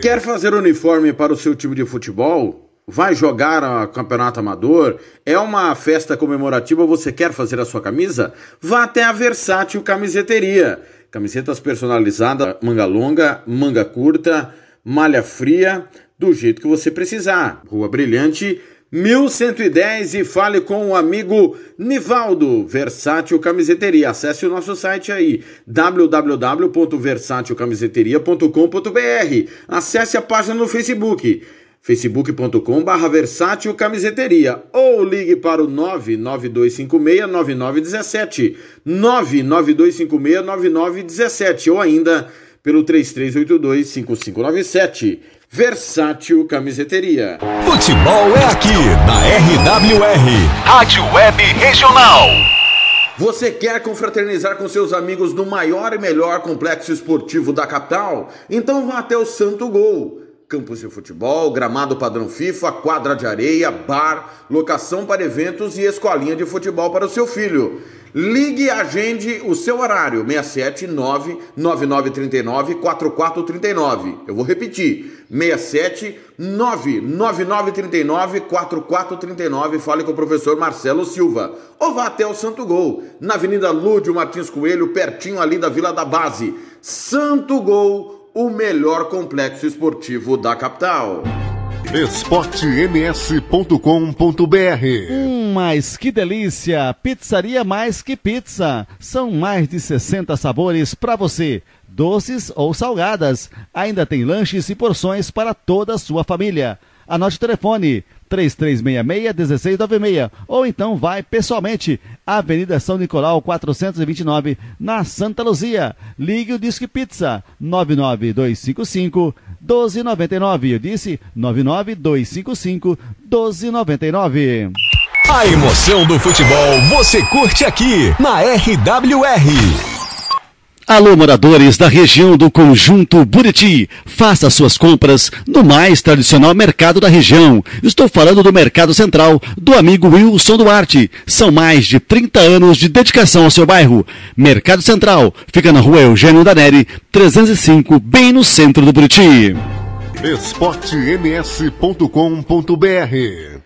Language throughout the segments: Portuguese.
Quer fazer uniforme para o seu time de futebol? Vai jogar a campeonato amador? É uma festa comemorativa? Você quer fazer a sua camisa? Vá até a Versátil Camiseteria. Camisetas personalizadas, manga longa, manga curta, malha fria, do jeito que você precisar. Rua Brilhante, 1110 e fale com o amigo Nivaldo, Versátil Camiseteria. Acesse o nosso site aí, www.versatilcamiseteria.com.br. Acesse a página no Facebook, facebook.com barra Versátil Camiseteria ou ligue para o 99256-9917, 99256-9917 ou ainda pelo 3382-5597. Versátil Camiseteria. Futebol é aqui, na RWR, Rádio Web Regional. Você quer confraternizar com seus amigos no maior e melhor complexo esportivo da capital? Então vá até o Santo Gol. Campos de futebol, gramado padrão FIFA, quadra de areia, bar, locação para eventos e escolinha de futebol para o seu filho. Ligue e agende o seu horário, 679 9939 4439. Eu vou repetir, 67 99939 4439. Fale com o professor Marcelo Silva. Ou vá até o Santo Gol, na Avenida Lúdio Martins Coelho, pertinho ali da Vila da Base. Santo Gol, o melhor complexo esportivo da capital esportems.com.br Hum, mas que delícia! Pizzaria mais que pizza. São mais de 60 sabores para você, doces ou salgadas. Ainda tem lanches e porções para toda a sua família. Anote o telefone 3366-1696 ou então vai pessoalmente Avenida São Nicolau 429 na Santa Luzia. Ligue o Disque Pizza 99255 1299. Eu disse 99255 1299. A emoção do futebol você curte aqui na RWR. Alô, moradores da região do Conjunto Buriti. Faça suas compras no mais tradicional mercado da região. Estou falando do Mercado Central, do amigo Wilson Duarte. São mais de 30 anos de dedicação ao seu bairro. Mercado Central fica na rua Eugênio Daneri, 305, bem no centro do Buriti. esportems.com.br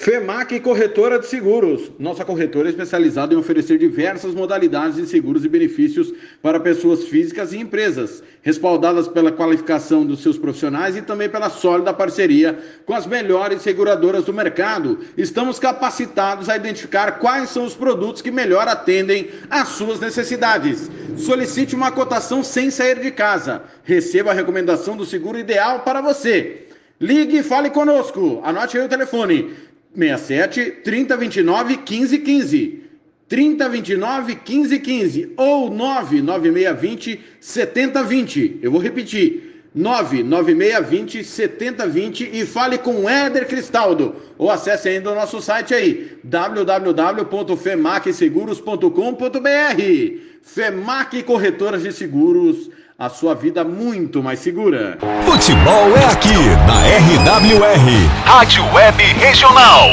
FEMAC Corretora de Seguros. Nossa corretora é especializada em oferecer diversas modalidades de seguros e benefícios para pessoas físicas e empresas, respaldadas pela qualificação dos seus profissionais e também pela sólida parceria com as melhores seguradoras do mercado. Estamos capacitados a identificar quais são os produtos que melhor atendem às suas necessidades. Solicite uma cotação sem sair de casa. Receba a recomendação do seguro ideal para você. Ligue e fale conosco. Anote aí o telefone 67 3029 1515. 3029 1515 ou 99620 7020. Eu vou repetir. 99620 7020 e fale com Éder Cristaldo ou acesse ainda o nosso site aí www.femacseguros.com.br Femac Corretoras de Seguros a sua vida muito mais segura. Futebol é aqui na RWR, Rádio Web Regional.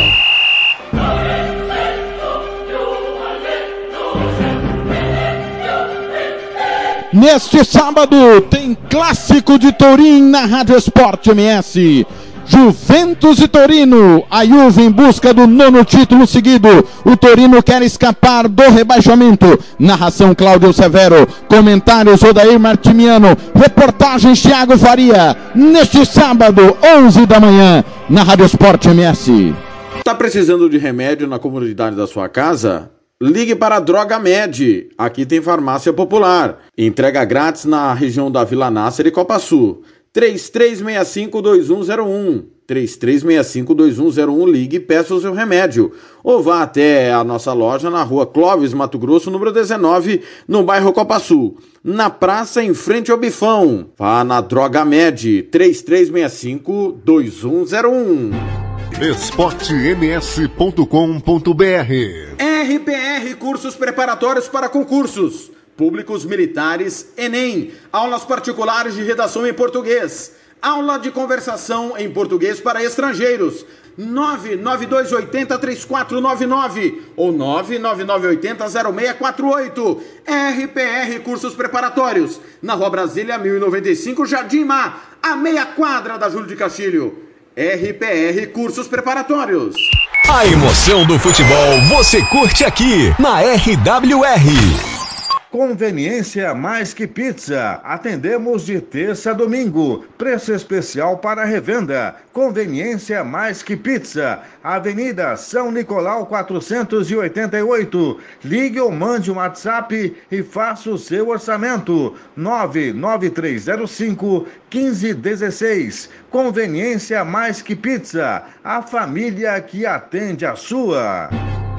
Neste sábado tem clássico de Tourim na Rádio Esporte MS. Juventus e Torino. A Juve em busca do nono título seguido. O Torino quer escapar do rebaixamento. Narração Cláudio Severo. Comentários Odair Martimiano. Reportagem Thiago Faria. Neste sábado, 11 da manhã, na Rádio Esporte MS. Está precisando de remédio na comunidade da sua casa? Ligue para a Droga Med. Aqui tem farmácia popular. Entrega grátis na região da Vila Nácer e Copa Sul. 3365-2101. 3365-2101, ligue e peça o seu remédio. Ou vá até a nossa loja na rua Clóvis, Mato Grosso, número 19, no bairro Copa Sul. Na praça, em frente ao Bifão. Vá na Droga Med, 3365-2101. esportems.com.br RPR Cursos Preparatórios para Concursos Públicos Militares, Enem, aulas particulares de redação em português. Aula de conversação em português para estrangeiros. 992803499 ou 999800648. RPR Cursos Preparatórios. Na Rua Brasília 1095, Jardim Mar, a meia quadra da Júlio de Castilho. RPR Cursos Preparatórios. A emoção do futebol você curte aqui na RWR. Conveniência mais que pizza. Atendemos de terça a domingo. Preço especial para revenda. Conveniência mais que pizza. Avenida São Nicolau 488. Ligue ou mande um WhatsApp e faça o seu orçamento. 99305 1516. Conveniência mais que pizza. A família que atende a sua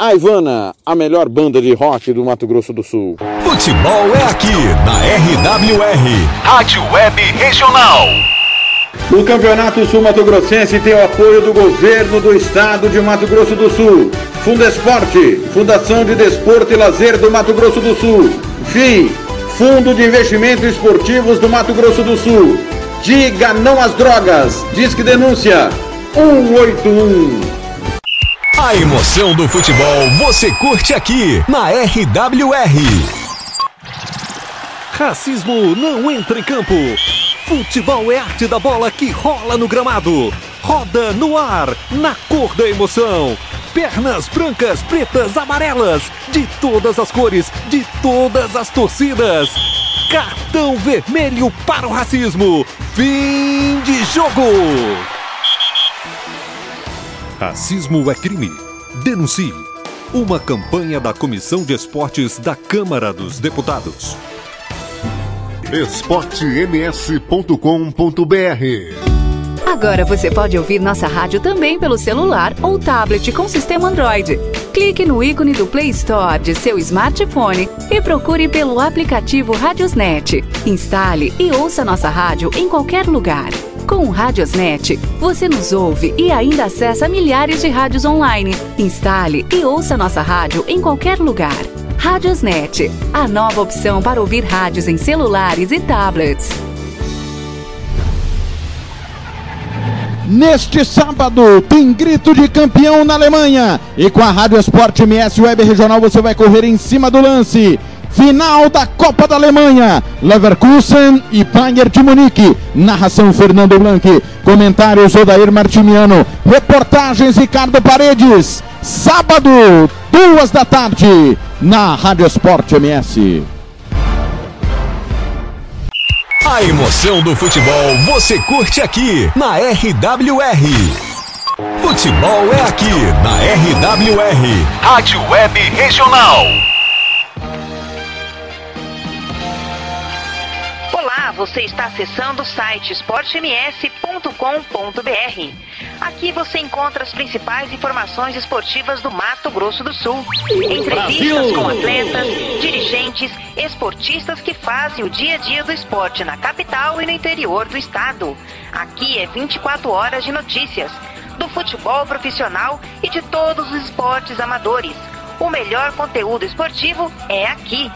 A Ivana, a melhor banda de rock do Mato Grosso do Sul. Futebol é aqui, na RWR, Rádio Web Regional. O Campeonato Sul Mato Grossense tem o apoio do governo do estado de Mato Grosso do Sul. Fundesporte, Fundação de Desporto e Lazer do Mato Grosso do Sul. FII, Fundo de Investimentos Esportivos do Mato Grosso do Sul. Diga não às drogas. Disque denúncia 181. A emoção do futebol você curte aqui na RWR. Racismo não entra em campo. Futebol é arte da bola que rola no gramado. Roda no ar, na cor da emoção. Pernas brancas, pretas, amarelas, de todas as cores, de todas as torcidas. Cartão vermelho para o racismo. Fim de jogo. Racismo é crime. Denuncie. Uma campanha da Comissão de Esportes da Câmara dos Deputados. esportems.com.br Agora você pode ouvir nossa rádio também pelo celular ou tablet com sistema Android. Clique no ícone do Play Store de seu smartphone e procure pelo aplicativo Radiosnet. Instale e ouça nossa rádio em qualquer lugar. Com o Radiosnet, você nos ouve e ainda acessa milhares de rádios online. Instale e ouça nossa rádio em qualquer lugar. Radiosnet, a nova opção para ouvir rádios em celulares e tablets. Neste sábado tem grito de campeão na Alemanha e com a Rádio Esporte MS Web Regional você vai correr em cima do lance. Final da Copa da Alemanha, Leverkusen e Bayern de Munique. Narração Fernando Blanc. Comentários Odair Martimiano. Reportagens Ricardo Paredes. Sábado, duas da tarde, na Rádio Esporte MS. A emoção do futebol você curte aqui na RWR. Futebol é aqui na RWR, Rádio Web Regional. Você está acessando o site esportems.com.br. Aqui você encontra as principais informações esportivas do Mato Grosso do Sul. Entrevistas com atletas, dirigentes, esportistas que fazem o dia a dia do esporte na capital e no interior do estado. Aqui é 24 horas de notícias do futebol profissional e de todos os esportes amadores. O melhor conteúdo esportivo é aqui.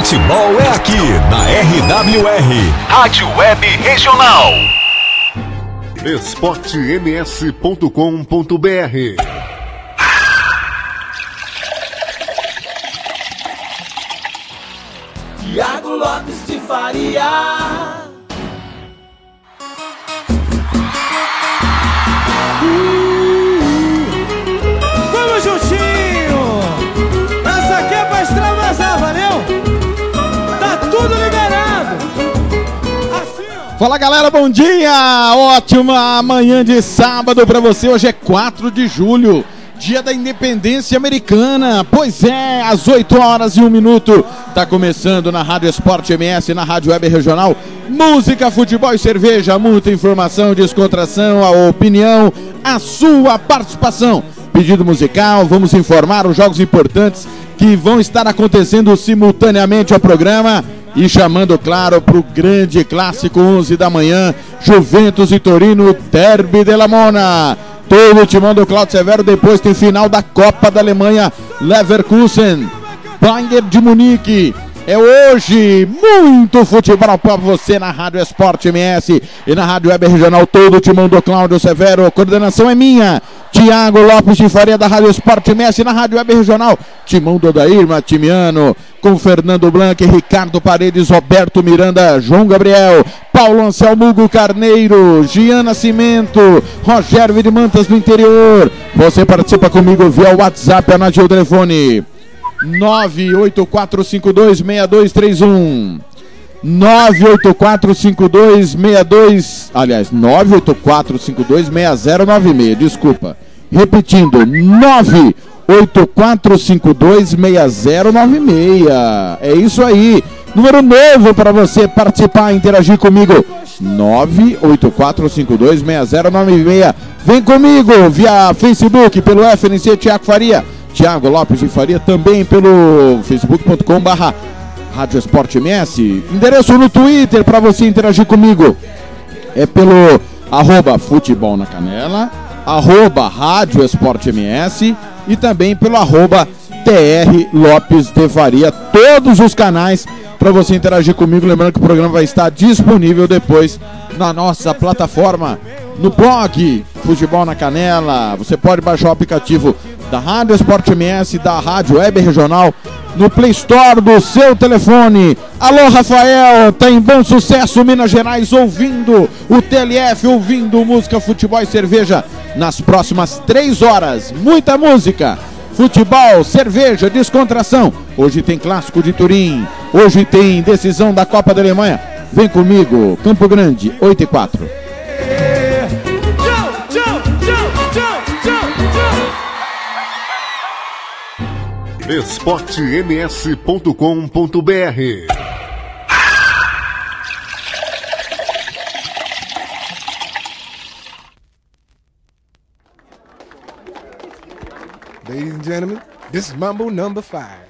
Futebol é aqui na RWR, Rádio Web Regional. esportems.com.br Tiago Lopes de Faria. Fala galera, bom dia! Ótima manhã de sábado pra você. Hoje é 4 de julho, dia da independência americana. Pois é, às 8 horas e 1 minuto. Tá começando na Rádio Esporte MS, na Rádio Web Regional. Música, futebol e cerveja, muita informação, descontração, a opinião, a sua participação. Pedido musical, vamos informar os jogos importantes que vão estar acontecendo simultaneamente ao programa. E chamando, claro, para o grande clássico 11 da manhã, Juventus e Torino, Derby de la Mona. Todo o timão do Claudio Severo, depois tem final da Copa da Alemanha, Leverkusen, Bayern de Munique. É hoje muito futebol para você na Rádio Esporte MS e na Rádio Web Regional, todo o timão do Cláudio Severo. A coordenação é minha, Tiago Lopes de Faria da Rádio Esporte MS na Rádio Web Regional. Timão do Odair Matimiano, com Fernando Blanc, Ricardo Paredes, Roberto Miranda, João Gabriel, Paulo Anselmo Hugo Carneiro, Gian Nascimento, Rogério Vidmantas do interior. Você participa comigo via WhatsApp, anota o telefone. 984526231 9845262 aliás 984526096 desculpa. Repetindo 984526096 é isso aí. Número novo para você participar interagir comigo. 984526096 vem comigo via Facebook pelo FNC Tiago Faria Tiago Lopes de Faria, também pelo facebook.com barra Rádio Esporte MS. Endereço no Twitter para você interagir comigo. É pelo arroba futebol na canela, arroba Rádio Esporte MS e também pelo arroba TR Lopes de Faria. Todos os canais para você interagir comigo. Lembrando que o programa vai estar disponível depois na nossa plataforma, no blog Futebol na Canela. Você pode baixar o aplicativo da Rádio Esporte MS, da Rádio Web Regional, no Play Store do seu telefone. Alô, Rafael, tá em bom sucesso, Minas Gerais, ouvindo o TLF, ouvindo música, futebol e cerveja nas próximas três horas. Muita música, futebol, cerveja, descontração. Hoje tem clássico de Turim, hoje tem decisão da Copa da Alemanha. Vem comigo, Campo Grande, 8 e 4. esportems.com.br Ladies and gentlemen, this is Mambo number five.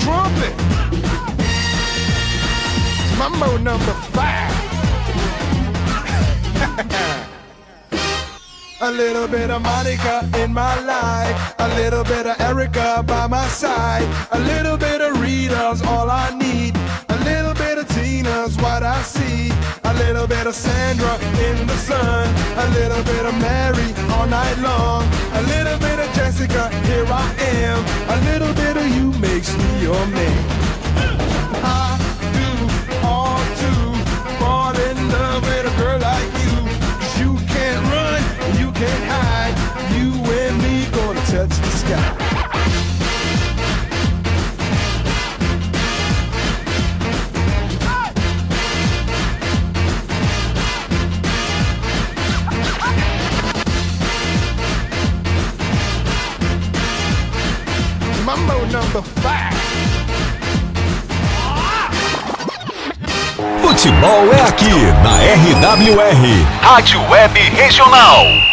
Trumpet. Mambo number five. A little bit of Monica in my life. A little bit of Erica by my side. A little bit of Rita's all I need. A little bit of Tina's what I see. A little bit of Sandra in the sun. A little bit of Mary all night long. A little bit of Jessica, here I am. A little bit of you makes me your man. I do fall in love with a girl like you can't run, you can't hide. You and me gonna touch the sky. Mambo number five. Futebol é aqui, na RWR, Rádio Web Regional.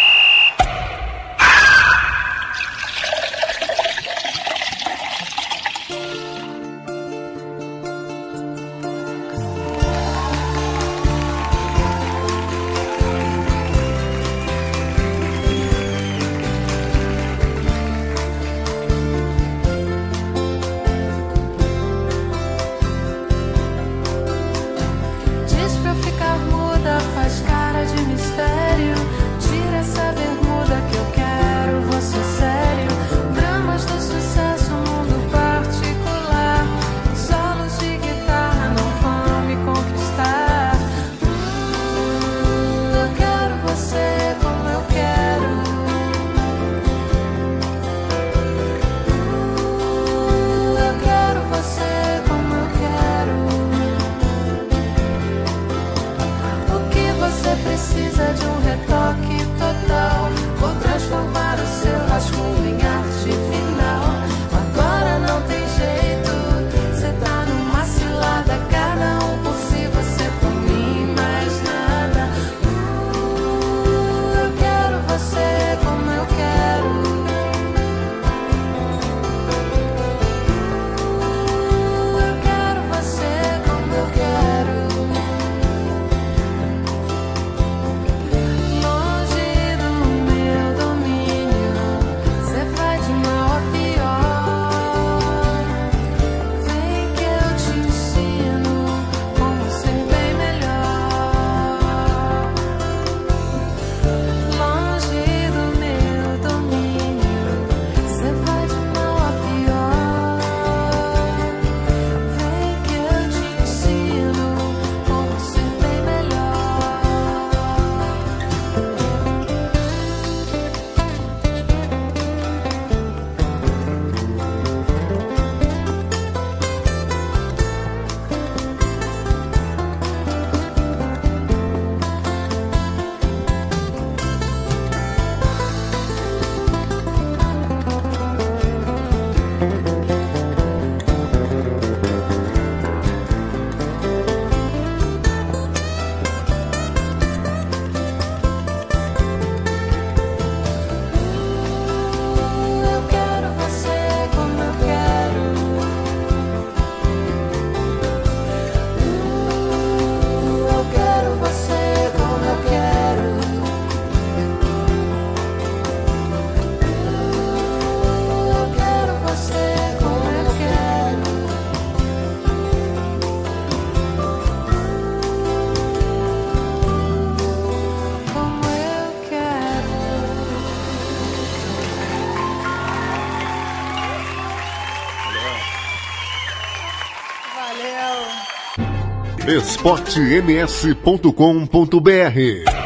esportems.com.br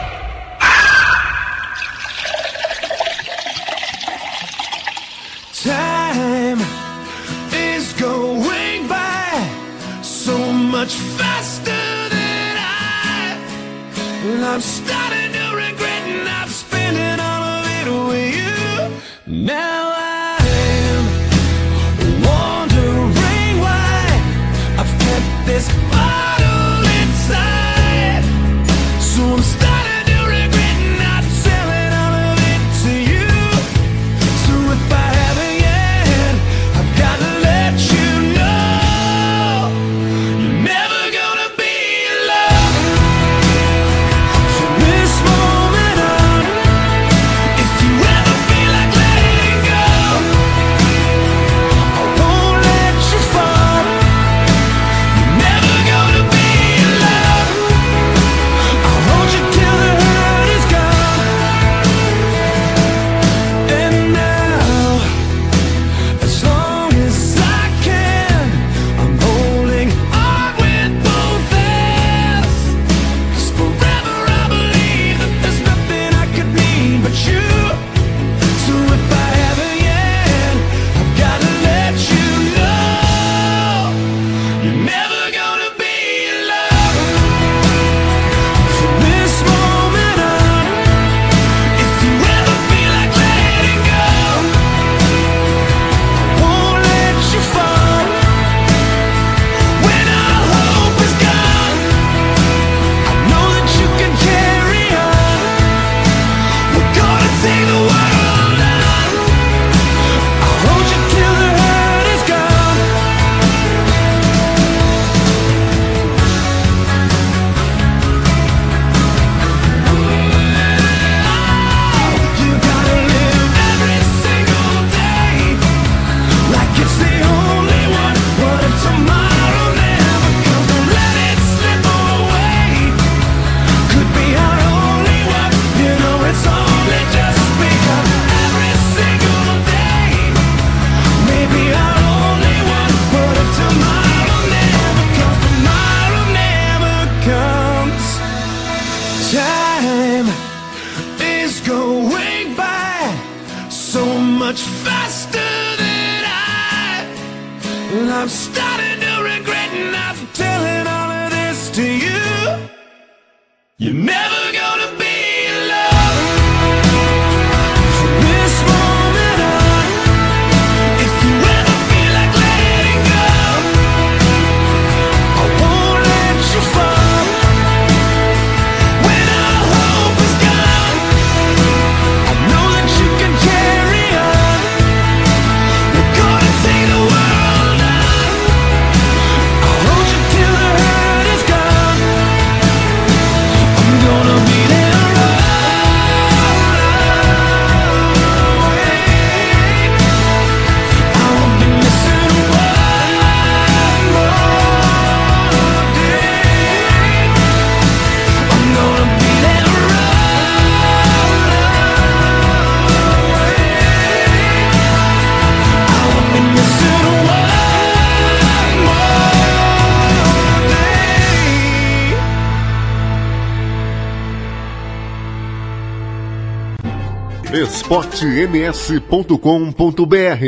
esportems.com.br.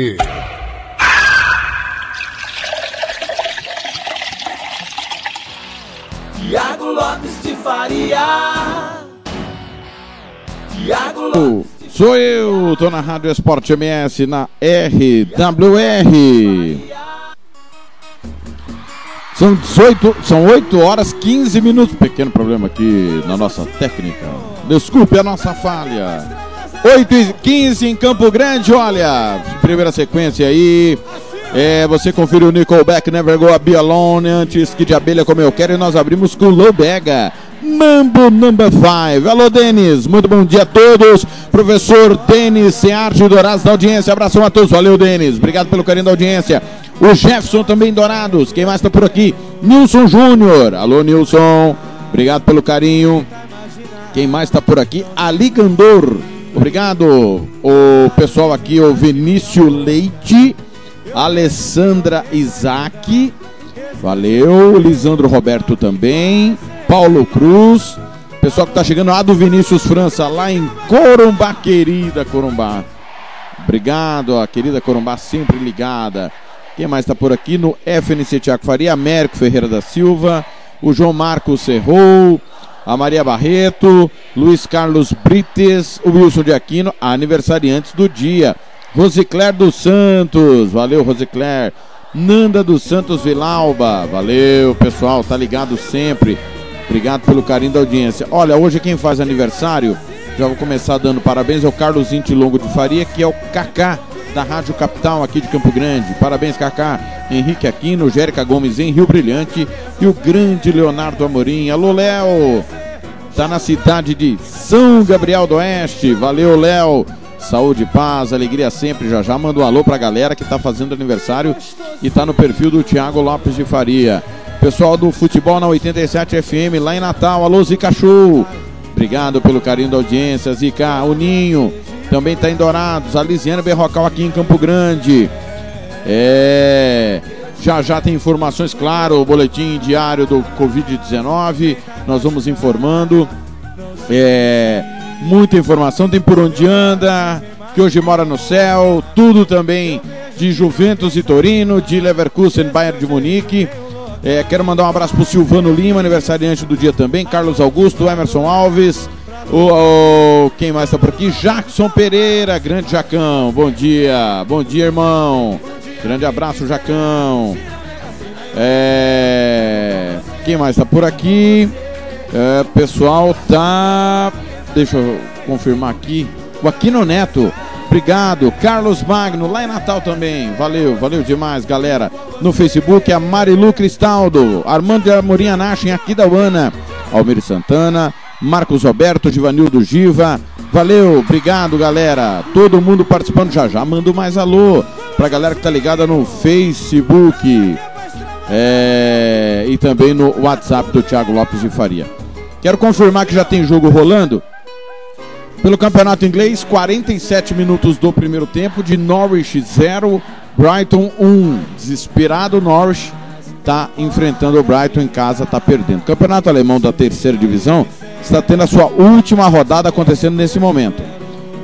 Tiago Lopes de Faria. Tiago Lopes. Faria. Sou eu, tô na Rádio Esporte MS, na RWR. São 18, são 8 horas 15 minutos. Pequeno problema aqui na nossa técnica. Desculpe a nossa falha. 8 e 15 em Campo Grande, olha, primeira sequência aí. É, você confere o Nickelback Never Go a Be Alone, antes que de abelha como eu quero, e nós abrimos com Lobega. Mambo Number 5. Alô, Denis, muito bom dia a todos. Professor Denis Searte Dourados da audiência, abração a todos, valeu, Denis, obrigado pelo carinho da audiência. O Jefferson também Dourados, quem mais está por aqui? Nilson Júnior, alô, Nilson, obrigado pelo carinho. Quem mais está por aqui? Ali Gandor. Obrigado, o pessoal aqui, o Vinícius Leite, Alessandra Isaac, valeu, Lisandro Roberto também, Paulo Cruz, pessoal que está chegando lá do Vinícius França, lá em Corumbá, querida Corumbá. Obrigado, a querida Corumbá sempre ligada. Quem mais está por aqui? No FNC Tiago Faria, Américo Ferreira da Silva, o João Marcos Serrou, a Maria Barreto, Luiz Carlos Brites, o Wilson de Aquino, aniversariantes do dia. Rosicler dos Santos, valeu Rosicler. Nanda dos Santos Vilauba, valeu pessoal, tá ligado sempre. Obrigado pelo carinho da audiência. Olha, hoje quem faz aniversário, já vou começar dando parabéns ao Carlos Inti Longo de Faria, que é o Kaká da Rádio Capital aqui de Campo Grande. Parabéns, Kaká. Henrique Aquino, Jérica Gomes em Rio Brilhante e o grande Leonardo Amorim. Alô, Léo! Tá na cidade de São Gabriel do Oeste. Valeu, Léo. Saúde, paz, alegria sempre. Já já manda um alô pra galera que tá fazendo aniversário e tá no perfil do Thiago Lopes de Faria. Pessoal do futebol na 87 FM lá em Natal. Alô, Zica Show. Obrigado pelo carinho da audiência, Zica. O Ninho também tá em Dourados. A Lisiane Berrocal aqui em Campo Grande. É. Já já tem informações, claro, o boletim diário do Covid-19. Nós vamos informando. É, muita informação, tem por onde anda, que hoje mora no céu, tudo também de Juventus e Torino, de Leverkusen, Bayern de Munique. É, quero mandar um abraço pro Silvano Lima, aniversariante do dia também, Carlos Augusto, Emerson Alves, o, o- quem mais tá por aqui? Jackson Pereira, grande Jacão, bom dia, bom dia irmão, grande abraço Jacão. É, quem mais tá por aqui? É, pessoal tá. Deixa eu confirmar aqui. O Aquino Neto. Obrigado. Carlos Magno, lá em Natal também. Valeu, valeu demais, galera. No Facebook, a Marilu Cristaldo. Armando de Amorim Anache, em Aquidauana. Almir Santana. Marcos Roberto, Givanildo Giva. Valeu, obrigado, galera. Todo mundo participando já já. Mando mais alô pra galera que tá ligada no Facebook. É, e também no WhatsApp do Thiago Lopes de Faria. Quero confirmar que já tem jogo rolando. Pelo campeonato inglês, 47 minutos do primeiro tempo, de Norwich 0, Brighton 1. Desesperado, Norwich está enfrentando o Brighton em casa, está perdendo. Campeonato alemão da terceira divisão está tendo a sua última rodada acontecendo nesse momento.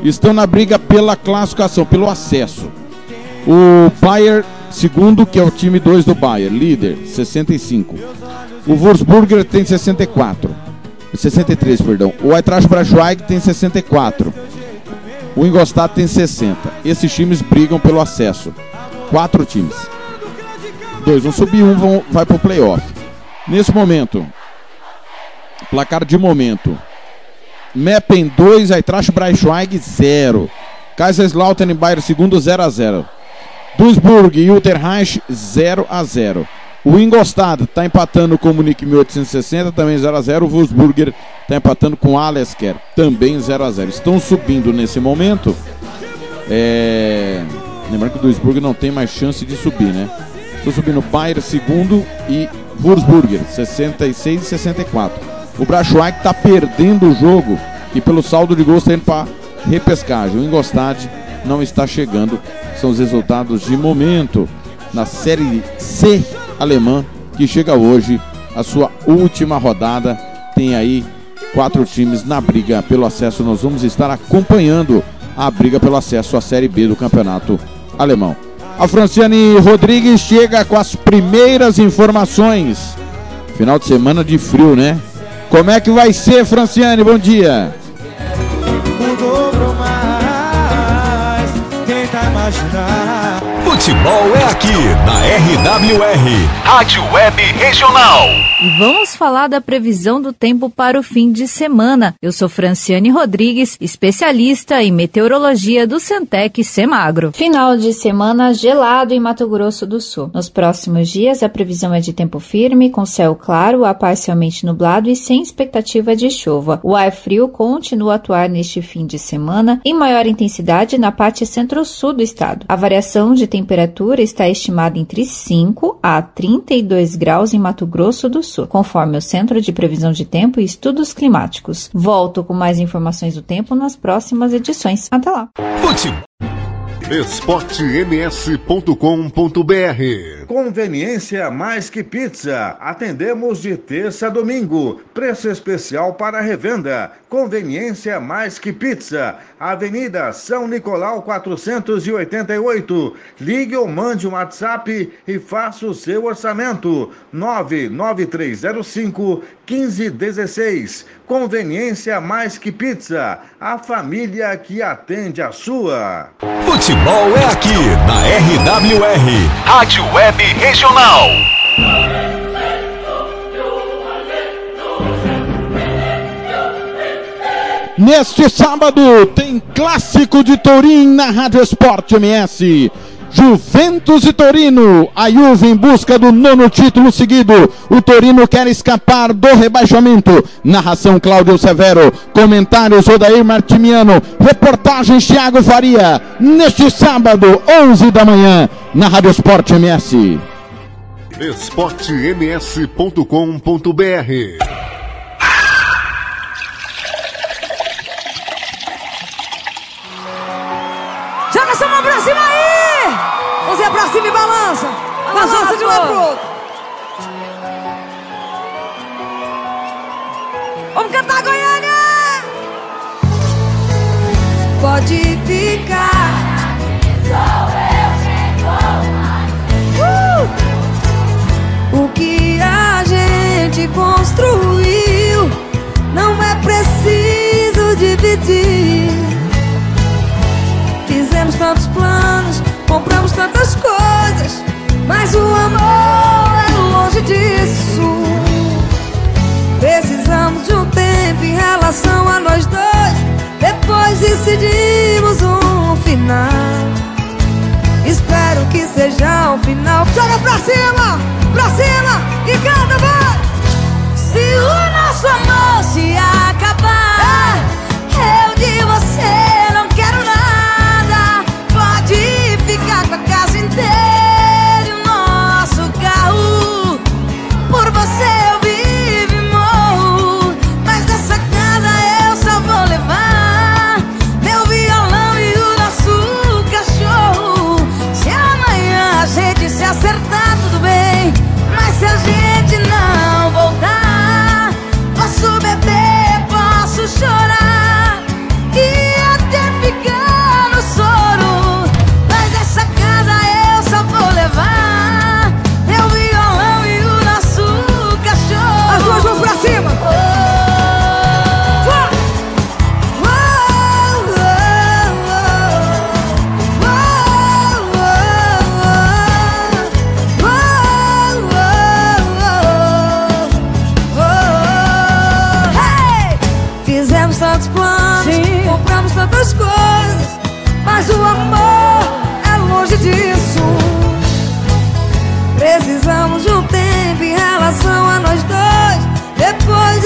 Estão na briga pela classificação, pelo acesso. O Bayern, segundo, que é o time 2 do Bayern, líder, 65. O Wolfsburger tem 64. 63, perdão. O Eintracht Braunschweig tem 64. O Ingolstadt tem 60. Esses times brigam pelo acesso. Quatro times. Dois vão subir, um vão, vai pro playoff. Nesse momento, placar de momento. Meppen 2, Eintracht Braunschweig 0. Kaiserslautern e Bayern segundo 0 a 0. Duisburg e Uterreich 0 a 0. O Ingolstadt está empatando com o Munique 1860, também 0 a 0. O Wolfsburger está empatando com o Alesker, também 0 a 0. Estão subindo nesse momento. É... Lembrando que o Duisburg não tem mais chance de subir, né? Estão subindo Bayern segundo e Wolfsburger 66 e 64. O Braunschweig está perdendo o jogo e pelo saldo de gols está indo para repescagem. O Ingolstadt não está chegando. São os resultados de momento na Série C alemã que chega hoje a sua última rodada. Tem aí quatro times na briga pelo acesso. Nós vamos estar acompanhando a briga pelo acesso à Série B do Campeonato Alemão. A Franciane Rodrigues chega com as primeiras informações. Final de semana de frio, né? Como é que vai ser, Franciane? Bom dia. Futebol é aqui na RWR, Rádio Web Regional. E vamos falar da previsão do tempo para o fim de semana. Eu sou Franciane Rodrigues, especialista em meteorologia do Centec Semagro. Final de semana gelado em Mato Grosso do Sul. Nos próximos dias, a previsão é de tempo firme, com céu claro a parcialmente nublado e sem expectativa de chuva. O ar frio continua a atuar neste fim de semana em maior intensidade na parte centro-sul do estado. A variação de temperatura está estimada entre 5 a 32 graus em Mato Grosso do Sul, conforme o Centro de Previsão de Tempo e Estudos Climáticos. Volto com mais informações do tempo nas próximas edições. Até lá! Esportems.com.br Conveniência mais que pizza. Atendemos de terça a domingo. Preço especial para revenda. Conveniência mais que pizza. Avenida São Nicolau 488. Ligue ou mande um WhatsApp e faça o seu orçamento. 99305 1516. Conveniência mais que pizza. A família que atende a sua. Futebol é aqui, na RWR. Rádio Regional. Neste sábado tem clássico de Turim na Rádio Esporte MS. Juventus e Torino, a Juve em busca do nono título seguido. O Torino quer escapar do rebaixamento. Narração Cláudio Severo, comentários Odair Martimiano, reportagens Thiago Faria. Neste sábado, 11 da manhã, na Rádio Esporte MS. esportems.com.br Joga essa mão pra cima aí! Pra cima e balança. Balança de um lado pro outro. Vamos cantar Goiânia! Pode ficar. Sou eu quem vou uh! O que a gente construiu não é preciso dividir. Fizemos tantos planos, compramos tantas coisas, mas o amor é longe disso. Precisamos de um tempo em relação a nós dois, depois decidimos um final. Espero que seja um final. Joga pra cima, pra cima e canta, vai! Se o nosso amor se acabar,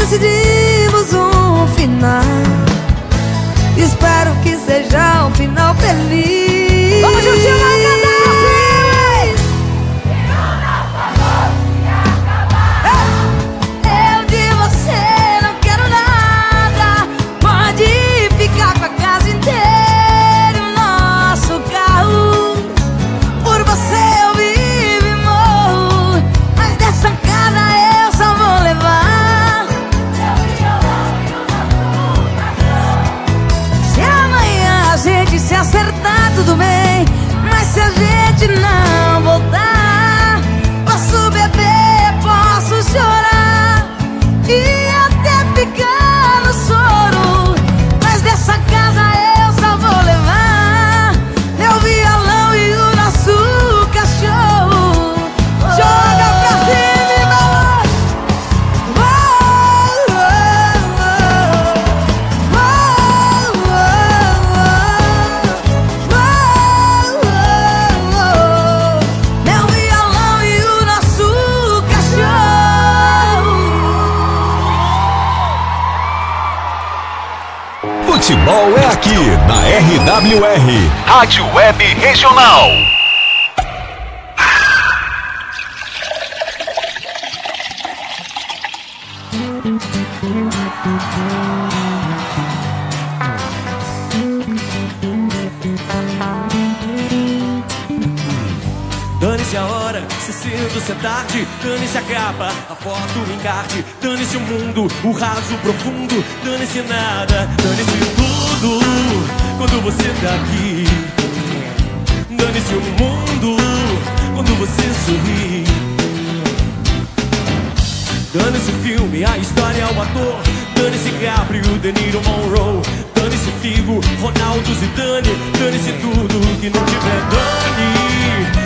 decidimos um final. Espero que seja um final feliz. Ratinho R. Rádio Web Regional. Dane-se a hora, se cedo, se tarde Dane-se a capa, a foto, o encarte Dane-se o mundo, o raso profundo Dane-se nada, dane-se tudo quando você tá aqui. Dane-se o mundo quando você sorri. Dane-se o filme, a história, o ator. Dane-se Gabriel, De Niro, Monroe. Dane-se Figo, Ronaldo, Zidane. Dane-se tudo que não tiver dane.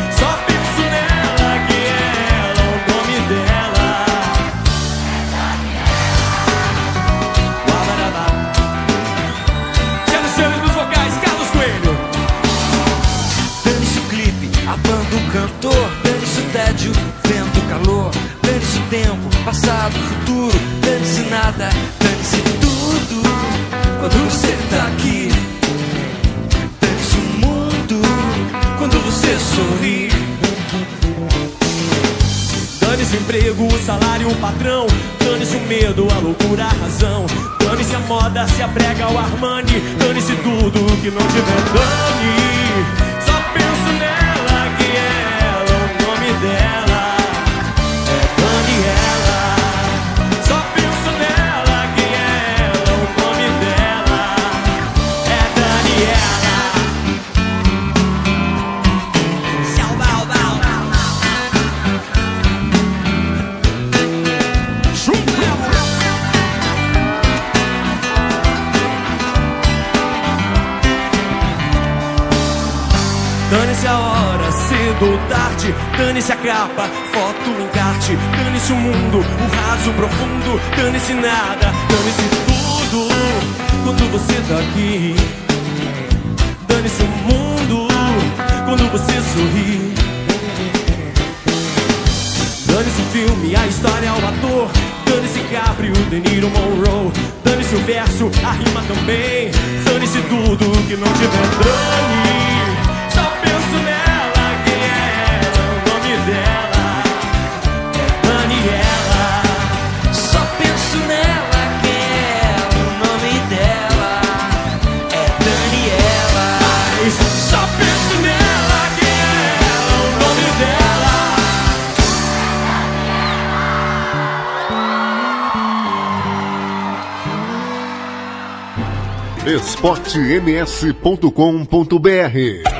tédio, vento, calor. Dane-se o tempo, passado, futuro. Dane-se nada, dane-se tudo. Quando você tá aqui, dane-se o mundo. Quando você sorri. Dane-se o emprego, o salário, o patrão. Dane-se o medo, a loucura, a razão. Dane-se a moda, se a prega, o Armani. Dane-se tudo que não tiver dane. acordou tarde. Dane-se a capa, foto, encarte. Dane-se o mundo, o raso profundo. Dane-se nada, dane-se tudo. Quando você tá aqui, dane-se o mundo. Quando você sorri, dane-se o filme, a história, o ator. Dane-se Cabrio, De Niro, Monroe. Dane-se o verso, a rima também. Dane-se tudo que não tiver dane. Só penso esportems.com.br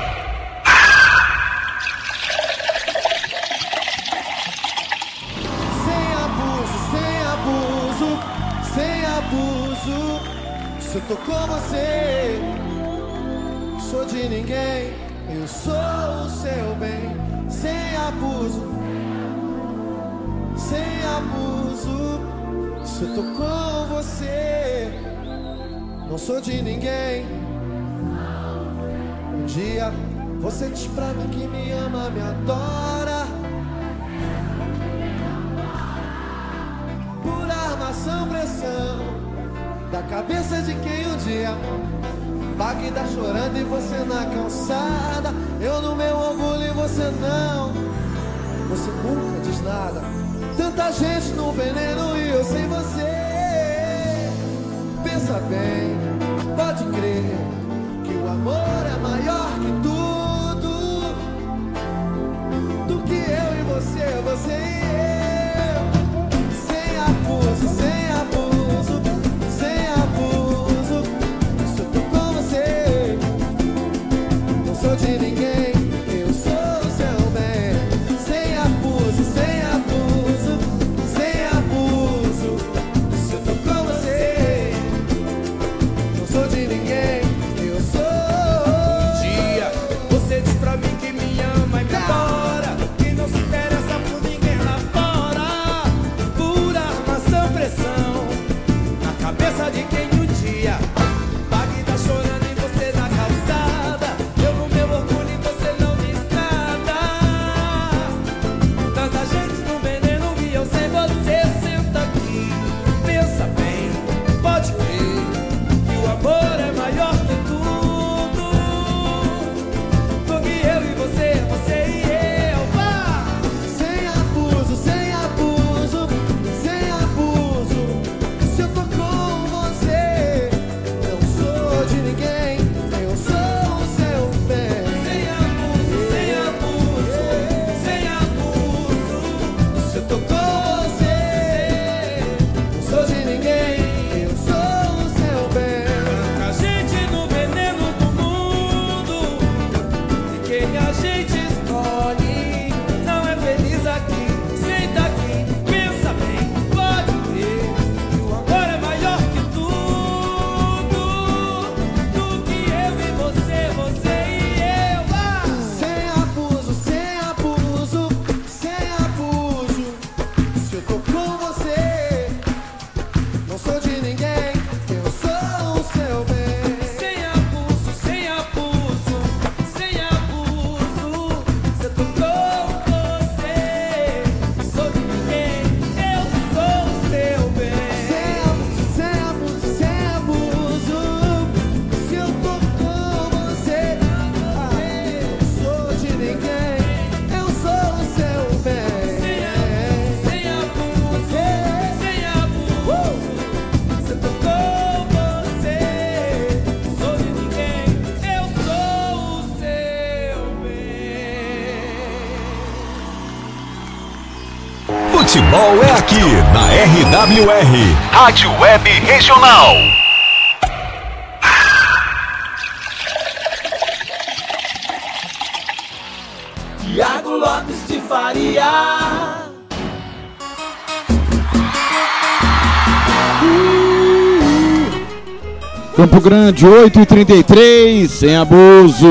aqui, na RWR. Rádio Web Regional. Tiago Lopes de Faria. Campo Grande, 8 e 33 sem abuso.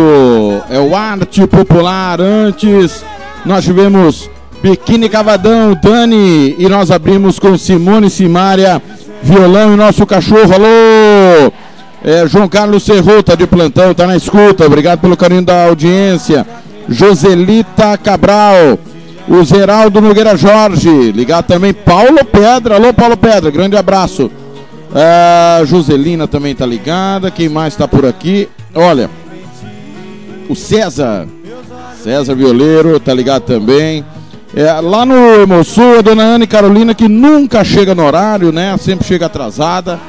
É o arte popular. Antes, nós tivemos Biquíni Cavadão, Dani. E nós abrimos com Simone Simária, violão e nosso cachorro. Alô! É, João Carlos Serro tá de plantão, tá na escuta. Obrigado pelo carinho da audiência. Joselita Cabral. O Zeraldo Nogueira Jorge. Ligado também Paulo Pedra. Alô, Paulo Pedra. Grande abraço. A Joselina também tá ligada. Quem mais tá por aqui? Olha, o César. César Violeiro tá ligado também. É, lá no Hemosul, a dona Ana Carolina, que nunca chega no horário, né? Sempre chega atrasada.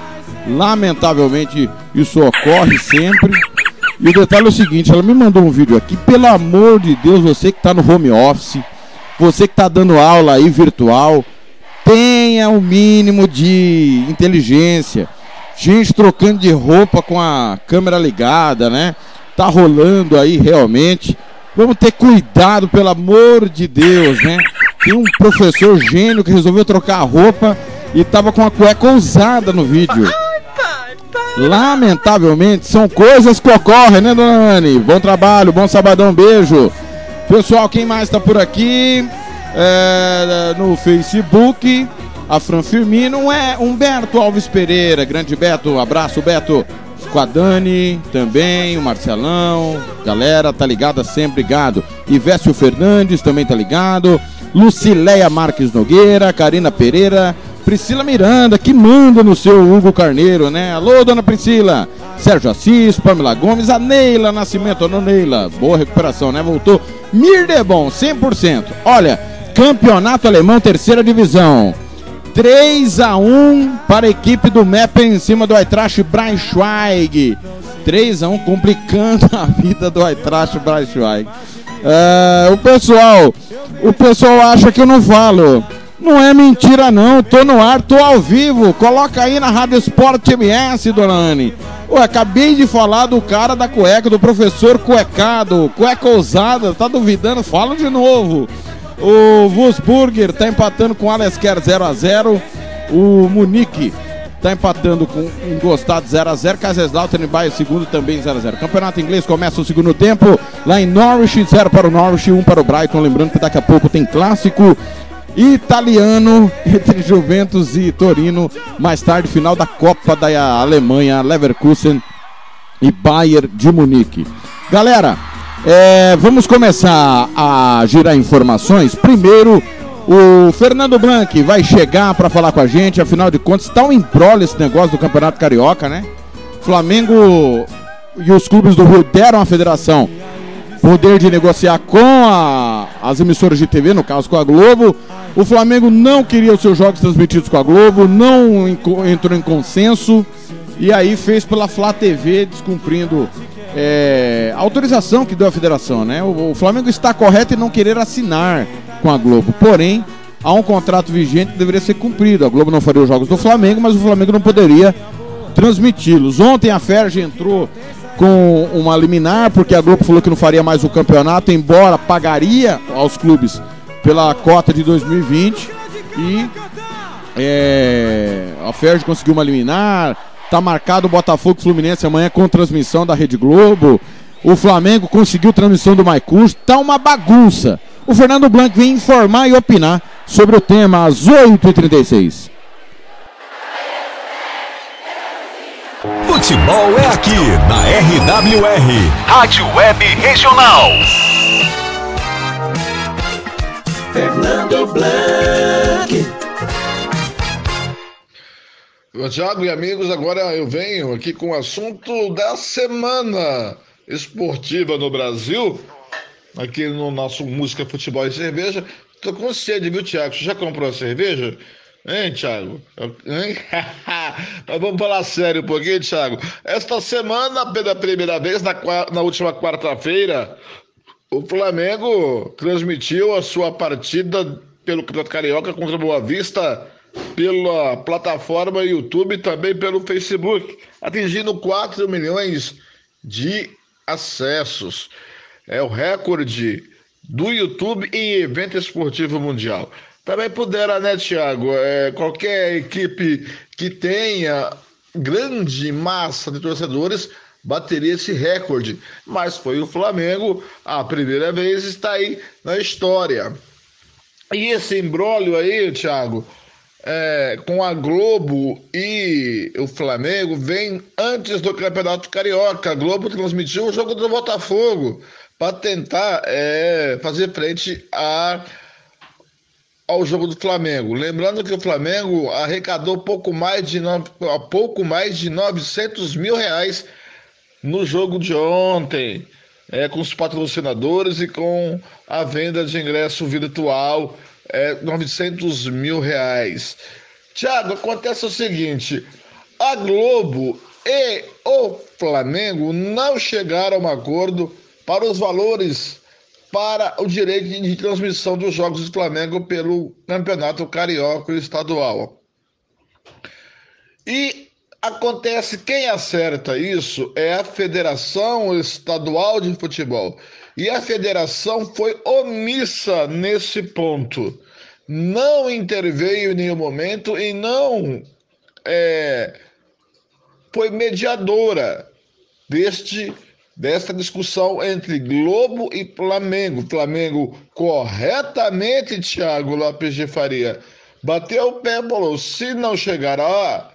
Lamentavelmente, isso ocorre sempre. E o detalhe é o seguinte: ela me mandou um vídeo aqui. Pelo amor de Deus, você que tá no home office, você que tá dando aula aí virtual, tenha o mínimo de inteligência. Gente trocando de roupa com a câmera ligada, né? Tá rolando aí realmente. Vamos ter cuidado, pelo amor de Deus, né? Tem um professor gênio que resolveu trocar a roupa e tava com a cueca ousada no vídeo. Lamentavelmente, são coisas que ocorrem, né, dona Anne? Bom trabalho, bom sabadão, beijo. Pessoal, quem mais tá por aqui? É, no Facebook, a Fran Firmino é Humberto Alves Pereira. Grande Beto, abraço, Beto. Com a Dani também, o Marcelão, galera, tá ligada sempre, obrigado. Ivécio Fernandes também tá ligado. Lucileia Marques Nogueira, Karina Pereira, Priscila Miranda, que manda no seu Hugo Carneiro, né? Alô, dona Priscila. Sérgio Assis, Pamela Gomes, a Neila Nascimento, a Neila. Boa recuperação, né? Voltou. Mirdebon, 100%. Olha, campeonato alemão, terceira divisão. 3 a 1 para a equipe do Meppen em cima do Eintracht Braunschweig. 3 a 1 complicando a vida do Eintracht Braunschweig. É, o pessoal, o pessoal acha que eu não falo. Não é mentira não, tô no ar, tô ao vivo. Coloca aí na Rádio Sport MS, dona Anne. Acabei de falar do cara da cueca, do professor cuecado, cueca ousada, tá duvidando? Fala de novo. O Wolfsburger tá empatando com o Alesker 0x0. O Munique tá empatando com um gostado 0x0. Kaiserslautern em Baia, segundo também 0x0. Campeonato inglês começa o segundo tempo. Lá em Norwich, 0 para o Norwich, 1 para o Brighton. Lembrando que daqui a pouco tem clássico italiano entre Juventus e Torino. Mais tarde, final da Copa da Alemanha, Leverkusen e Bayern de Munique. Galera, é, vamos começar a girar informações. Primeiro, o Fernando Blanc vai chegar para falar com a gente. Afinal de contas, está um embrolho esse negócio do Campeonato Carioca, né? Flamengo e os clubes do Rio deram à federação poder de negociar com a- as emissoras de TV, no caso com a Globo. O Flamengo não queria os seus jogos transmitidos com a Globo, não entrou em consenso e aí fez pela Flá TV, descumprindo é, a autorização que deu a federação, né? O, o Flamengo está correto em não querer assinar com a Globo, porém há um contrato vigente que deveria ser cumprido. A Globo não faria os jogos do Flamengo, mas o Flamengo não poderia transmiti-los. Ontem a Ferge entrou com uma liminar, porque a Globo falou que não faria mais o campeonato, embora pagaria aos clubes pela cota de 2020. E é, a Ferge conseguiu uma liminar. Tá marcado o Botafogo e Fluminense amanhã com transmissão da Rede Globo. O Flamengo conseguiu transmissão do Maicus. Tá uma bagunça. O Fernando Blanc vem informar e opinar sobre o tema às 8h36. Futebol é aqui, na RWR. Rádio Web Regional. Fernando Blanc. Tiago e amigos, agora eu venho aqui com o assunto da semana esportiva no Brasil, aqui no nosso Música, Futebol e Cerveja. Tô com sede, viu, Tiago? Você já comprou a cerveja? Hein, Thiago? Hein? Mas vamos falar sério um pouquinho, Thiago. Esta semana, pela primeira vez, na, na última quarta-feira, o Flamengo transmitiu a sua partida pelo Campeonato Carioca contra a Boa Vista pela plataforma YouTube e também pelo Facebook, atingindo 4 milhões de acessos. É o recorde do YouTube em evento esportivo mundial. Também pudera, né, Thiago? É, qualquer equipe que tenha grande massa de torcedores bateria esse recorde. Mas foi o Flamengo, a primeira vez está aí na história. E esse embrólio aí, Thiago, é, com a Globo e o Flamengo vem antes do Campeonato Carioca. A Globo transmitiu o jogo do Botafogo para tentar é, fazer frente a, ao jogo do Flamengo. Lembrando que o Flamengo arrecadou pouco mais de, no, pouco mais de 900 mil reais no jogo de ontem, é, com os patrocinadores e com a venda de ingresso virtual, é, 900 mil reais. Tiago, acontece o seguinte: a Globo e o Flamengo não chegaram a um acordo para os valores para o direito de transmissão dos jogos do Flamengo pelo Campeonato Carioca Estadual. E acontece quem acerta isso é a Federação Estadual de Futebol. E a federação foi omissa nesse ponto. Não interveio em nenhum momento e não é, foi mediadora deste desta discussão entre Globo e Flamengo. Flamengo corretamente, Thiago Lopes de Faria, bateu o pé e falou: se não chegar a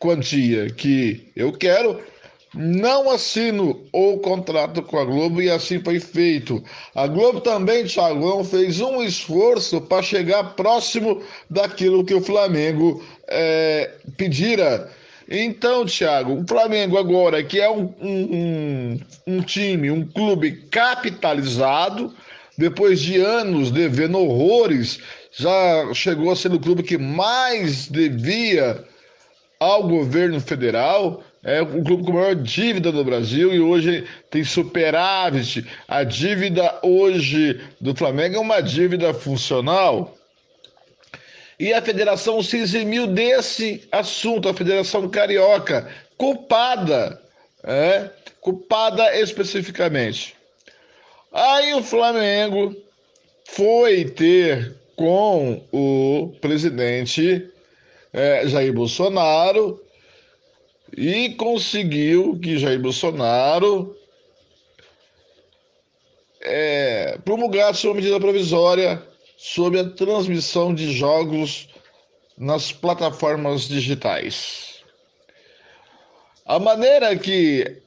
quantia que eu quero, não assino o contrato com a Globo e assim foi feito. A Globo também, Thiago, não fez um esforço para chegar próximo daquilo que o Flamengo é, pedira. Então, Thiago, o Flamengo agora, que é um, um, um time, um clube capitalizado, depois de anos devendo horrores, já chegou a ser o clube que mais devia ao governo federal, é o clube com maior dívida no Brasil e hoje tem superávit. A dívida hoje do Flamengo é uma dívida funcional. E a federação se eximiu desse assunto, a Federação Carioca, culpada, é, culpada especificamente. Aí o Flamengo foi ter com o presidente é, Jair Bolsonaro e conseguiu que Jair Bolsonaro é, promulgasse uma medida provisória sobre a transmissão de jogos nas plataformas digitais. A maneira que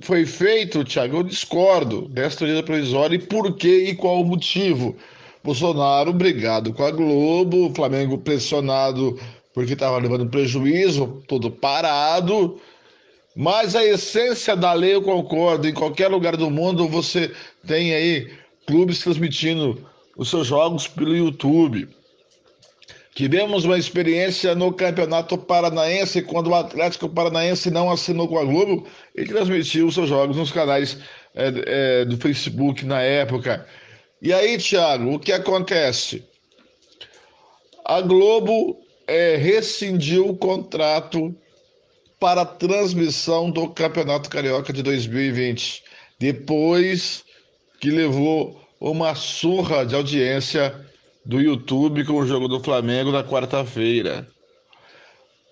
foi feito, Tiago, eu discordo desta medida provisória e por que e qual o motivo. Bolsonaro brigado com a Globo, Flamengo pressionado porque estava levando prejuízo, todo parado. Mas a essência da lei eu concordo. Em qualquer lugar do mundo você tem aí clubes transmitindo os seus jogos pelo YouTube. Tivemos uma experiência no Campeonato Paranaense, quando o Atlético Paranaense não assinou com a Globo e transmitiu os seus jogos nos canais é, é, do Facebook na época. E aí, Thiago, o que acontece? A Globo é, rescindiu o contrato para a transmissão do Campeonato Carioca de 2020, depois que levou uma surra de audiência do YouTube com o jogo do Flamengo na quarta-feira.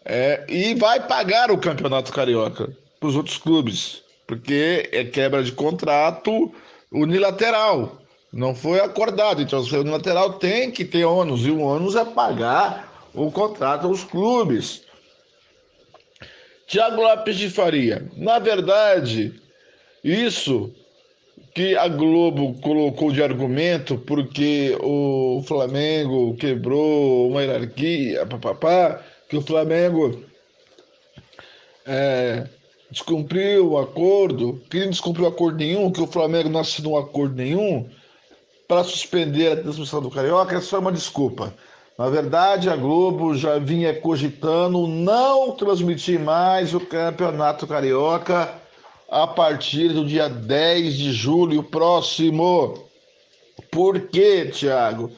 É, e vai pagar o Campeonato Carioca para os outros clubes, porque é quebra de contrato unilateral. Não foi acordado. Então, o unilateral tem que ter ônus, e o ônus é pagar o contrato aos clubes. Tiago Lopes de Faria. Na verdade, isso que a Globo colocou de argumento porque o Flamengo quebrou uma hierarquia, papapá, que o Flamengo é, descumpriu o acordo, que ele não descumpriu acordo nenhum, que o Flamengo não assinou acordo nenhum para suspender a transmissão do Carioca, é só uma desculpa. Na verdade, a Globo já vinha cogitando não transmitir mais o Campeonato Carioca a partir do dia 10 de julho próximo. Por quê, Tiago?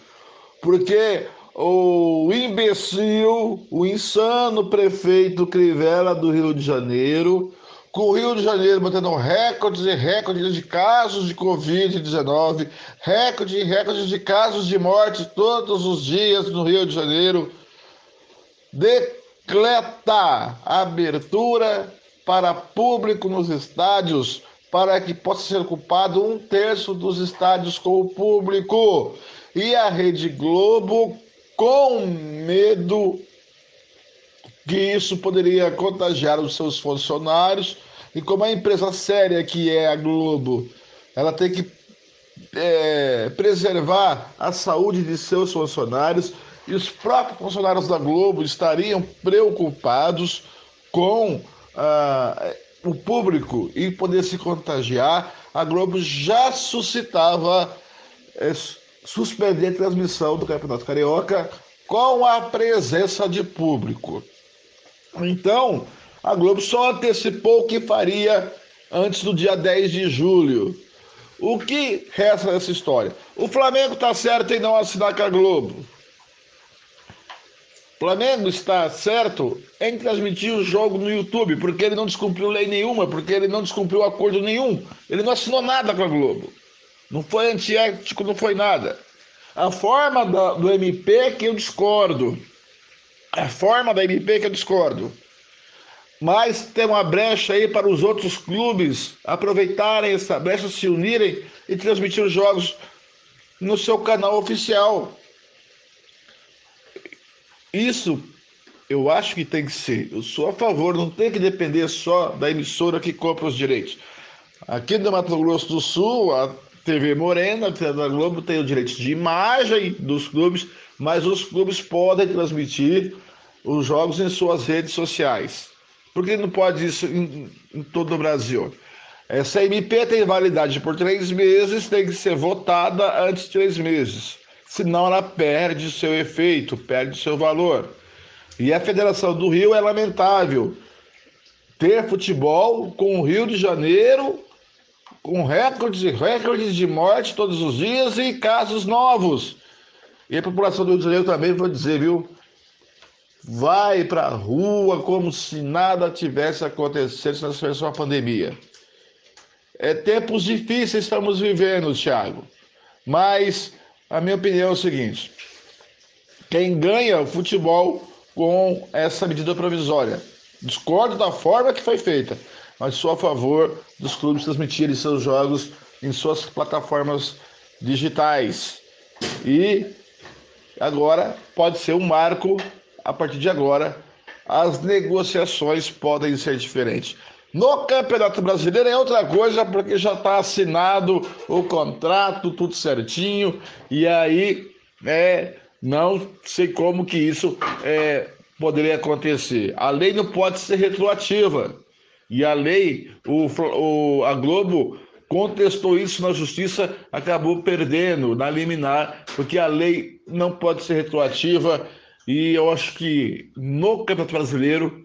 porque o imbecil, o insano prefeito Crivella do Rio de Janeiro, com o Rio de Janeiro mantendo recordes e recordes de casos de Covid-19, recorde e recordes de casos de morte todos os dias no Rio de Janeiro, decreta abertura para público nos estádios para que possa ser ocupado um terço dos estádios com o público. E a Rede Globo, com medo que isso poderia contagiar os seus funcionários, e como a empresa séria que é a Globo, ela tem que é, preservar a saúde de seus funcionários, e os próprios funcionários da Globo estariam preocupados com ah, o público e poder se contagiar, a Globo já suscitava é, suspender a transmissão do Campeonato Carioca com a presença de público. Então, a Globo só antecipou o que faria antes do dia 10 de julho. O que resta dessa história? O Flamengo está certo em não assinar com a Globo. O Flamengo está certo em transmitir o jogo no YouTube, porque ele não descumpriu lei nenhuma, porque ele não descumpriu acordo nenhum. Ele não assinou nada com a Globo. Não foi antiético, não foi nada. A forma da, do MP é que eu discordo. A forma da MP é que eu discordo. Mas tem uma brecha aí para os outros clubes aproveitarem essa brecha, se unirem e transmitir os jogos no seu canal oficial. Isso eu acho que tem que ser. Eu sou a favor, não tem que depender só da emissora que compra os direitos. Aqui no Mato Grosso do Sul, a TV Morena, a TV Globo, tem o direito de imagem dos clubes, mas os clubes podem transmitir os jogos em suas redes sociais. Por que não pode isso em, em todo o Brasil? Essa MP tem validade por três meses, tem que ser votada antes de três meses. Senão ela perde seu efeito, perde seu valor. E a Federação do Rio é lamentável ter futebol com o Rio de Janeiro com recordes e recordes de morte todos os dias e casos novos. E a população do Rio de Janeiro também vou dizer, viu? Vai para a rua como se nada tivesse acontecido se não tivesse uma pandemia. É tempos difíceis estamos vivendo, Thiago. Mas a minha opinião é o seguinte: quem ganha o futebol com essa medida provisória. Discordo da forma que foi feita, mas sou a favor dos clubes transmitirem seus jogos em suas plataformas digitais. E agora pode ser um marco, a partir de agora, as negociações podem ser diferentes. No Campeonato Brasileiro é outra coisa, porque já está assinado o contrato, tudo certinho, e aí é não sei como que isso é, poderia acontecer. A lei não pode ser retroativa. E a lei, o, o, a Globo contestou isso na justiça, acabou perdendo na liminar, porque a lei não pode ser retroativa. E eu acho que no Campeonato Brasileiro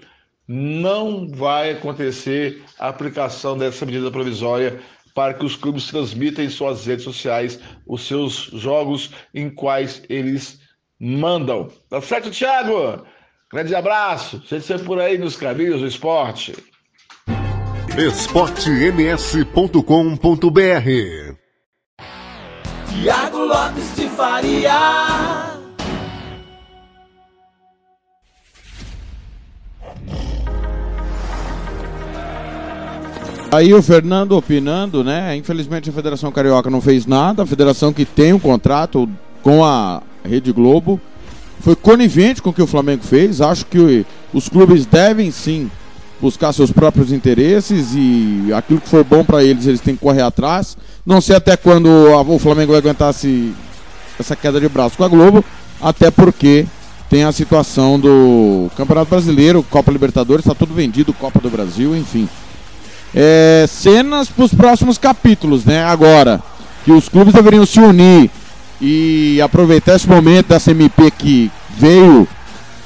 não vai acontecer a aplicação dessa medida provisória para que os clubes transmitam em suas redes sociais os seus jogos em quais eles mandam. Tá certo, Thiago? Grande abraço. Você sempre por aí nos caminhos do esporte. esportems.com.br Tiago Lopes de Faria. Aí o Fernando opinando, né? Infelizmente a Federação Carioca não fez nada. A federação que tem um contrato com a Rede Globo foi conivente com o que o Flamengo fez. Acho que os clubes devem sim buscar seus próprios interesses e aquilo que for bom para eles, eles têm que correr atrás. Não sei até quando o Flamengo vai aguentar esse, essa queda de braço com a Globo, até porque tem a situação do Campeonato Brasileiro, Copa Libertadores, está tudo vendido, Copa do Brasil, enfim. É, cenas para os próximos capítulos, né? Agora, que os clubes deveriam se unir e aproveitar esse momento dessa MP que veio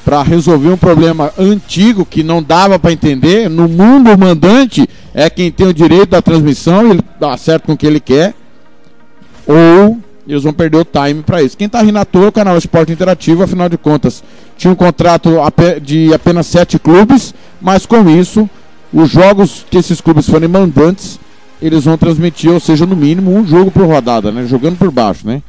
para resolver um problema antigo que não dava para entender. No mundo, o mandante é quem tem o direito da transmissão, ele acerta com o que ele quer. Ou eles vão perder o time para isso. Quem tá rindo à toa é o canal Esporte Interativo, afinal de contas, tinha um contrato de apenas sete clubes, mas com isso, os jogos que esses clubes forem mandantes, eles vão transmitir, ou seja, no mínimo um jogo por rodada, né? Jogando por baixo, né?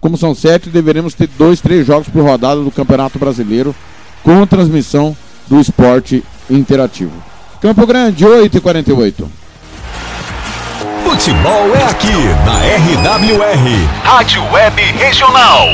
Como são sete, deveremos ter dois, três jogos por rodada do Campeonato Brasileiro com transmissão do esporte interativo. Campo Grande, 8 e 48 Futebol é aqui, na RWR. Rádio Web Regional.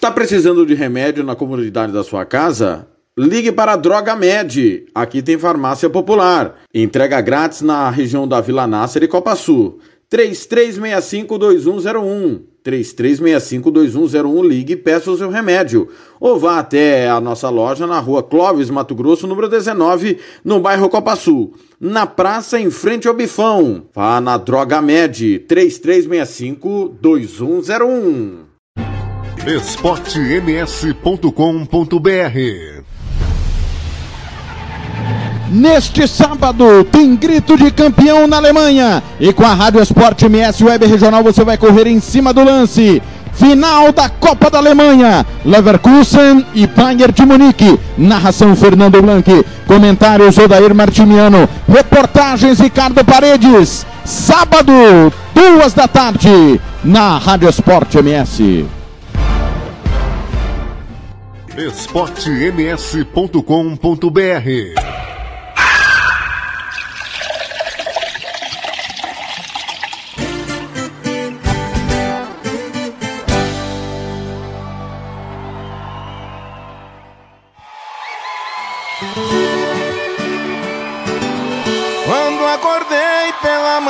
Tá precisando de remédio na comunidade da sua casa? Ligue para a Droga Med. Aqui tem farmácia popular. Entrega grátis na região da Vila Nácer e Copa Sul. 3365-2101. 3365-2101. Ligue e peça o seu remédio. Ou vá até a nossa loja na rua Clóvis, Mato Grosso, número 19, no bairro Copa Sul. Na praça, em frente ao Bifão. Vá na Droga Med. 3365-2101. esportems.com.br Neste sábado tem grito de campeão na Alemanha e com a Rádio Esporte MS Web Regional você vai correr em cima do lance. Final da Copa da Alemanha, Leverkusen e Bayern de Munique. Narração Fernando Blanc, comentários Odair Martimiano, reportagens Ricardo Paredes. Sábado, duas da tarde, na Rádio Esporte MS. esportems.com.br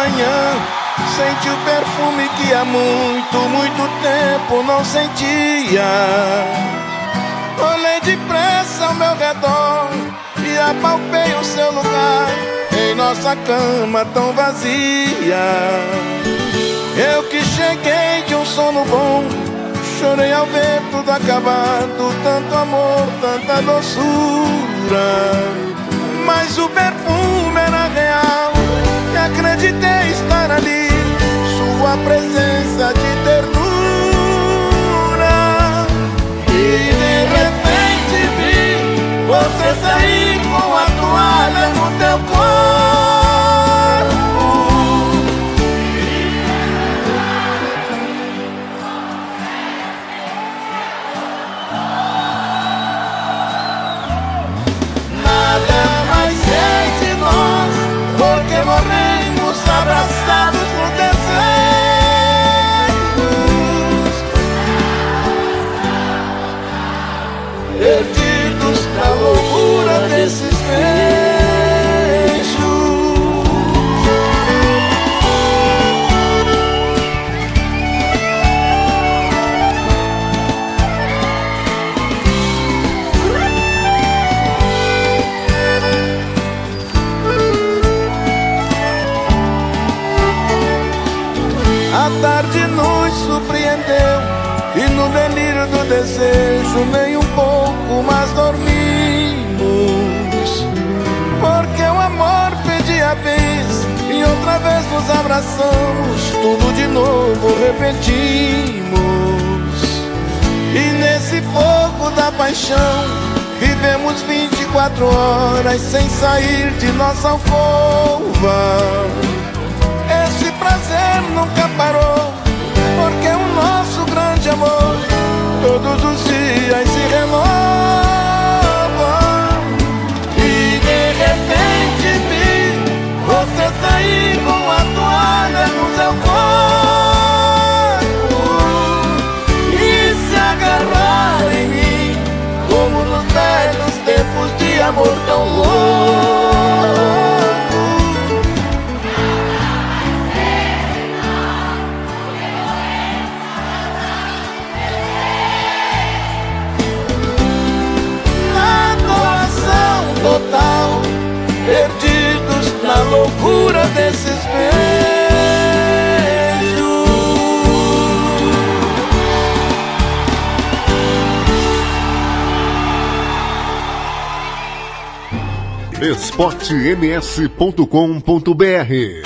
manhã, senti o perfume que há muito, muito tempo não sentia. Olhei depressa ao meu redor e apalpei o seu lugar em nossa cama tão vazia. Eu que cheguei de um sono bom, chorei ao ver tudo acabado, tanto amor, tanta doçura. Mas o perfume desejo nem um pouco mais dormimos. Porque o amor pedia vez e outra vez nos abraçamos, tudo de novo repetimos. E nesse fogo da paixão vivemos 24 horas sem sair de nossa alcova. Esse prazer nunca parou, porque o nosso grande amor todos os dias se renova. E de repente vi você sair com a toalha no seu corpo e se agarrar em mim, como nos velhos tempos de amor tão louco. Loucura desses beijos. esportems.com.br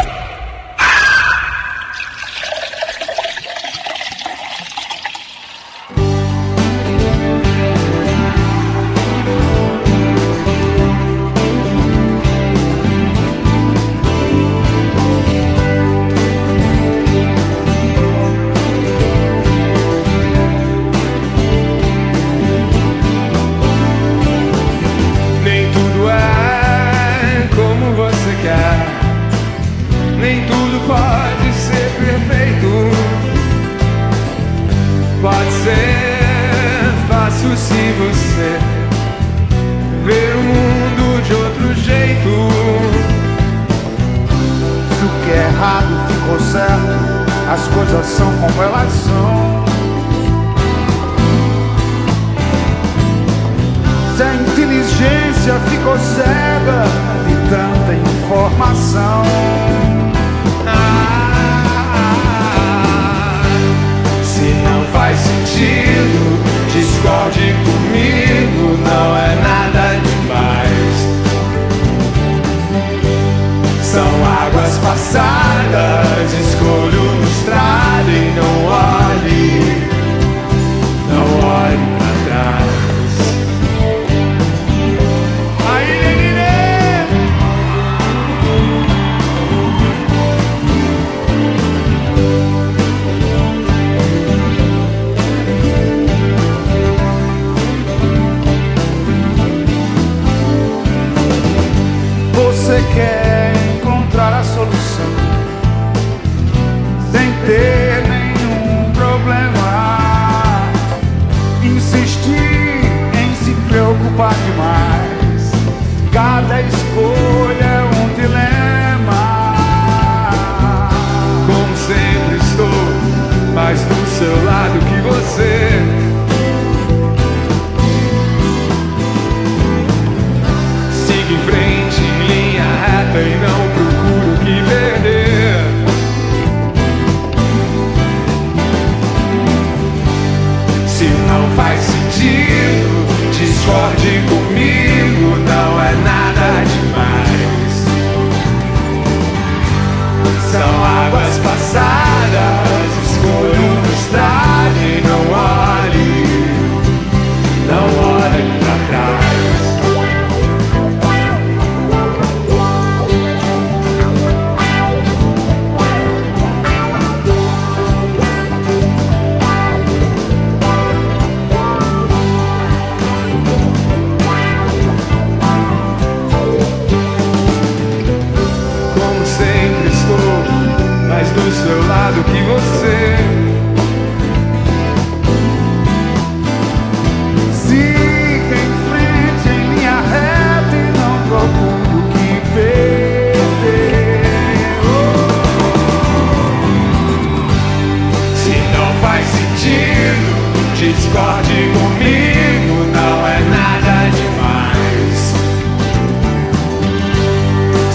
discorde comigo, não é nada demais.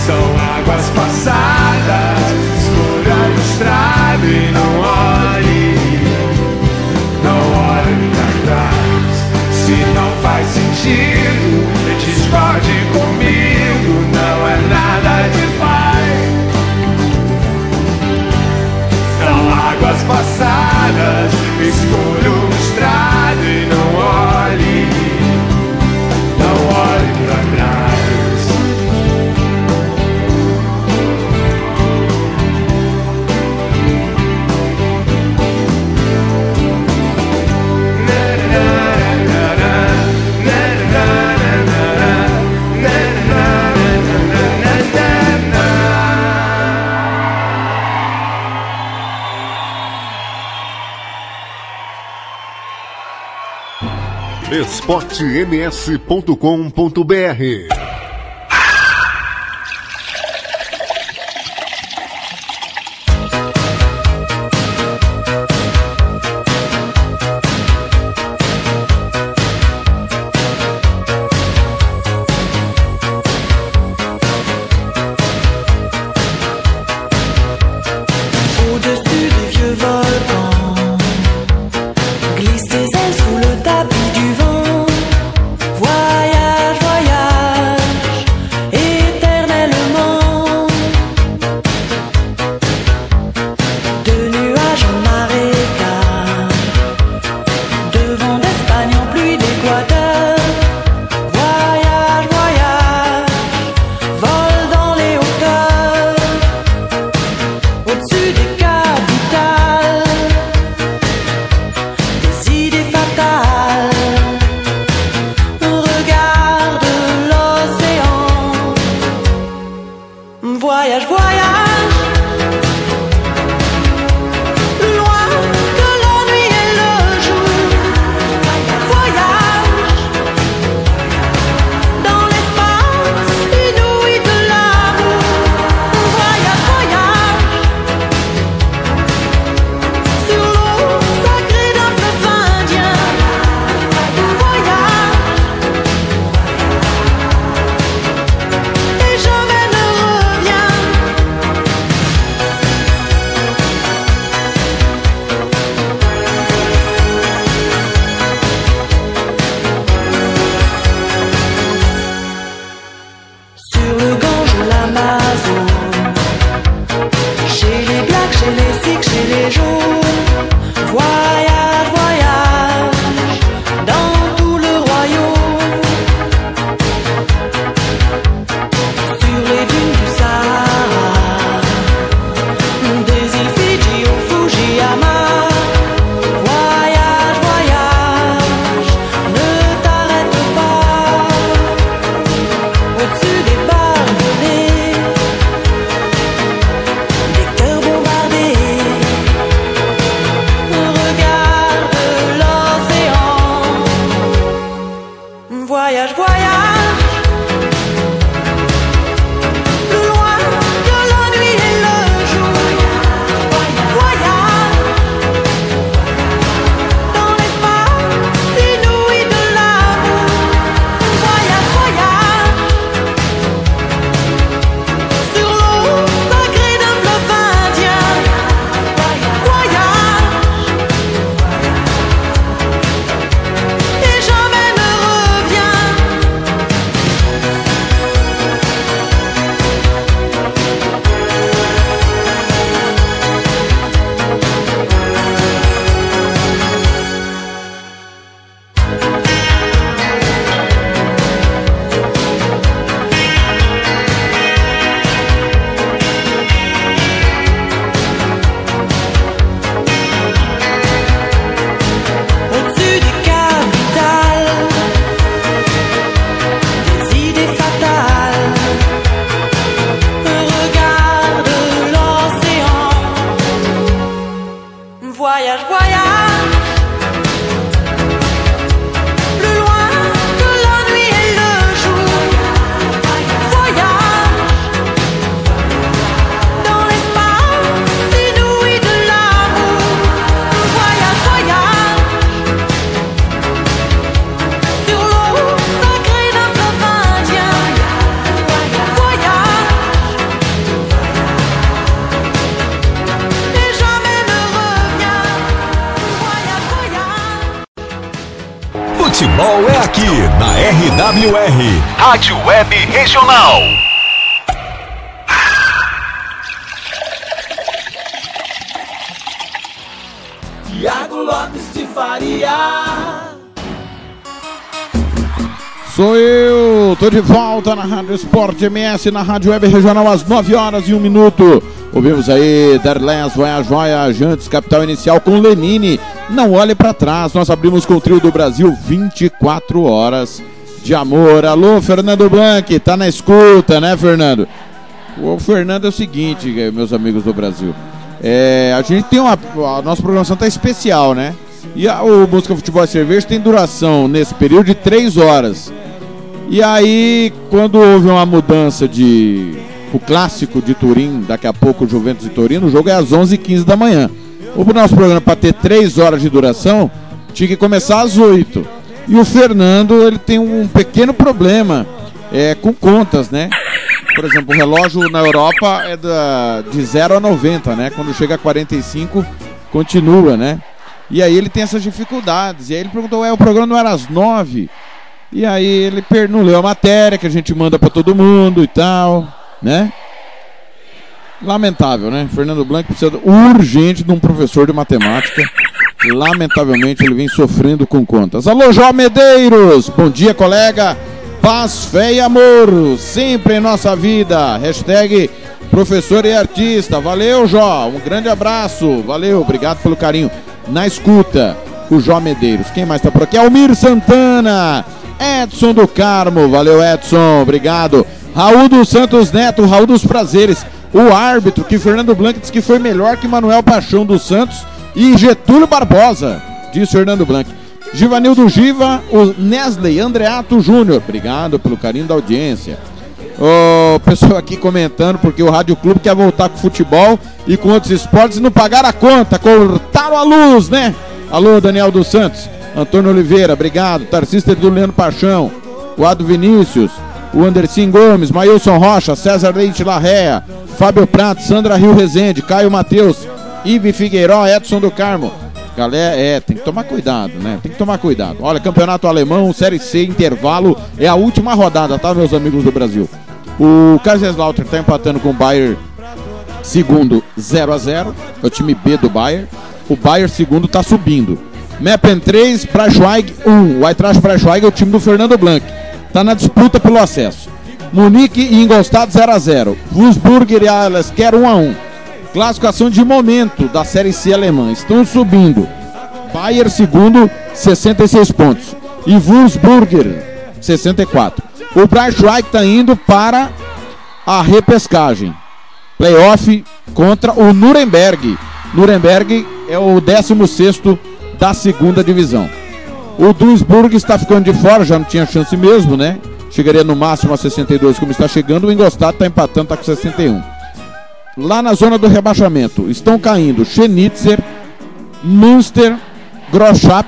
São águas passadas, escolha estrada e não olhe, não olhe pra trás. Se não faz sentido, discorde comigo, não é nada demais. São águas passadas, escolha estrada. esportems.com.br tô de volta na Rádio Esporte MS, na Rádio Web Regional, às 9 horas e 1 minuto. Ouvimos aí Derlens, Voyage Voyage, antes Capital Inicial com Lenine. Não olhe pra trás, nós abrimos com o trio do Brasil 24 horas de amor. Alô, Fernando Blanc, tá na escuta, né, Fernando? O Fernando é o seguinte, meus amigos do Brasil. É, a gente tem uma. A nossa programação tá especial, né? E a, o Música Futebol e Cerveja tem duração nesse período de 3 horas. E aí, quando houve uma mudança de. O clássico de Turim, daqui a pouco Juventus e Torino, o jogo é às 11h15 da manhã. O nosso programa, para ter 3 horas de duração, tinha que começar às 8 E o Fernando, ele tem um pequeno problema é, com contas, né? Por exemplo, o relógio na Europa é da, de 0 a 90, né? Quando chega a 45, continua, né? E aí ele tem essas dificuldades. E aí ele perguntou, ué, o programa não era às 9? E aí ele não leu a matéria que a gente manda pra todo mundo e tal, né? Lamentável, né? Fernando Blanc precisa urgente de um professor de matemática. Lamentavelmente ele vem sofrendo com contas. Alô, Jó Medeiros! Bom dia, colega! Paz, fé e amor, sempre em nossa vida. Hashtag professor e artista. Valeu, Jó. Um grande abraço. Valeu, obrigado pelo carinho. Na escuta, o Jó Medeiros. Quem mais tá por aqui? Almir Santana. Edson do Carmo. Valeu, Edson. Obrigado. Raul dos Santos Neto, Raul dos Prazeres. O árbitro que Fernando Blanc disse que foi melhor que Manuel Paixão dos Santos e Getúlio Barbosa, diz Fernando Blanc. Givanildo Giva, o Nesley Andreato Júnior. Obrigado pelo carinho da audiência. O pessoal aqui comentando porque o Rádio Clube quer voltar com futebol e com outros esportes e não pagaram a conta, cortaram a luz, né? Alô, Daniel dos Santos, Antônio Oliveira, obrigado. Tarcísio do Leandro Paixão, o Ado Vinícius, o Andercim Gomes, Maílson Rocha, César Leite Larrea, Fábio Prato, Sandra Rio Rezende, Caio Matheus, Ive Figueiró, Edson do Carmo. Galera, é, tem que tomar cuidado, né? Tem que tomar cuidado. Olha, Campeonato Alemão, Série C, intervalo, é a última rodada, tá, meus amigos do Brasil? O Kaiserslautern tá empatando com o Bayern segundo 0 a 0 é o time B do Bayern. O Bayern segundo tá subindo. Meppen 3, Braunschweig 1. O Eintracht Braunschweig é o time do Fernando Blanc. Tá na disputa pelo acesso. Munique e Ingolstadt 0 a 0. Wolfsburger e Alesquer 1 a 1. Classificação de momento da Série C alemã. Estão subindo. Bayern segundo, 66 pontos. E Wolfsburger, 64. O Braunschweig está indo para a repescagem. Playoff contra o Nuremberg. Nuremberg é o 16º da segunda divisão. O Duisburg está ficando de fora, já não tinha chance mesmo, né? Chegaria no máximo a 62 como está chegando. O Ingolstadt está empatando, está com 61. Lá na zona do rebaixamento estão caindo Schnitzer, Münster, Groschap,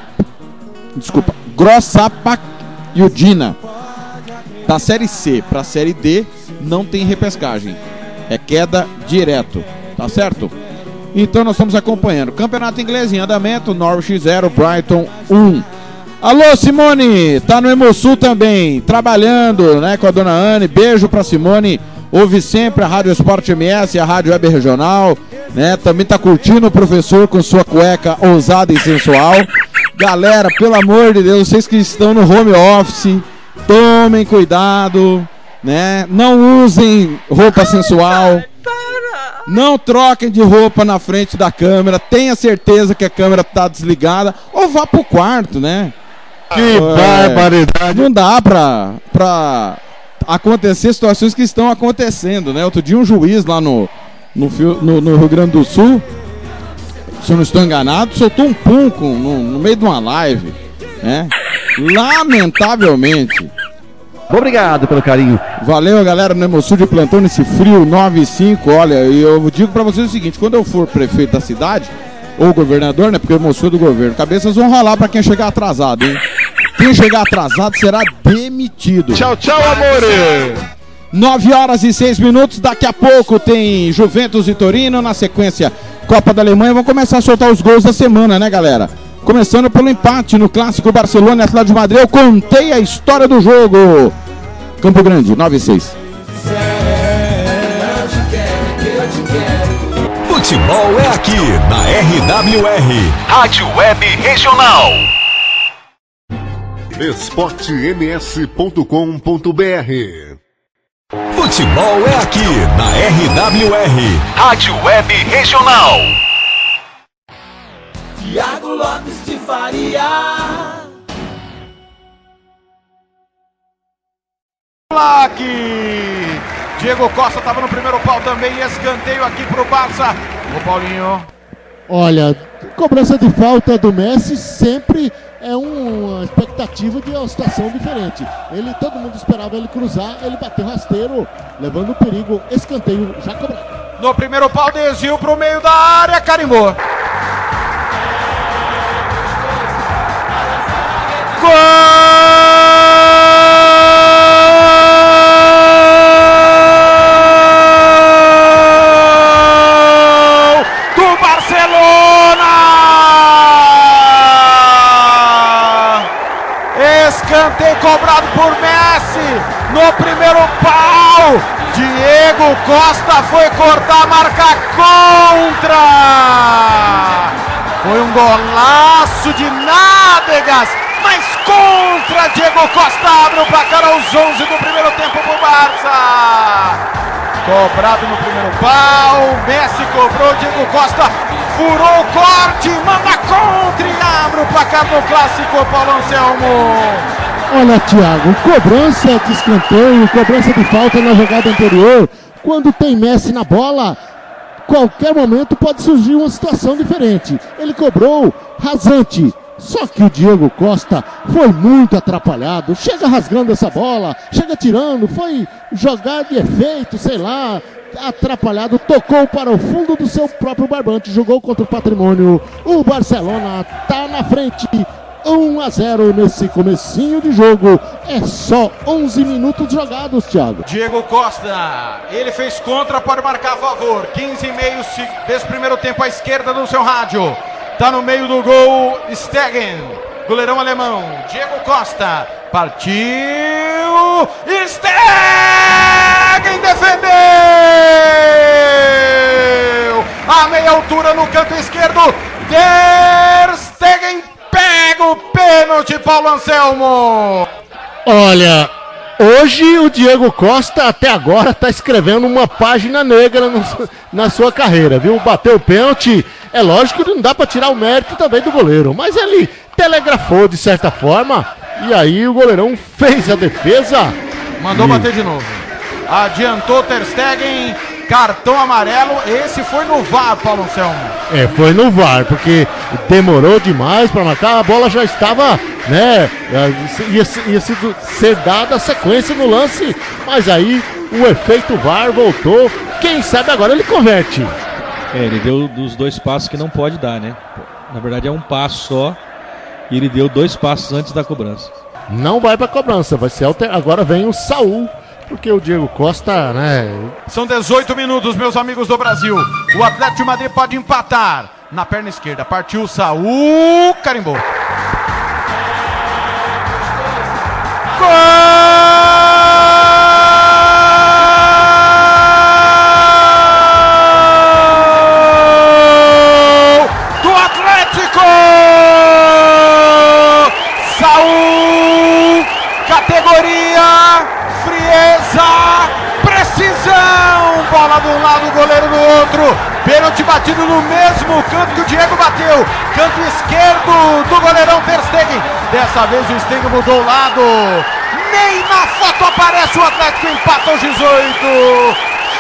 desculpa, Grossapak e o Dina. Da série C para a série D não tem repescagem. É queda direto, tá certo? Então nós estamos acompanhando. Campeonato inglês em andamento, Norwich 0, Brighton 1. Alô, Simone, tá no Hemosul também, trabalhando, né, com a dona Anne. Beijo pra Simone. Ouve sempre a Rádio Esporte MS, a Rádio Web Regional, né? Também tá curtindo o professor com sua cueca ousada e sensual. Galera, pelo amor de Deus, vocês que estão no home office, tomem cuidado, né? Não usem roupa sensual. Não troquem de roupa na frente da câmera. Tenha certeza que a câmera tá desligada. Ou vá pro quarto, né? Que barbaridade. Não dá pra, pra acontecer situações que estão acontecendo, né? Outro dia um juiz lá no, no, no- no Rio Grande do Sul, se eu não estou enganado, soltou um pum com- no, no meio de uma live, né? Lamentavelmente. Obrigado pelo carinho. Valeu, galera, no Hemosul de plantão nesse frio 9 e 5. Olha, e eu digo pra vocês o seguinte: quando eu for prefeito da cidade, ou governador, né? Porque o Hemosul é do governo, cabeças vão rolar pra quem chegar atrasado, hein? Quem chegar atrasado será demitido. Tchau, tchau, amores! 9 horas e 6 minutos. Daqui a pouco tem Juventus e Torino. Na sequência, Copa da Alemanha. Vamos começar a soltar os gols da semana, né, galera? Começando pelo empate no clássico Barcelona e Atlético de Madrid. Eu contei a história do jogo. Campo Grande, 9 e 6. Futebol é aqui na RWR, Rádio Web Regional. esportems.com.br Futebol é aqui na RWR, Rádio Web Regional. Tiago Lopes de Faria. Plaque! Diego Costa estava no primeiro pau também, escanteio aqui pro Barça. O Paulinho. Olha, cobrança de falta do Messi sempre é uma expectativa de uma situação diferente. Ele, todo mundo esperava ele cruzar, ele bateu rasteiro, levando o perigo, escanteio já cobrado. No primeiro pau, desvio pro meio da área, carimbou. Escanteio cobrado por Messi no primeiro pau. Diego Costa foi cortar, marca contra. Foi um golaço de nádegas, mas contra Diego Costa abre o placar aos 11 do primeiro tempo pro Barça. Cobrado no primeiro pau, Messi cobrou, Diego Costa furou o corte, manda contra e abre o placar do clássico, Paulo Anselmo. Olha, Thiago, cobrança de escanteio, cobrança de falta na jogada anterior. Quando tem Messi na bola, qualquer momento pode surgir uma situação diferente. Ele cobrou rasante. Só que o Diego Costa foi muito atrapalhado. Chega rasgando essa bola, chega tirando, foi jogar de efeito, sei lá, atrapalhado, tocou para o fundo do seu próprio barbante, jogou contra o patrimônio. O Barcelona tá na frente. 1 a 0 nesse comecinho de jogo. É só 11 minutos jogados, Thiago. Diego Costa, ele fez contra, pode marcar a favor. 15 e meio se- desse primeiro tempo à esquerda do seu rádio. Tá no meio do gol, Stegen, goleirão alemão. Diego Costa, partiu. Stegen defendeu. A meia altura no canto esquerdo. Ter Stegen pega o pênalti, Paulo Anselmo. Olha, hoje o Diego Costa até agora está escrevendo uma página negra no na sua carreira, viu? Bateu o pênalti. É lógico que não dá para tirar o mérito também do goleiro, mas ele telegrafou de certa forma e aí o goleirão fez a defesa. Mandou E- bater de novo. Adiantou Ter Stegen, cartão amarelo. Esse foi no VAR, Paulo Anselmo. É, foi no VAR, porque demorou demais para marcar, a bola já estava, né, ia, ia sido- ser dada a sequência no lance, mas aí o efeito VAR voltou, quem sabe agora ele converte. É, ele deu dos dois passos que não pode dar, né? Na verdade é um passo só e ele deu dois passos antes da cobrança. Não vai para cobrança, vai ser alter... agora vem o Saul, porque o Diego Costa, né, São 18 minutos, meus amigos do Brasil. O Atlético de Madrid pode empatar. Na perna esquerda, partiu o Saul, carimbou. Gol de um lado, goleiro do outro. Pênalti batido no mesmo canto que o Diego bateu. Canto esquerdo do goleirão Ter Stegen. Dessa vez o Stegen mudou o lado. Nem na foto aparece o Atlético empata aos 18.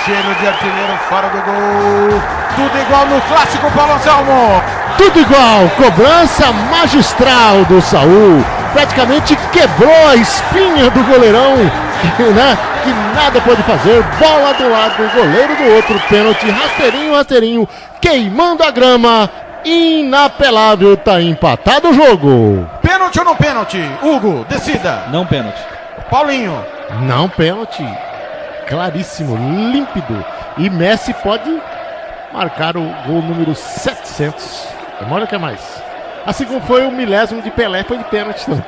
Cheiro de artilheiro fora do gol. Tudo igual no clássico Paulo Anselmo. tudo igual, cobrança magistral do Saul, praticamente quebrou a espinha do goleirão, né, que nada pode fazer, bola do lado, goleiro do outro, pênalti, rasteirinho, rasteirinho, queimando a grama, inapelável, tá empatado o jogo. Pênalti ou não pênalti? Hugo, decida. Não pênalti. Paulinho. Não pênalti, claríssimo, límpido, e Messi pode marcar o gol número 700, demora que é mais. Assim como foi o milésimo de Pelé, foi de pênalti também.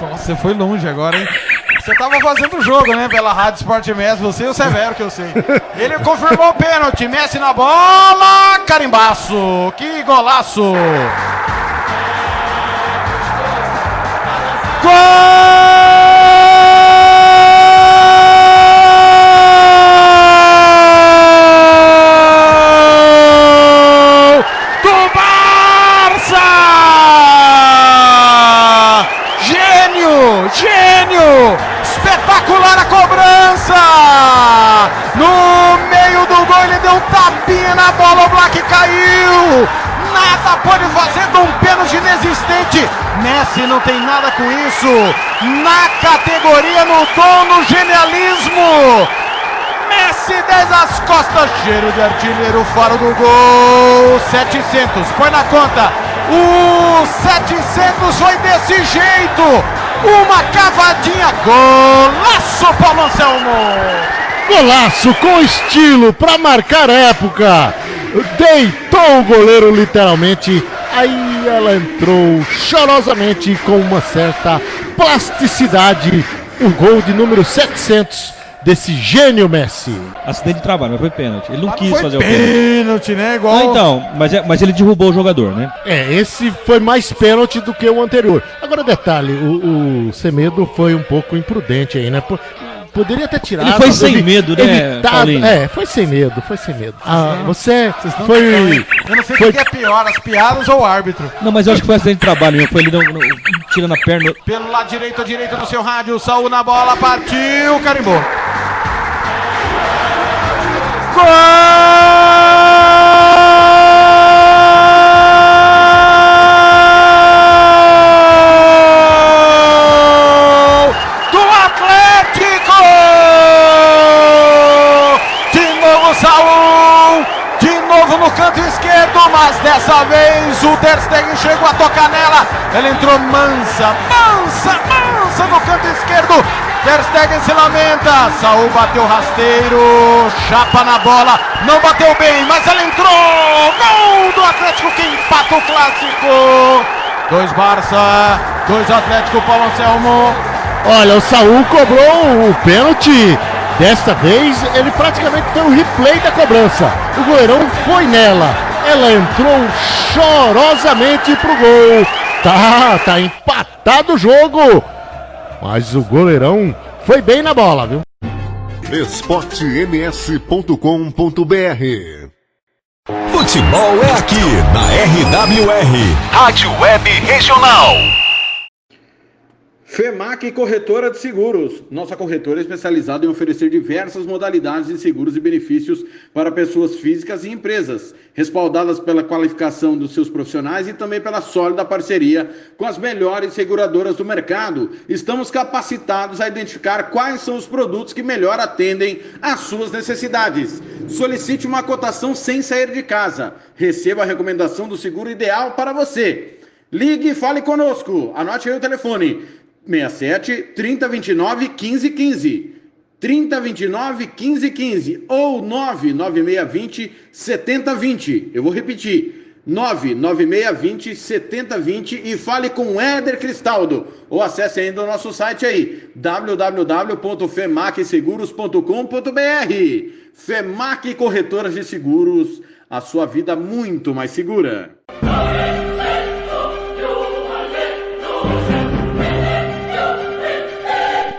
Nossa, você foi longe agora, hein? Você tava fazendo o jogo, né? Pela Rádio Sport Messi, você e o Severo, que eu sei. Ele confirmou o pênalti, Messi na bola, carimbaço, que golaço! Gol do Barça! Gênio, gênio! Espetacular a cobrança! No meio do gol ele deu um tapinha na bola, o Black caiu! Nada pode fazer de um pênalti inexistente. Messi não tem nada com isso. Na categoria, no dom, no genialismo. 10 as costas, cheiro de artilheiro fora do gol. 700, põe na conta. O 700 foi desse jeito. Uma cavadinha, golaço, Paulo Anselmo. Golaço com estilo para marcar época. Deitou o goleiro literalmente. Aí ela entrou chorosamente com uma certa plasticidade. O gol de número 700 desse gênio Messi. Acidente de trabalho, mas foi pênalti. Ele não quis foi fazer o pênalti. pênalti, né? Igual. Ah, então, mas, é- mas ele derrubou o jogador, né? É, esse foi mais pênalti do que o anterior. Agora, detalhe: o, o Semedo foi um pouco imprudente aí, né? Po- Poderia ter tirado. Ele foi sem evi- medo, né, evitado- Paulinho? É, foi sem medo, foi sem medo. Ah, você não foi. Eu não sei o foi- que é pior, as piadas ou o árbitro. Não, mas eu acho que foi acidente de trabalho mesmo. Foi ele não, não- tirando a perna. Pelo lado direito, direito do seu rádio, Saúl na bola, partiu, carimbou. Gol do Atlético! De novo Saúl, de novo no canto esquerdo, mas dessa vez o Ter Stegen chegou a tocar nela. Ela entrou mansa, mansa, mansa no canto esquerdo. Ter se lamenta. Saúl bateu rasteiro, chapa na bola, não bateu bem, mas ela entrou. Gol do Atlético que empata o clássico. Dois Barça, dois Atlético, Paulo Anselmo. Olha, o Saul cobrou o pênalti. Desta vez, ele praticamente foi o replay da cobrança. O goleirão foi nela. Ela entrou chorosamente pro gol. Tá, tá empatado o jogo. Mas o goleirão foi bem na bola, viu? esportems.com.br Futebol é aqui na RWR, Rádio Web Regional. FEMAC Corretora de Seguros. Nossa corretora é especializada em oferecer diversas modalidades de seguros e benefícios para pessoas físicas e empresas, respaldadas pela qualificação dos seus profissionais e também pela sólida parceria com as melhores seguradoras do mercado. Estamos capacitados a identificar quais são os produtos que melhor atendem às suas necessidades. Solicite uma cotação sem sair de casa. Receba a recomendação do seguro ideal para você. Ligue e fale conosco. Anote aí o telefone. 67 3029 1515. 3029 1515 ou 99620 7020. Eu vou repetir. 99620 7020 e fale com o Éder Cristaldo ou acesse ainda o nosso site aí www.femacseguros.com.br Femac Corretoras de Seguros, a sua vida muito mais segura.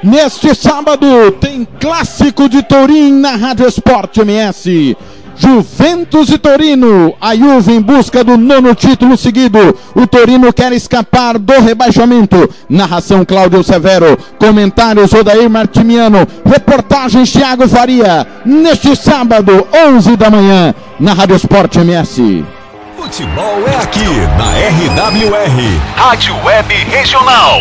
Neste sábado tem clássico de Turim na Rádio Esporte MS. Juventus e Torino, a Juve em busca do nono título seguido. O Torino quer escapar do rebaixamento. Narração Cláudio Severo, comentários Odair Martimiano, reportagens Thiago Faria. Neste sábado, 11 da manhã, na Rádio Esporte MS. Futebol é aqui na RWR, Rádio Web Regional.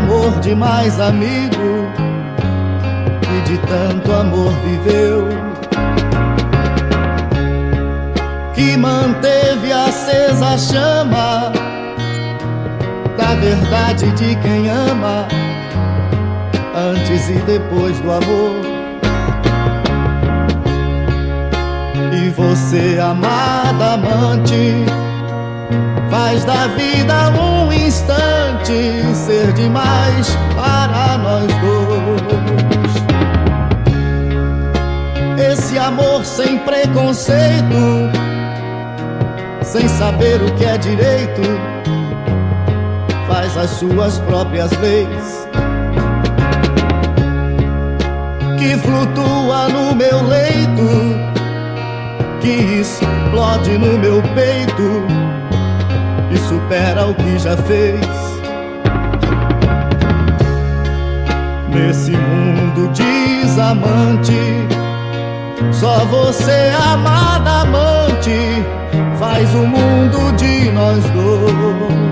Amor demais amigo, que de tanto amor viveu, que manteve acesa a chama da verdade de quem ama, antes e depois do amor. E você, amada amante, faz da vida um instante ser demais para nós dois. Esse amor sem preconceito, sem saber o que é direito, faz as suas próprias leis. Que flutua no meu leito que explode no meu peito e supera o que já fez. Nesse mundo desamante, só você, amada amante, faz o mundo de nós dois.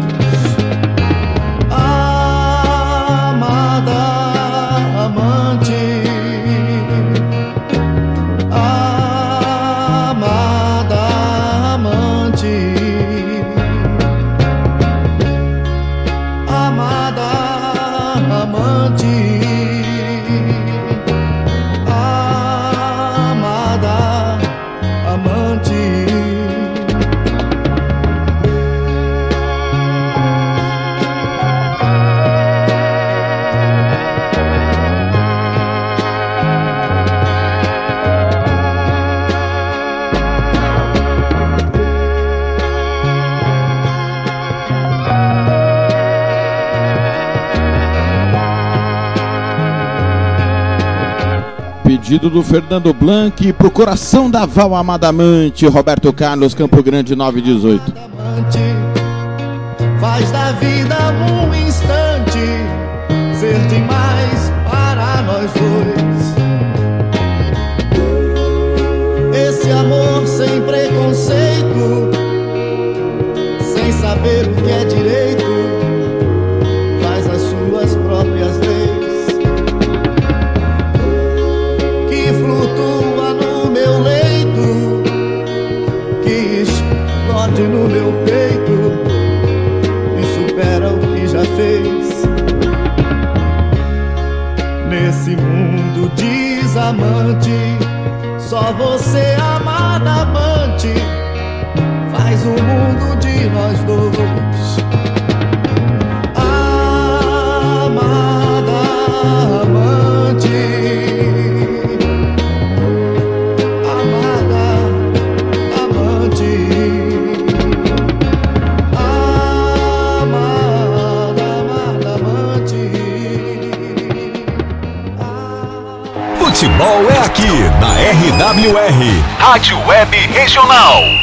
Pedido do Fernando Blanc pro coração da Val Amadamante, Roberto Carlos, Campo Grande 918. Faz da vida um instante ser demais para nós dois. Esse amor sem preconceito, sem saber o que é direito, Nesse mundo desamante, só você, amada amante, faz o mundo de nós dois. RWR. Rádio Web Regional.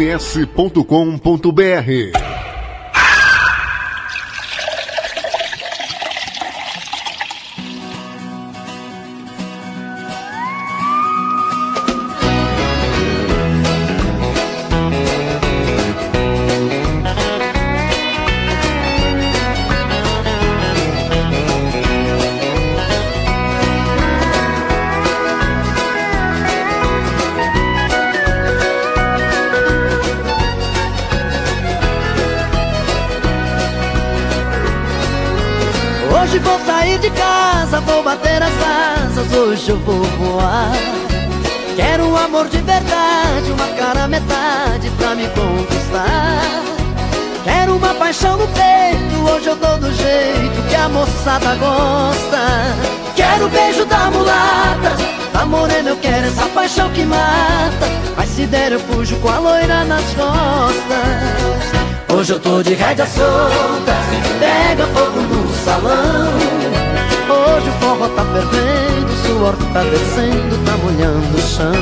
esportems.com.br de rédea solta, pega fogo no salão. Hoje o forró tá fervendo, o suor tá descendo, tá molhando o chão.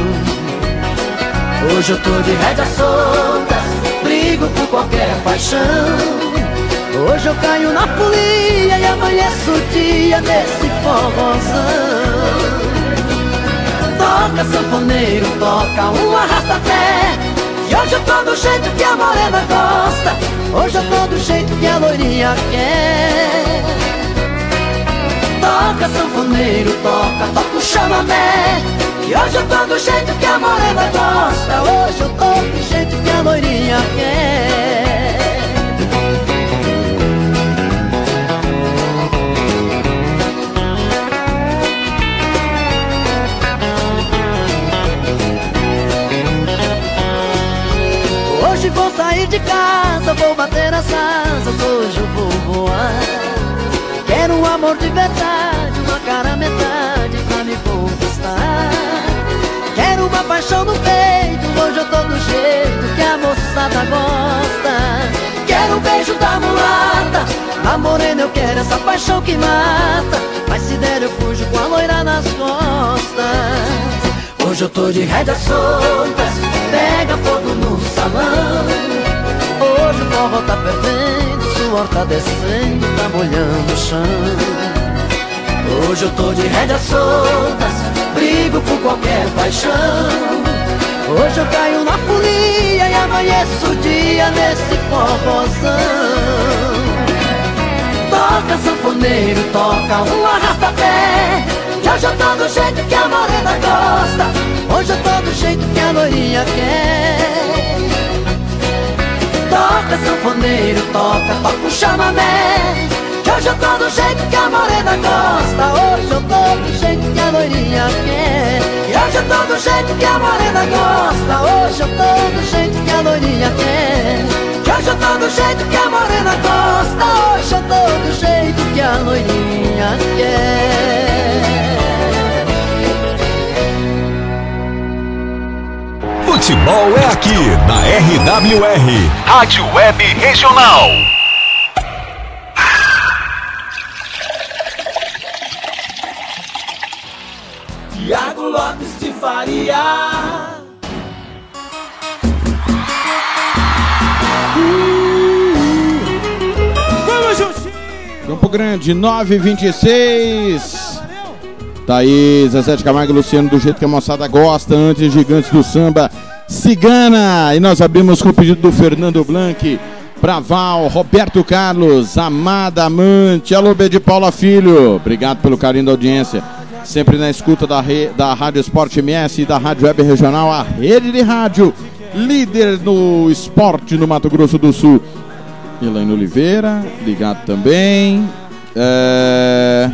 Hoje eu tô de rédea solta, brigo por qualquer paixão. Hoje eu caio na folia e amanheço o dia nesse forrozão. Toca sanfoneiro, toca um arrasta-pé. E hoje eu tô do jeito que a morena gosta Hoje eu tô do jeito que a loirinha quer. Toca sanfoneiro, toca, toca o chamamé. E hoje eu tô do jeito que a morena gosta. Hoje eu tô do jeito que a loirinha quer de casa, vou bater as asas, hoje eu vou voar. Quero um amor de verdade, uma cara metade pra me conquistar. Quero uma paixão no peito, hoje eu tô do jeito que a moçada gosta. Quero um beijo da mulata, a morena eu quero essa paixão que mata. Mas se der eu fujo com a loira nas costas. Hoje eu tô de rédeas soltas, pega fogo no salão. Forró tá fervendo, suor tá descendo, tá molhando o chão. Hoje eu tô de rédeas soltas, brigo por qualquer paixão. Hoje eu caio na folia e amanheço o dia nesse forrozão. Toca sanfoneiro, toca um arrasta-pé. Hoje eu tô do jeito que a morena gosta Hoje eu tô do jeito que a loirinha quer Toca sanfoneiro, toca, toca o chamamé Que hoje eu tô do jeito que a morena gosta Hoje eu tô do jeito que a loirinha quer. E hoje eu tô do jeito que a morena gosta Hoje eu tô do jeito que a loirinha quer. Que hoje eu tô do jeito que a morena gosta Hoje eu tô do jeito que a loirinha quer Futebol é aqui na RWR, Rádio Web Regional. Lopes de Faria. Vamos juntinho! Campo Grande, 926. Tá aí, Zezé de Camargo e Luciano, do jeito que a moçada gosta, antes Gigantes do Samba, Cigana. E nós abrimos com o pedido do Fernando Blanc, Praval, Roberto Carlos, Amada Amante, alô B de Paula Filho. Obrigado pelo carinho da audiência. Sempre na escuta da, re- da Rádio Esporte MS e da Rádio Web Regional, a rede de rádio, líder no esporte no Mato Grosso do Sul. Elaine Oliveira, ligado também. É...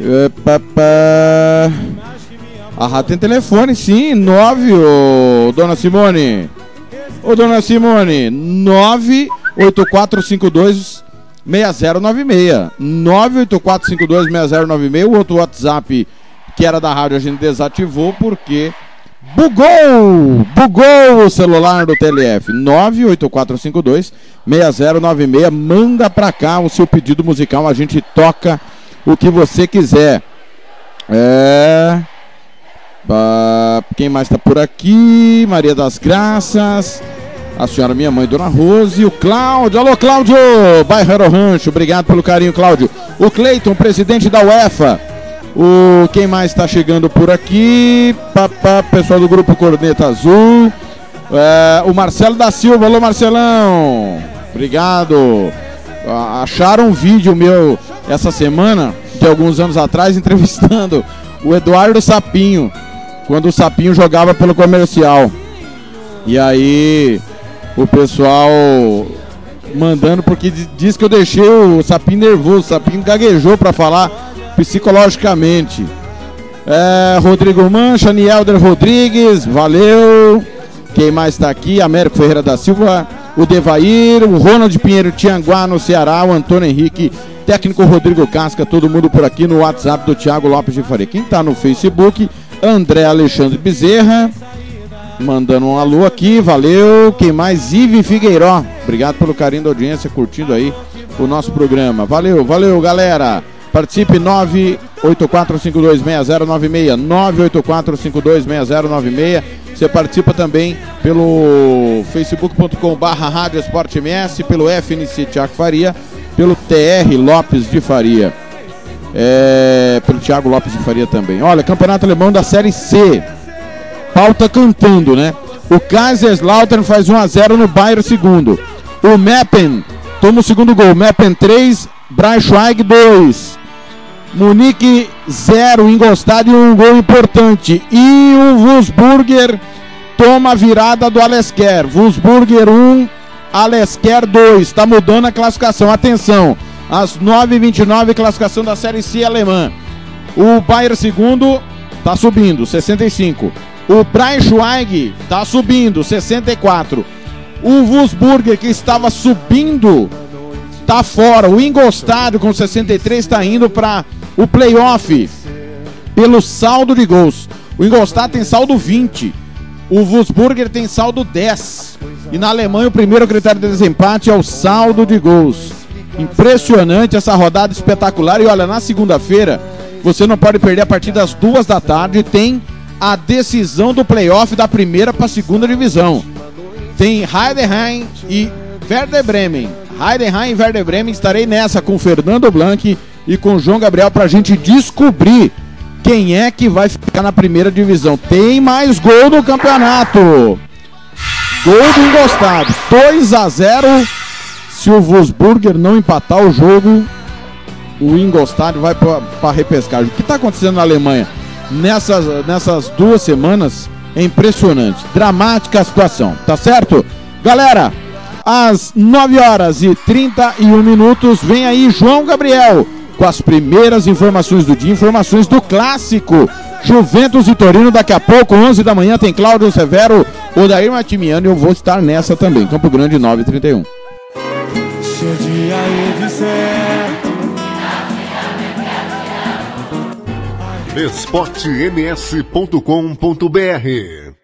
é, pá, pá. A rádio tem telefone, sim, 9, ô, dona Simone. Ô, dona Simone, 98452 6096. 984526096. O outro WhatsApp que era da rádio a gente desativou porque bugou! Bugou o celular do TLF. 98452 6096. Manda pra cá o seu pedido musical, a gente toca o que você quiser. É. Quem mais está por aqui? Maria das Graças. A senhora, minha mãe, Dona Rose. O Cláudio. Alô, Cláudio. Bairro Rancho. Obrigado pelo carinho, Cláudio. O Cleiton, presidente da UEFA. O quem mais está chegando por aqui? Pessoal do grupo Corneta Azul. É, o Marcelo da Silva. Alô, Marcelão. Obrigado. Acharam um vídeo meu essa semana, de alguns anos atrás, entrevistando o Eduardo Sapinho, quando o Sapinho jogava pelo comercial. E aí o pessoal mandando porque di- diz que eu deixei o Sapinho nervoso, o Sapinho gaguejou para falar psicologicamente. É, Rodrigo Mancha, Nielder Rodrigues, valeu. Quem mais está aqui? Américo Ferreira da Silva, o Devair, o Ronald Pinheiro Tianguá no Ceará, o Antônio Henrique, técnico Rodrigo Casca, todo mundo por aqui no WhatsApp do Thiago Lopes de Faria. Quem está no Facebook? André Alexandre Bezerra, mandando um alô aqui, valeu. Quem mais? Ive Figueiró, obrigado pelo carinho da audiência, curtindo aí o nosso programa. Valeu, valeu, galera. Participe 984526096, 984526096. Você participa também pelo facebook.com barra Rádio pelo FNC Tiago Faria, pelo TR Lopes de Faria. É, pelo Thiago Lopes de Faria também. Olha, Campeonato Alemão da Série C. Pau tá cantando, né? O Kaiserslautern faz 1x0 no Bayern segundo. O Meppen toma o segundo gol. Meppen 3, Braunschweig 2. Munique 0, Ingolstadt um gol importante. E o Wolfsburger toma a virada do Alesker. Wolfsburger 1, Alesker 2. Está mudando a classificação. Atenção, às 9h29, classificação da Série C alemã. O Bayern segundo está subindo, 65. O Braunschweig está subindo, 64. O Wolfsburger, que estava subindo, tá fora. O Ingolstadt com 63 está indo para o playoff pelo saldo de gols. O Ingolstadt tem saldo 20. O Wolfsburger tem saldo 10. E na Alemanha o primeiro critério de desempate é o saldo de gols. Impressionante essa rodada espetacular. E olha, na segunda-feira você não pode perder a partir das duas da tarde. Tem a decisão do playoff da primeira para a segunda divisão. Tem Heidenheim e Werder Bremen. Heidenheim e Werder Bremen. Estarei nessa com Fernando Blanc e com João Gabriel para a gente descobrir quem é que vai ficar na primeira divisão. Tem mais gol no campeonato. Gol do Ingolstadt. 2 a 0. Se o Wolfsburger não empatar o jogo, o Ingolstadt vai para repescagem. O que está acontecendo na Alemanha nessas, nessas duas semanas é impressionante. Dramática a situação, tá certo? Galera, às 9 horas e 31 minutos, vem aí João Gabriel com as primeiras informações do dia, informações do clássico. Juventus e Torino, daqui a pouco, 11 da manhã, tem Cláudio Severo, Odair Matimiano eu vou estar nessa também. Campo Grande 931. Dia eu disser esportems.com.br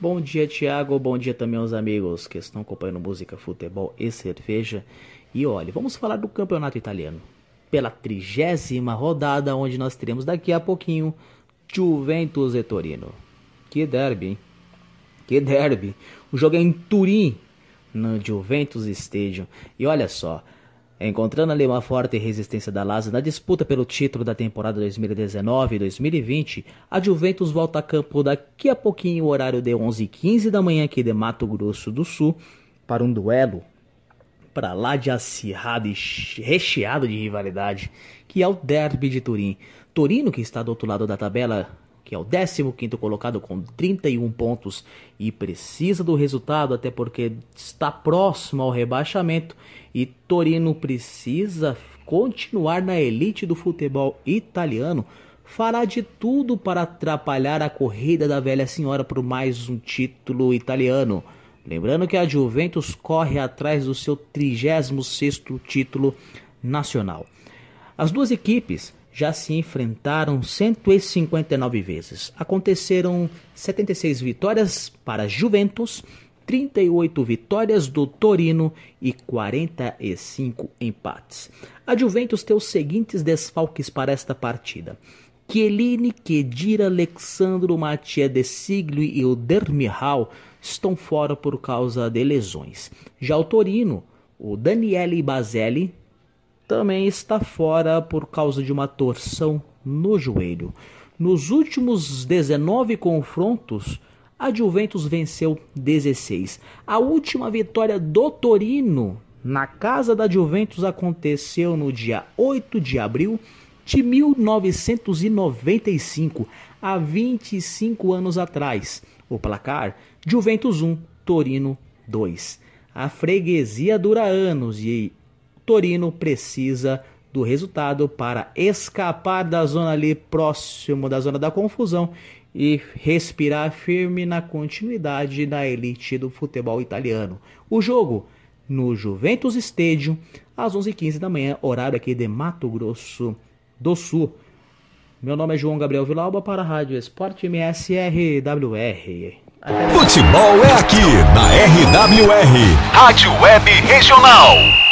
Bom dia, Thiago. Bom dia também aos amigos que estão acompanhando música, futebol e cerveja. E olha, vamos falar do campeonato italiano. Pela trigésima rodada, onde nós teremos daqui a pouquinho Juventus e Torino. Que derby, hein? Que derby. O jogo é em Turim, no Juventus Stadium. E olha só, encontrando ali uma forte resistência da Lazio na disputa pelo título da temporada 2019 e 2020, a Juventus volta a campo daqui a pouquinho, horário de 11h15 da manhã aqui de Mato Grosso do Sul, para um duelo para lá de acirrado e recheado de rivalidade, que é o Derby de Turim. Torino, que está do outro lado da tabela, que é o 15º colocado com 31 pontos e precisa do resultado, até porque está próximo ao rebaixamento e Torino precisa continuar na elite do futebol italiano, fará de tudo para atrapalhar a corrida da velha senhora por mais um título italiano. Lembrando que a Juventus corre atrás do seu 36º título nacional. As duas equipes já se enfrentaram 159 vezes. Aconteceram 76 vitórias para Juventus, 38 vitórias do Torino e 45 empates. A Juventus tem os seguintes desfalques para esta partida. Chiellini, Kedira, Alexandro, Mattia De Siglio e o Dermihal estão fora por causa de lesões. Já o Torino, o Daniele Baselli também está fora por causa de uma torção no joelho. Nos últimos 19 confrontos, a Juventus venceu 16. A última vitória do Torino na casa da Juventus aconteceu no dia 8 de abril de 1995, há 25 anos atrás. O placar Juventus 1, Torino 2. A freguesia dura anos e Torino precisa do resultado para escapar da zona ali próximo da zona da confusão e respirar firme na continuidade da elite do futebol italiano. O jogo no Juventus Stadium às 11h15 da manhã, horário aqui de Mato Grosso do Sul. Meu nome é João Gabriel Vilauba para a Rádio Esporte MSRWR. Futebol é aqui na RWR, Rádio Web Regional.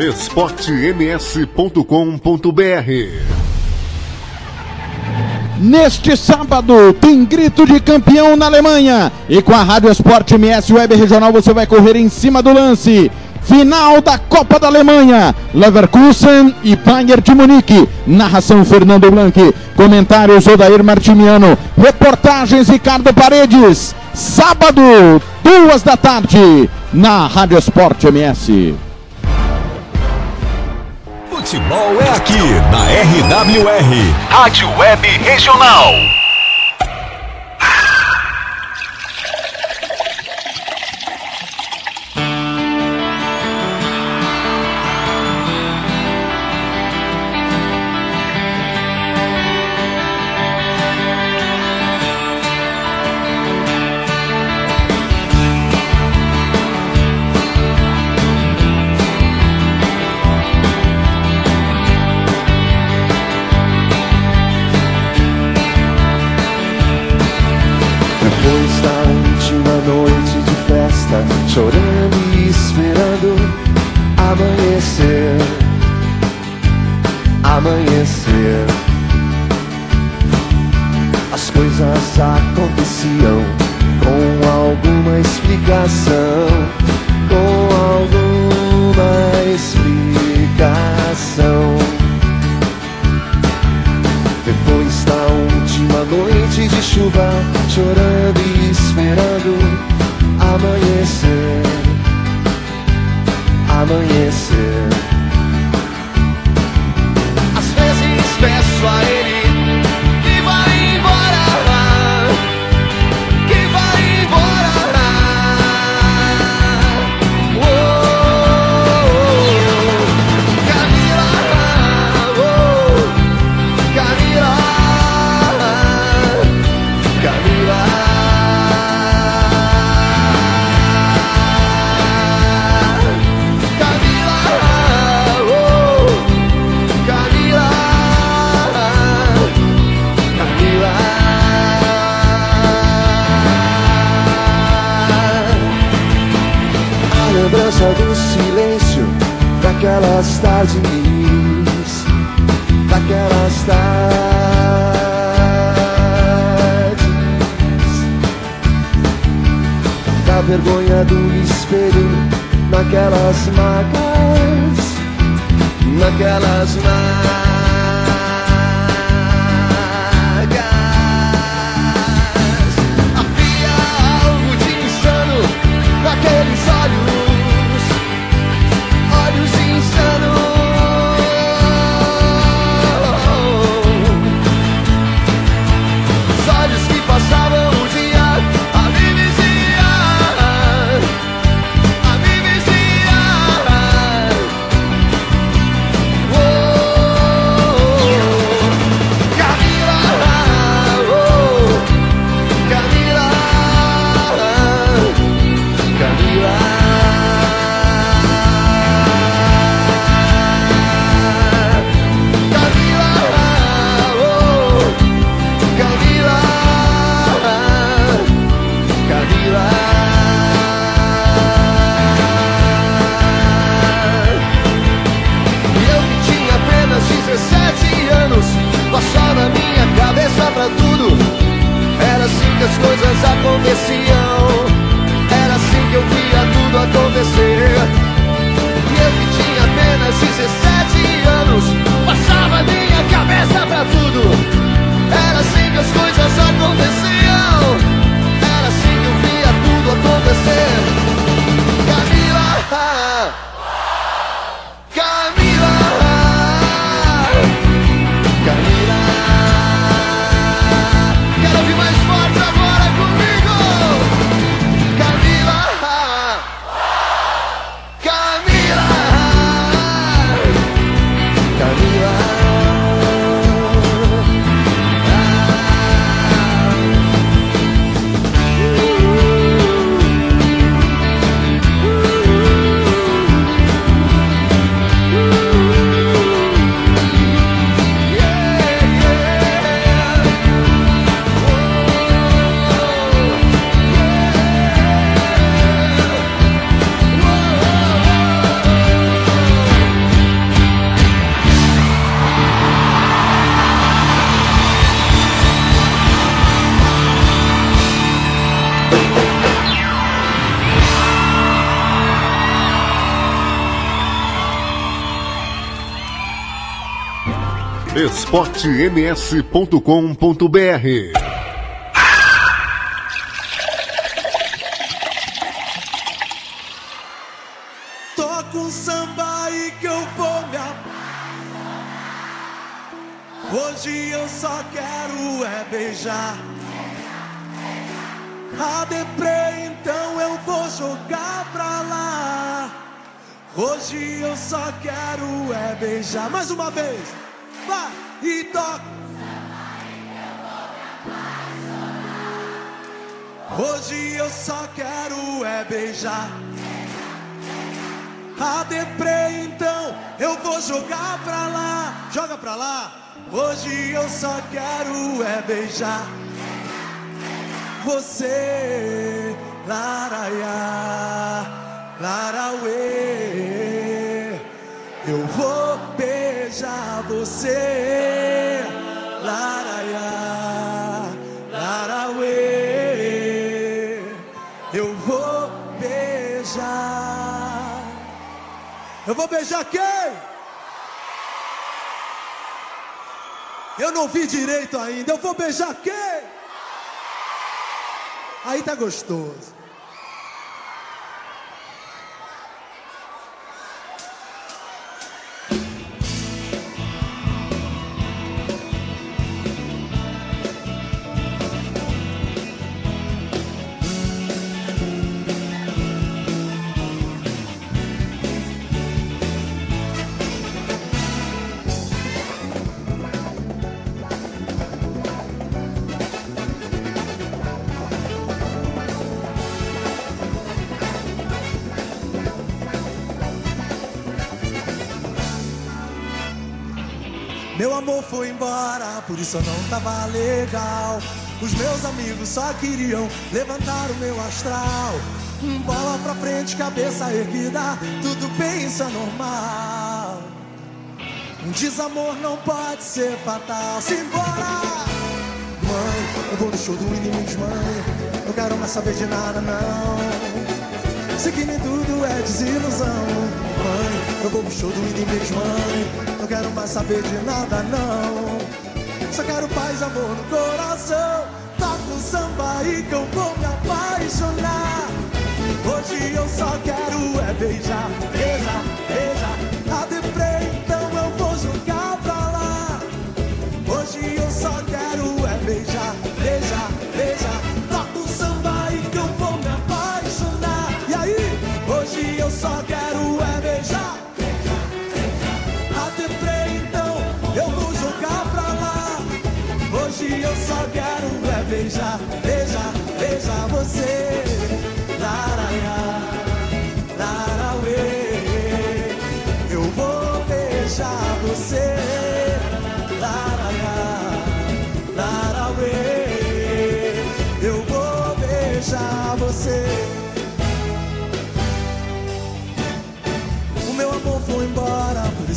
esportems.com.br Neste sábado tem grito de campeão na Alemanha e com a Rádio Esporte MS Web Regional você vai correr em cima do lance. Final da Copa da Alemanha, Leverkusen e Bayern de Munique. Narração Fernando Blanc, comentários Odair Martimiano, reportagens Ricardo Paredes. Sábado, duas da tarde, na Rádio Esporte MS. Futebol é aqui na RWR, Rádio Web Regional. Chorando e esperando amanhecer, amanhecer. As coisas aconteciam com alguma explicação, com alguma explicação. Depois da última noite de chuva, chorando e esperando amanhecer, amanhecer. Às vezes peço a ele daquelas tardes, daquelas tardes, da vergonha do espelho, naquelas marcas, naquelas marcas. Aconteciam Era assim que eu via tudo acontecer. E eu que tinha apenas 17 anos Passava minha cabeça pra tudo. Era assim que as coisas aconteciam. Era assim que eu via tudo acontecer. Camila, esportems.com.br Hoje eu só quero é beijar você. Laraiá, larauê. Eu vou beijar você. Laraiá, larauê. Eu vou beijar. Eu vou beijar quem? Eu não vi direito ainda. Eu vou beijar quem? Aí tá gostoso. Por isso eu não tava legal. Os meus amigos só queriam levantar o meu astral. Bola pra frente, cabeça erguida, tudo pensa normal. Um desamor não pode ser fatal. Simbora! Mãe, eu vou no show do inimigo, mãe. Não quero mais saber de nada, não. Nem tudo é desilusão. Mãe, eu vou pro show do inimigo, mãe. Não quero mais saber de nada, não. Só quero paz, amor no coração. Toca um samba aí que eu vou me apaixonar. Hoje eu só quero é beijar,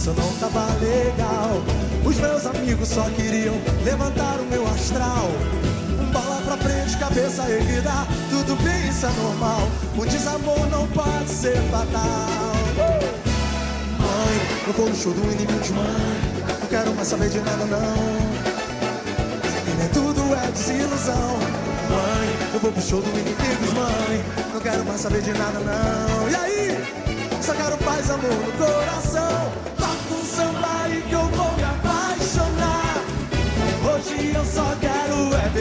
isso não tava legal. Os meus amigos só queriam levantar o meu astral. Um bola pra frente, cabeça erguida, tudo bem, isso é normal. O desamor não pode ser fatal. Mãe, eu vou no show do inimigo, mãe. Não quero mais saber de nada, não. E nem tudo é desilusão. Mãe, eu vou pro show do inimigos, mãe. Não quero mais saber de nada, não. E aí? Só quero paz, amor no coração.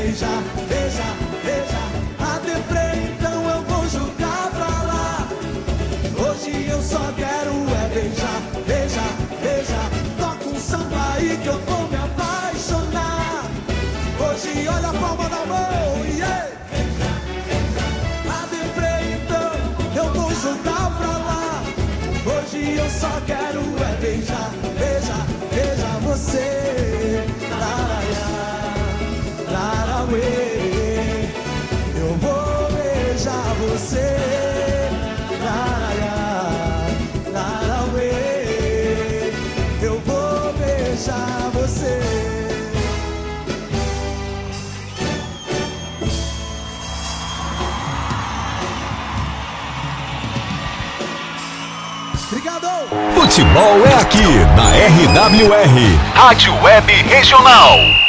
Beijar, beijar, beijar. A deprê, então eu vou jogar pra lá. Hoje eu só quero é beijar, beijar, beijar. Toca um samba aí que eu vou me apaixonar. Hoje olha a palma da mão, yeah. A deprê, então eu vou jogar pra lá. Hoje eu só quero é beijar, beijar, beijar você. Laraiá, larauê. Eu vou beijar você. Laraiá, larauê. Eu vou beijar você. Obrigado! Futebol é aqui na RWR, Rádio Web Regional.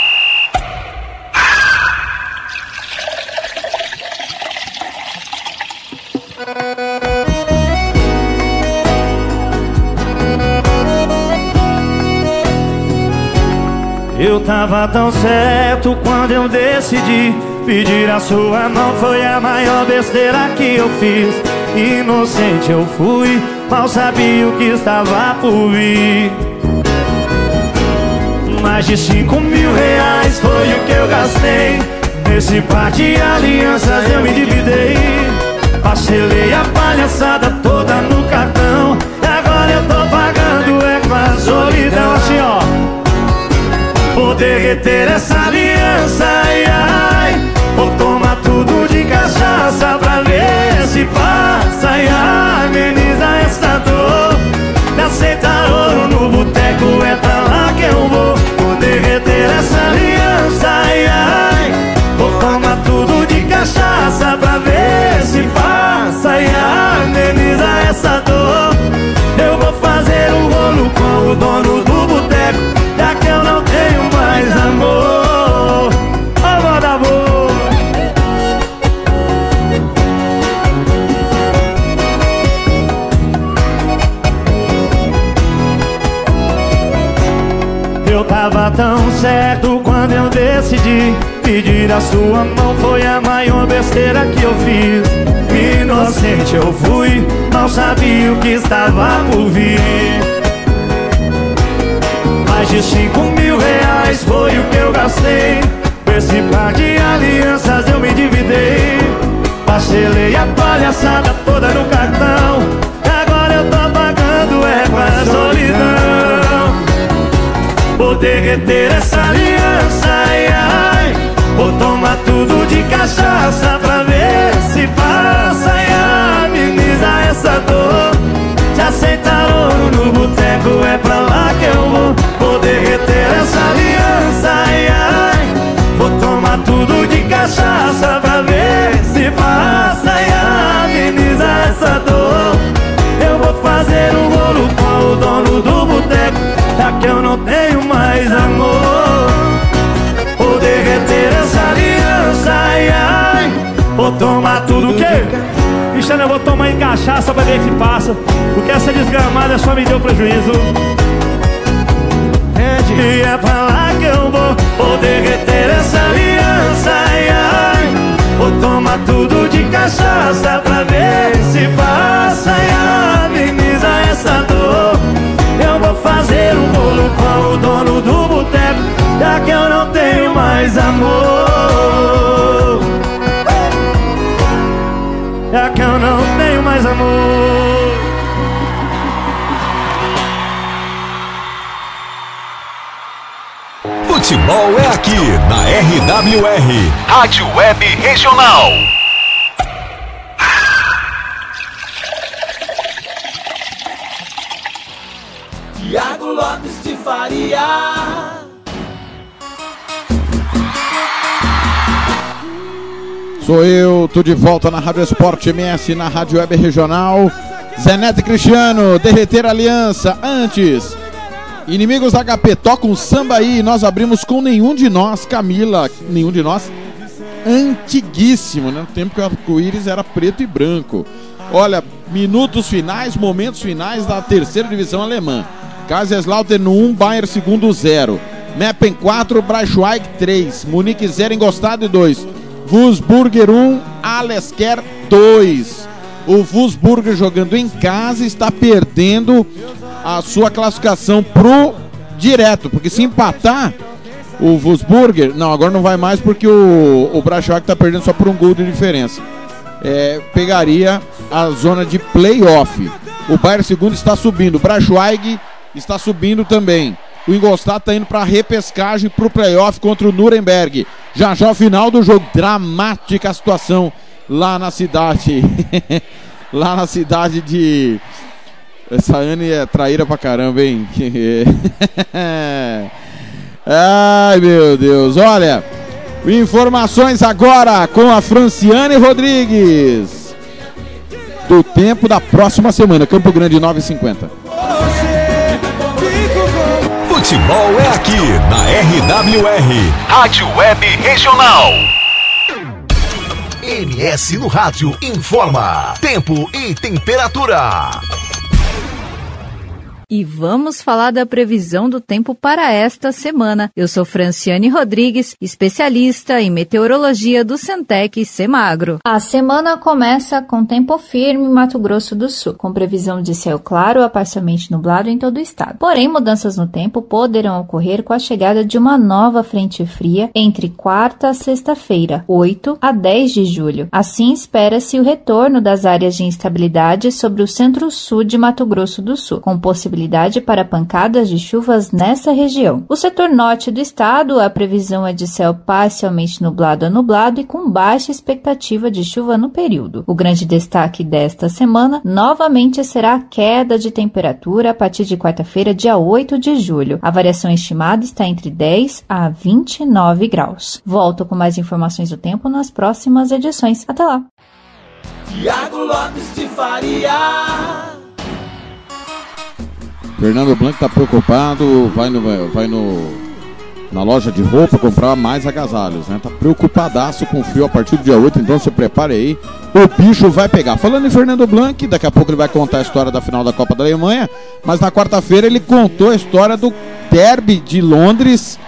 Tava tão certo quando eu decidi pedir a sua mão. Foi a maior besteira que eu fiz. Inocente eu fui, mal sabia o que estava por vir. Mais de cinco mil reais foi o que eu gastei. Nesse par de alianças eu me dividei. Parcelei a palhaçada toda Vou derreter essa aliança, ai, ai decidi Pedir a sua mão. Foi a maior besteira que eu fiz. Inocente eu fui, não sabia o que estava por vir. Mais de cinco mil reais foi o que eu gastei. Esse par de alianças eu me dividei Parcelei a palhaçada toda no cartão Vou derreter essa aliança, ai, ai. Vou tomar tudo de cachaça pra ver se passa E ameniza essa dor. Já aceitar ouro no boteco, é pra lá que eu vou. Vou derreter essa aliança, ai, ai. Vou tomar tudo de cachaça pra ver se passa E ameniza essa dor. Eu vou fazer um bolo com o dono do boteco já que eu não tenho mais amor. Vou derreter essa aliança, ai, ai. Vou tomar tudo que. Cristiano, eu vou tomar em cachaça pra ver se passa. Porque essa desgramada só me deu prejuízo. E é pra lá que eu vou. Vou derreter essa aliança, ai, ai. Vou tomar tudo de cachaça pra ver se passa, ai. ai. Já que eu não tenho mais amor. Já que eu não tenho mais amor. Futebol é aqui na RWR, Rádio Web Regional. Sou eu, tô de volta na Rádio Esporte MS, na Rádio Web Regional. Zenete Cristiano, derreter aliança. Antes, inimigos da HP, toca um samba aí. Nós abrimos com nenhum de nós, Camila. Nenhum de nós. Antiguíssimo, né? No tempo que o arco-íris era preto e branco. Olha, minutos finais, momentos finais da terceira divisão alemã. Kaiserslautern 1, Bayern segundo 0. Meppen 4, Braunschweig 3. Munique 0, Engostado 2. Wolfsburger 1, Alesker 2. O Wolfsburger jogando em casa está perdendo a sua classificação pro direto, porque se empatar o Wolfsburger, não, agora não vai mais porque o, o está perdendo só por um gol de diferença. É, pegaria a zona de playoff. O Bayern segundo está subindo, o Braunschweig está subindo também. O Ingolstadt está indo para repescagem para o playoff contra o Nuremberg. Já já o final do jogo. Dramática a situação lá na cidade. lá na cidade de. Essa Anne é traíra pra caramba, hein? Ai, meu Deus. Olha, informações agora com a Franciane Rodrigues. Do tempo da próxima semana. Campo Grande 950. Futebol é aqui na RWR, Rádio Web Regional. MS no rádio informa tempo e temperatura. E vamos falar da previsão do tempo para esta semana. Eu sou Franciane Rodrigues, especialista em meteorologia do Centec Semagro. A semana começa com tempo firme em Mato Grosso do Sul, com previsão de céu claro a parcialmente nublado em todo o estado. Porém, mudanças no tempo poderão ocorrer com a chegada de uma nova frente fria entre quarta a sexta-feira, 8 a 10 de julho. Assim, espera-se o retorno das áreas de instabilidade sobre o centro-sul de Mato Grosso do Sul, com possibilidade para pancadas de chuvas nessa região. O setor norte do estado, a previsão é de céu parcialmente nublado a nublado e com baixa expectativa de chuva no período. O grande destaque desta semana novamente será a queda de temperatura a partir de quarta-feira, dia 8 de julho. A variação estimada está entre 10 a 29 graus. Volto com mais informações do tempo nas próximas edições. Até lá! Tiago Lopes de Faria. Fernando Blanco tá preocupado, vai no, vai no na loja de roupa comprar mais agasalhos, né? Tá preocupadaço com o frio a partir do dia 8, então se prepare aí. O bicho vai pegar. Falando em Fernando Blanc, daqui a pouco ele vai contar a história da final da Copa da Alemanha, mas na quarta-feira ele contou a história do derby de Londres,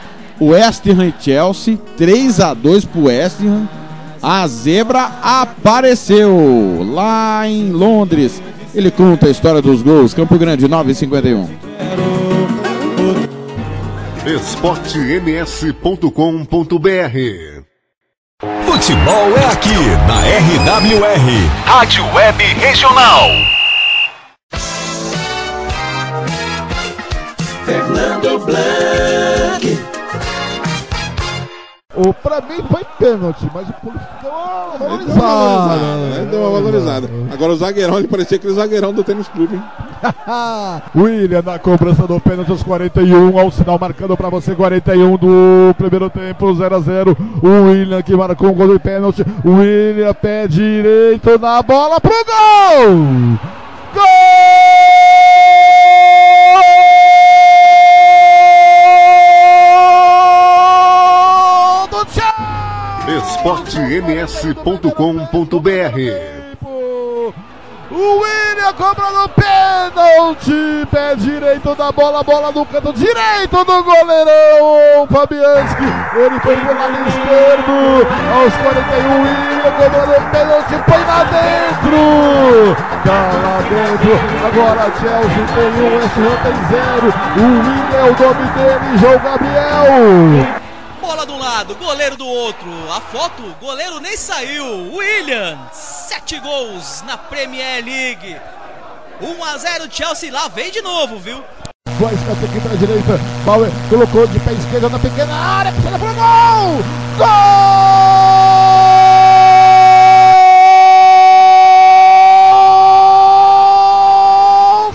West Ham e Chelsea, 3 a 2 pro West Ham. A zebra apareceu lá em Londres. Ele conta a história dos gols. Campo Grande 951. esportems.com.br Futebol é aqui na RWR, Rádio Web Regional. Fernando Blanc. O, pra mim foi pênalti, mas o público deu uma valorizada. né? Deu uma valorizada. Agora o zagueirão, ele parecia aquele zagueirão do tênis clube, hein? William na cobrança do pênalti aos 41, ao sinal marcando pra você 41 do primeiro tempo, 0 a 0 O William que marcou um gol de pênalti. William pé direito na bola pro gol! Gol esportems.com.br O William cobrando pênalti. Pé direito da bola, bola no canto direito do goleirão Fabianski. Ele foi pro lado esquerdo. Aos 41, William cobrando pênalti. Põe lá dentro. Tá lá dentro. Agora Chelsea tem um, West Ham tem zero. O William é o nome dele, João Gabriel. Bola de um lado, goleiro do outro. A foto, goleiro nem saiu. William, sete gols na Premier League. 1 a 0 Chelsea lá vem de novo, viu? Vai escanteio aqui pra direita. Bauer colocou de pé esquerdo na pequena área. Puxada pro gol! Gol!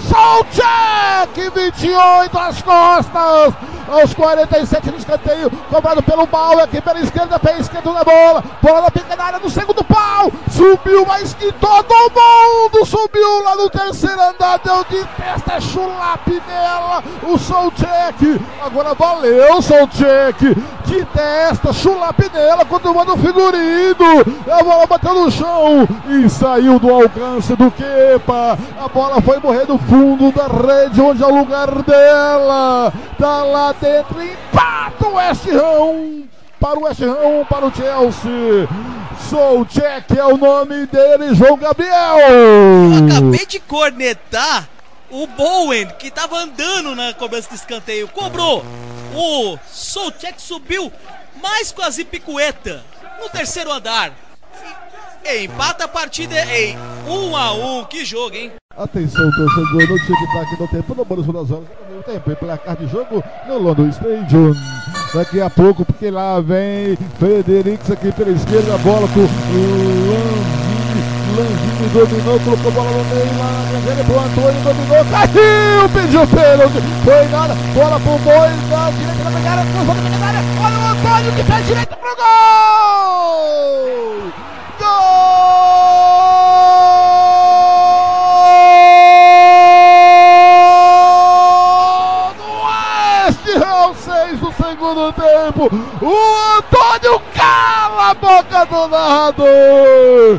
Solchek, 28 às costas. Aos 47 no escanteio, cobrado pelo Bauer aqui pela esquerda, pé esquerdo na bola, bola na pequena área no segundo pau, subiu, mas que todo mundo subiu lá no terceiro andar, deu de testa, chulape nela, o Solchek, agora valeu Solchek, de testa, chulape nela, quando manda o figurino, a bola bateu no chão e saiu do alcance do Kepa, a bola foi morrer no fundo da rede, onde é o lugar dela, tá lá dentro, empata o West Ham para o West Ham, para o Chelsea. Solchek é o nome dele, João Gabriel. Eu acabei de cornetar o Bowen, que tava andando na cobrança de escanteio. Cobrou. O Solchek subiu mais quase picueta no terceiro andar. Empata a partida em 1 a 1 Que jogo, hein? Atenção, torcedor, no tic-tac no tempo, no bônus das horas, no tempo, e placar de jogo no London Stadium. Daqui a pouco, porque lá vem Fredericks aqui pela esquerda, a bola com Lanzini, Lanzini dominou, colocou a bola no meio, lá na grande pro Antônio, dominou, caiu, pediu pênalti, foi nada, bola pro na direita da pegada, cruzou na pegada, olha o Antônio que pé direito pro gol! Gol! do West Ham, seis do segundo tempo. O Antônio cala a boca do narrador.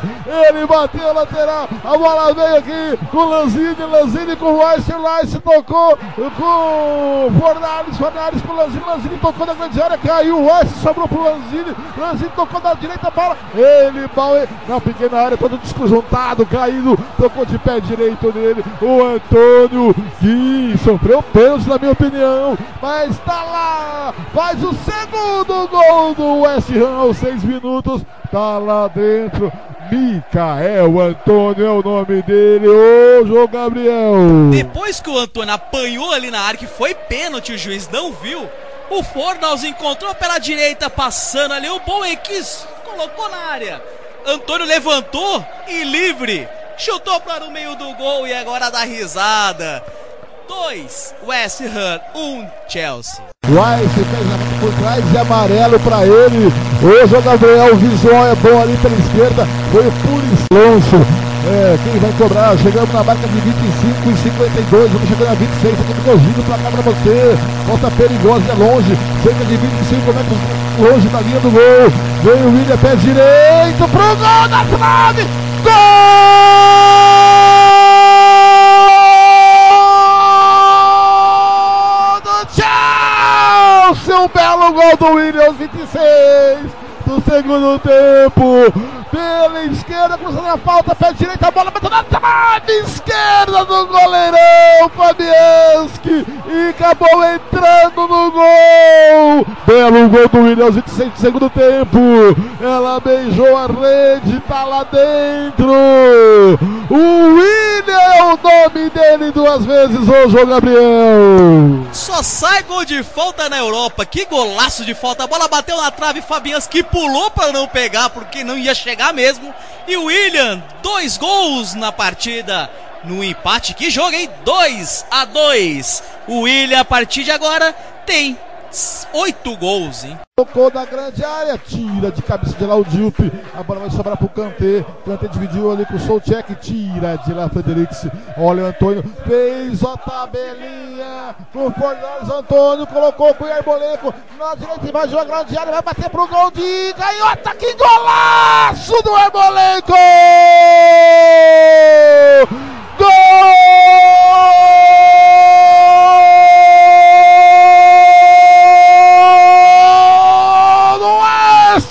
Ele bateu lateral. A bola veio aqui com Lanzini. Lanzini com Rice. Rice tocou com Fornales. Fornales com Lanzini. Lanzini tocou na grande área. Caiu. Rice sobrou pro Lanzini. Lanzini tocou na direita. Bola. Ele, Bauer, na pequena área, todo desconjuntado, caído. Tocou de pé direito nele. O Antônio que sofreu pênalti, na minha opinião. Mas tá lá. Faz o segundo gol do West Ham aos seis minutos. Tá lá dentro. Micael Antônio é o nome dele. Ô, João Gabriel. Depois que o Antônio apanhou ali na área, que foi pênalti, o juiz não viu. O Fornals encontrou pela direita, passando ali. O Bowen quis, colocou na área. Antônio levantou e livre. Chutou para o meio do gol e agora dá risada. 2 West Ham, 1 um Chelsea. Rice fez por trás e amarelo pra ele. João Gabriel, o visual é bom ali pela esquerda. Foi o Purislonso. É, quem vai cobrar? Chegamos na marca de 25 e 52. Vamos chegando a 26. Aqui do Cogido pra cá pra você. Volta perigosa, é longe. Cerca de 25 metros longe da linha do gol. Vem o William, pé direito pro gol da trave. Gol Gol do Williams, 26 do segundo tempo. Pela esquerda, cruzando a falta, pé direito, a bola bateu na trave esquerda do goleirão Fabianski e acabou entrando no gol. Belo gol do Williams, 26 do segundo tempo. Ela beijou a rede, tá lá dentro. O William é o nome dele duas vezes, ô João Gabriel. Só sai gol de falta na Europa. Que golaço de falta. A bola bateu na trave. Fabianski pulou para não pegar porque não ia chegar mesmo. E o William, dois gols na partida. No empate, que jogo, hein? 2 a 2. O William, a partir de agora, tem oito gols, hein? Tocou na grande área, tira de cabeça de lá o Dilpe. A bola vai sobrar pro Kanté. Kanté dividiu ali com o Solchek, tira de lá Fredericks. Olha o Antônio, fez a tabelinha pro Fornales. Antônio colocou com o Herbolenco na direita, invadiu a grande área, vai bater pro gol de canhota. Que golaço do Herbolenco! Gol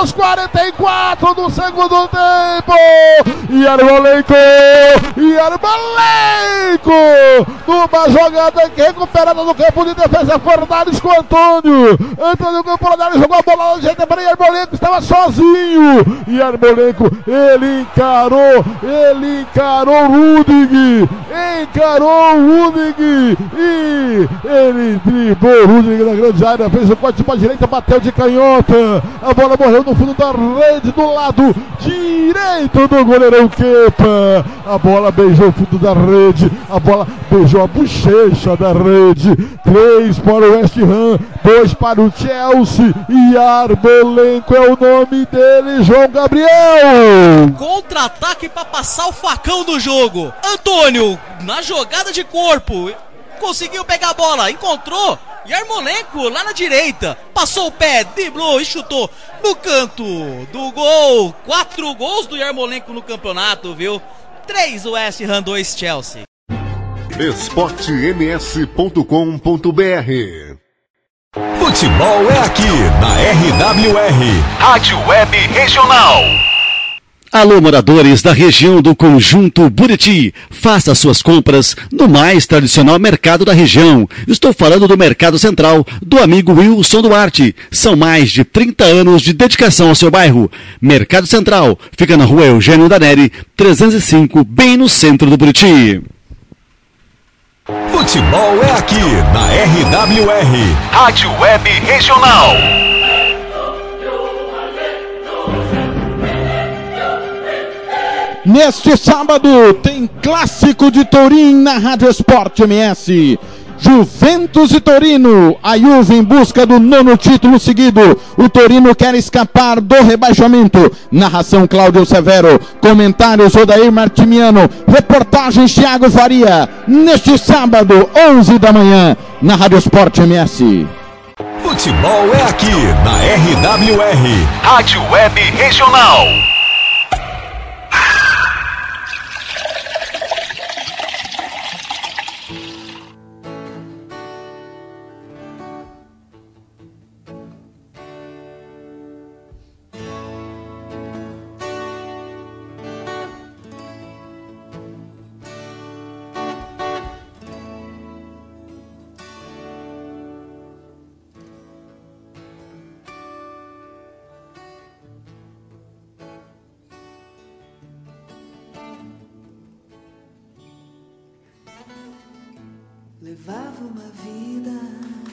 aos 44 do segundo tempo. E Arbolenco, e Arbolenco, numa jogada recuperada no campo de defesa, Fornales com Antônio. Antônio da área, jogou a bola no jeito para Arbolenco, estava sozinho. E Arbolenco, ele encarou, ele encarou Rudig, encarou Rudig e ele driblou Rudig na grande área, fez o corte para a direita, bateu de canhota. A bola morreu no fundo da rede, do lado direito do goleirão Kepa. A bola beijou o fundo da rede, a bola beijou a bochecha da rede. Três para o West Ham, dois para o Chelsea e Arbolenco é o nome dele, João Gabriel. Contra-ataque pra passar o facão do jogo. Antônio, na jogada de corpo, conseguiu pegar a bola, encontrou. Yarmolenko lá na direita, passou o pé, driblou e chutou no canto do gol. Quatro gols do Yarmolenko no campeonato, viu? Três West Ham, dois Chelsea. esportems.com.br Futebol é aqui na RWR, Rádio Web Regional. Alô, moradores da região do Conjunto Buriti. Faça suas compras no mais tradicional mercado da região. Estou falando do Mercado Central, do amigo Wilson Duarte. São mais de 30 anos de dedicação ao seu bairro. Mercado Central fica na rua Eugênio Daneri, 305, bem no centro do Buriti. Futebol é aqui na RWR, Rádio Web Regional. Neste sábado tem clássico de Turim na Rádio Esporte MS. Juventus e Torino, a Juve em busca do nono título seguido. O Torino quer escapar do rebaixamento. Narração Cláudio Severo, comentários Odair Martimiano, reportagens Thiago Faria. Neste sábado, 11 da manhã, na Rádio Esporte MS. Futebol é aqui na RWR, Rádio Web Regional.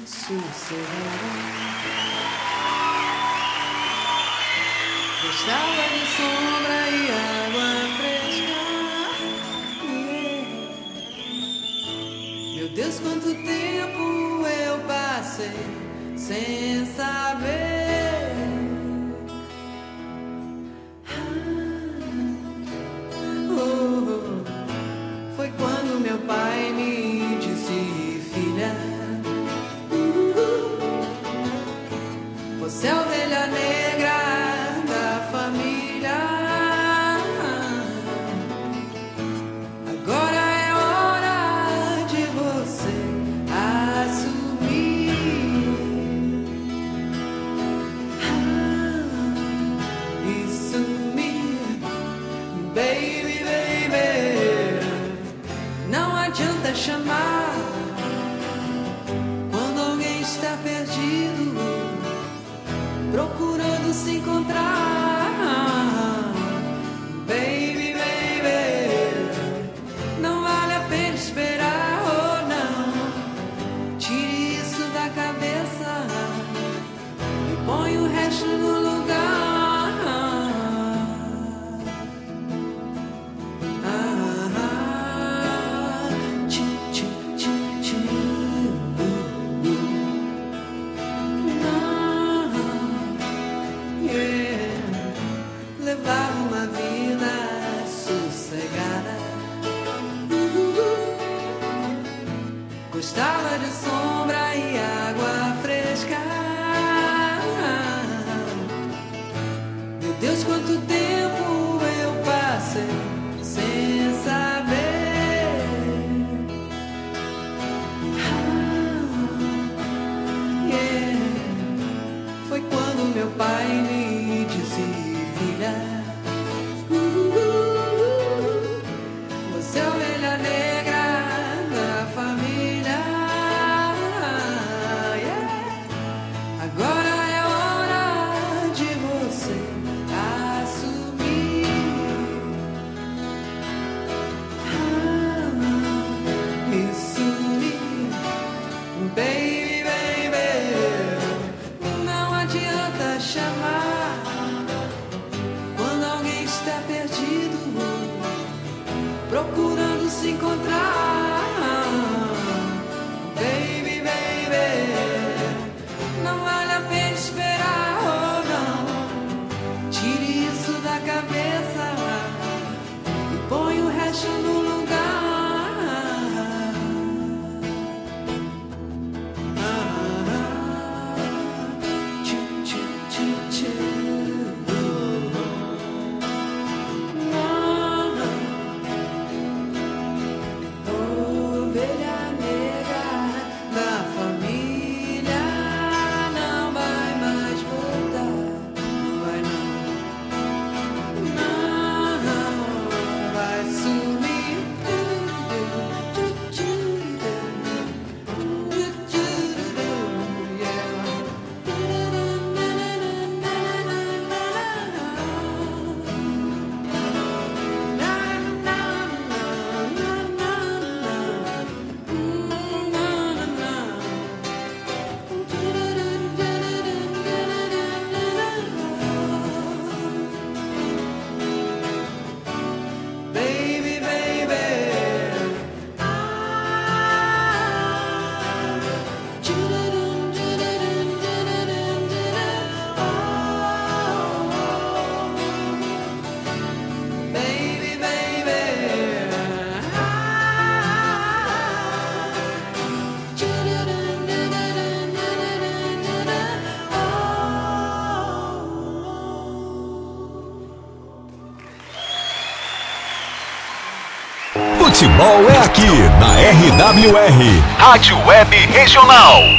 Sossegada. Gostava de sombra e água fresca. Meu Deus, quanto tempo eu passei sem saber. RWR, Rádio Web Regional.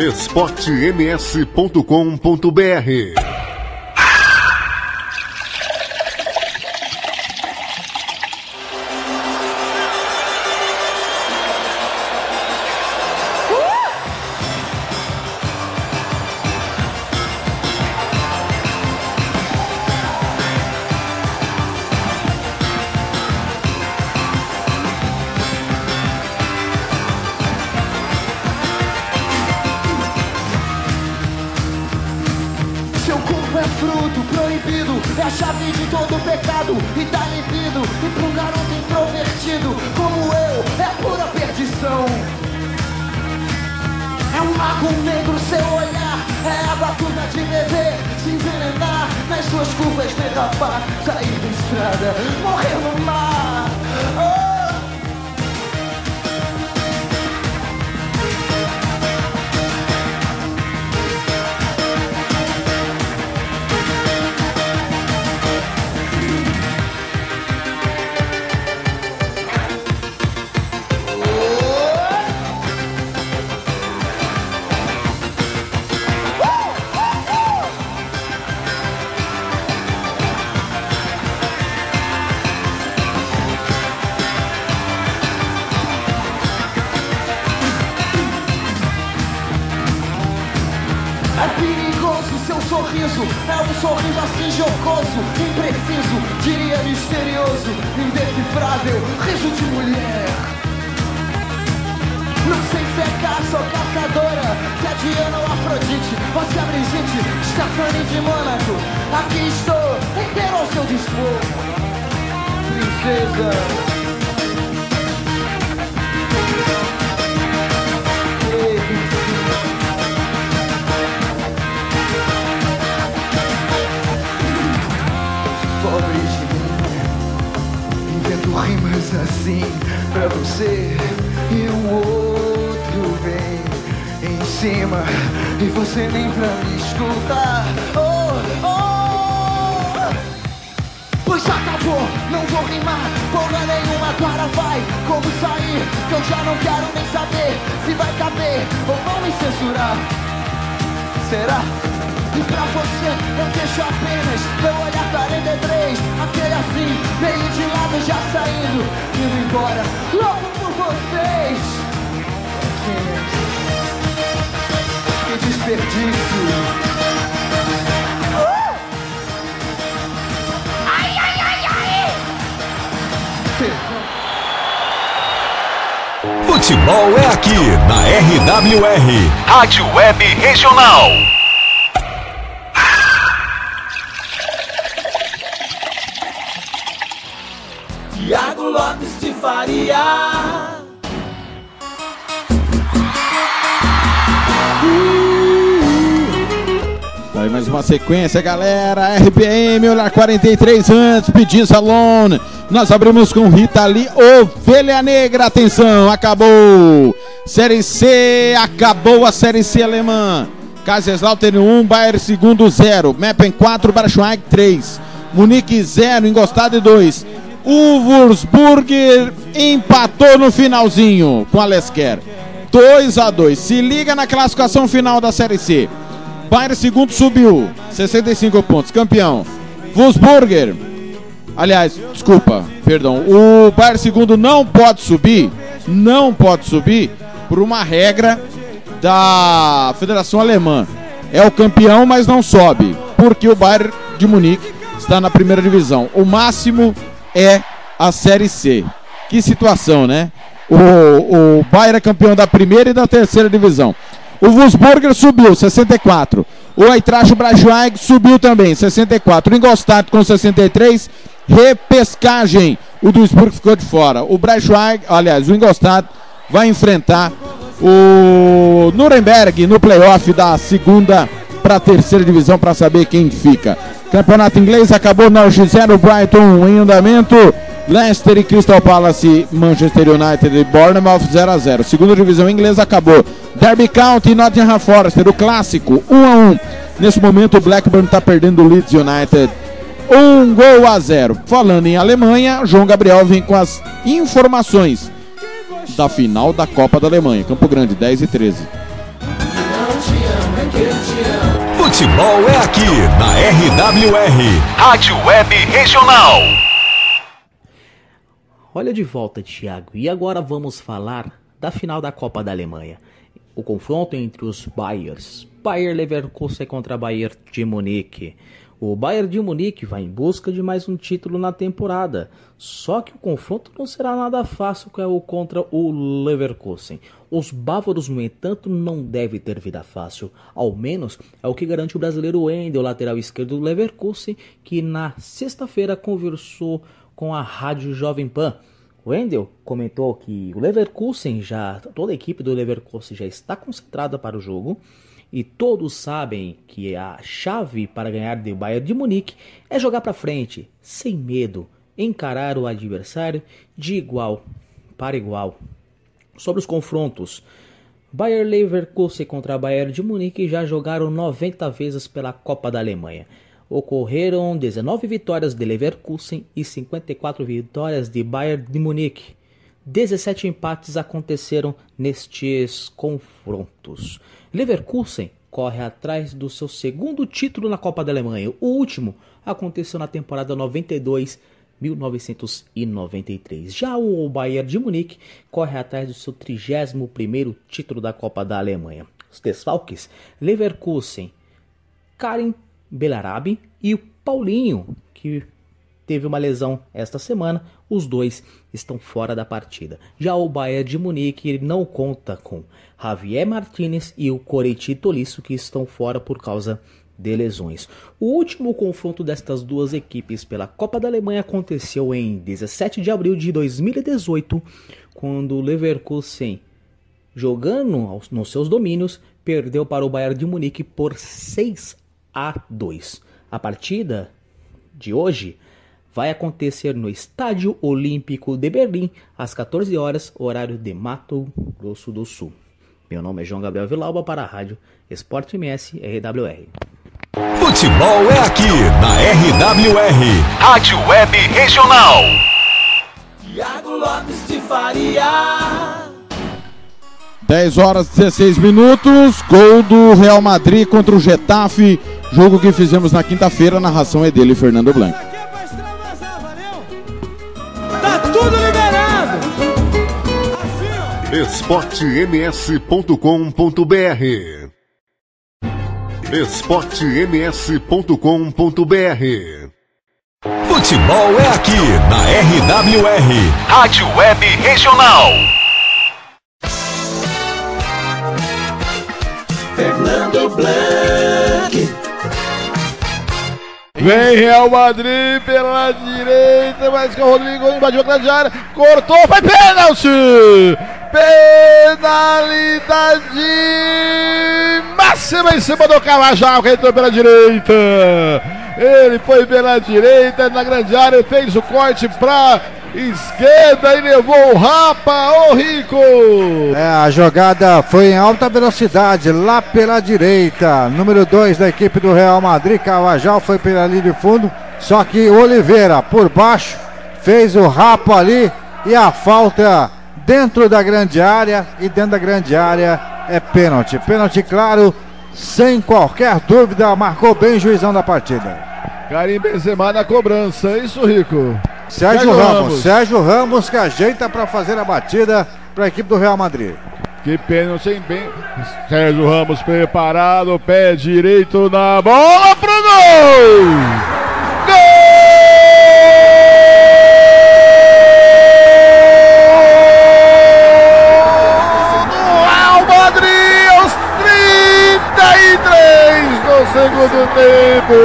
esportems.com.br Rádio Web Regional. Tiago Lopes de Faria. Tá aí mais uma sequência, galera. RPM, olhar 43 antes, pedir salão. Nós abrimos com Rita Lee, Ovelha Negra. Atenção, acabou. Série C, acabou a Série C alemã. Kaiserslautern 1, Bayern segundo 0. Meppen 4, Braunschweig 3. Munique 0, Engostado 2. O Wolfsburg empatou no finalzinho com a Lesker. 2 a 2. Se liga na classificação final da Série C. Bayern segundo subiu, 65 pontos, campeão. Wolfsburger, aliás, desculpa, perdão. O Bayern segundo não pode subir, não pode subir por uma regra da Federação Alemã. É o campeão, mas não sobe, porque o Bayern de Munique está na primeira divisão. O máximo é a Série C. Que situação, né? O, o Bayern é campeão da primeira e da terceira divisão. O Wolfsburger subiu, 64. O Eintracht Braunschweig subiu também, 64. O Ingolstadt com 63. Repescagem. O Duisburg ficou de fora. O Braunschweig, aliás, o Ingolstadt vai enfrentar o Nuremberg no playoff da segunda para a terceira divisão para saber quem fica. Campeonato inglês acabou Norwich 0, Brighton em andamento. Leicester e Crystal Palace, Manchester United e Bournemouth 0 a 0. Segunda divisão inglesa acabou. Derby County e Nottingham Forest, o clássico 1 a 1. Nesse momento o Blackburn está perdendo o Leeds United. Um gol a zero. Falando em Alemanha, João Gabriel vem com as informações da final da Copa da Alemanha. Campo Grande, 10 e 13. que eu te amo. Futebol é aqui na RWR, Rádio Web Regional. Olha de volta, Thiago. E agora vamos falar da final da Copa da Alemanha. O confronto entre os Bayers. Bayer Leverkusen contra Bayern de Munique. O Bayern de Munique vai em busca de mais um título na temporada. Só que o confronto não será nada fácil contra o Leverkusen. Os bávaros, no entanto, não devem ter vida fácil. Ao menos é o que garante o brasileiro Wendel, lateral esquerdo do Leverkusen, que na sexta-feira conversou com a Rádio Jovem Pan. Wendel comentou que o Leverkusen já, toda a equipe do Leverkusen já está concentrada para o jogo e todos sabem que a chave para ganhar do Bayern de Munique é jogar para frente, sem medo, encarar o adversário de igual para igual. Sobre os confrontos, Bayer Leverkusen contra Bayern de Munique já jogaram 90 vezes pela Copa da Alemanha. Ocorreram 19 vitórias de Leverkusen e 54 vitórias de Bayern de Munique. 17 empates aconteceram nestes confrontos. Leverkusen corre atrás do seu segundo título na Copa da Alemanha. O último aconteceu na temporada 92 1993. Já o Bayern de Munique corre atrás do seu 31º título da Copa da Alemanha. Os desfalques, Leverkusen, Karim Belarabi e o Paulinho, que teve uma lesão esta semana, os dois estão fora da partida. Já o Bayern de Munique não conta com Javier Martinez e o Coreti Tolisso, que estão fora por causa de lesões. O último confronto destas duas equipes pela Copa da Alemanha aconteceu em 17 de abril de 2018, quando o Leverkusen, jogando nos seus domínios, perdeu para o Bayern de Munique por 6 a 2. A partida de hoje vai acontecer no Estádio Olímpico de Berlim às 14 horas, horário de Mato Grosso do Sul. Meu nome é João Gabriel Vilauba para a Rádio Esporte MS RWR. Futebol é aqui na RWR, Rádio Web Regional. Tiago Lopes de Faria. 10 horas e 16 minutos. Gol do Real Madrid contra o Getafe. Jogo que fizemos na quinta-feira. A narração é dele, Fernando Blanco. esportems.com.br esportems.com.br Futebol é aqui na RWR, Rádio Web Regional. Fernando Blanc. Vem Real Madrid pela direita, mas que o Rodrigo invadiu a grande área, cortou, foi pênalti! Penalidade máxima em cima do Carvajal, que entrou pela direita. Ele foi pela direita, na grande área, fez o corte pra esquerda e levou o Rapa, ô Rico! É, a jogada foi em alta velocidade, lá pela direita. Número 2 da equipe do Real Madrid, Carvajal foi pela linha de fundo. Só que Oliveira, por baixo, fez o rapa ali e a falta dentro da grande área. E dentro da grande área é pênalti. Pênalti claro, sem qualquer dúvida. Marcou bem o juizão da partida. Karim Benzema na cobrança, é isso, Rico? Sérgio Ramos, Sérgio Ramos que ajeita para fazer a batida para a equipe do Real Madrid. Que pênalti hein, bem. Sérgio Ramos preparado, pé direito na bola pro gol! Gol do Real Madrid aos 33 do segundo tempo.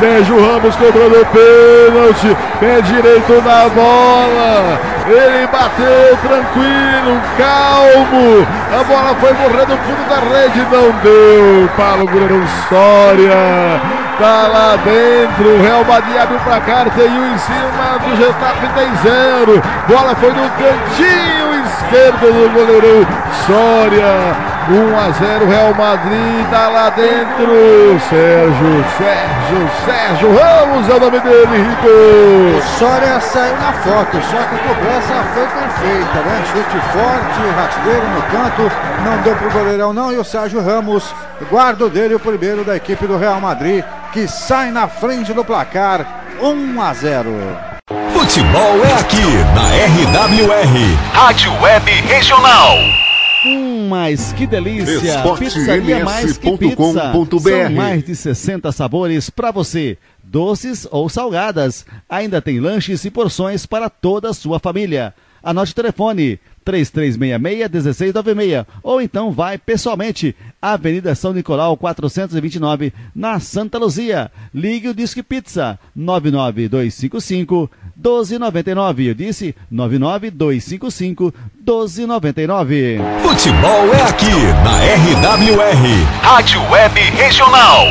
Sérgio Ramos cobrando pênalti, pé direito na bola. Ele bateu tranquilo, calmo. A bola foi morrer no fundo da rede, não deu para o goleiro Soria. Tá lá dentro, o Real Madrid abre o placar, tem um em cima do Getafe, tem zero. Bola foi no cantinho esquerdo do goleiro Soria. 1 a 0 Real Madrid, tá lá dentro. Sérgio, Sérgio, Sérgio Ramos é o nome dele, Rico. O Soria saiu na foto, só que a cobrança foi perfeita, né? Chute forte, rasteiro no canto, não deu pro goleirão não, e o Sérgio Ramos guarda o dele, o primeiro da equipe do Real Madrid, que sai na frente do placar, 1 a 0. Futebol é aqui na RWR, Rádio Web Regional. Hum, mas que delícia! Esportems.com.br. Pizzaria mais que pizza. São mais de 60 sabores para você, doces ou salgadas. Ainda tem lanches e porções para toda a sua família. Anote o telefone 3366-1696 ou então vai pessoalmente Avenida São Nicolau 429 na Santa Luzia. Ligue o Disque Pizza 99255 1299. Eu disse 99255 1299. Futebol é aqui na RWR, Rádio Web Regional.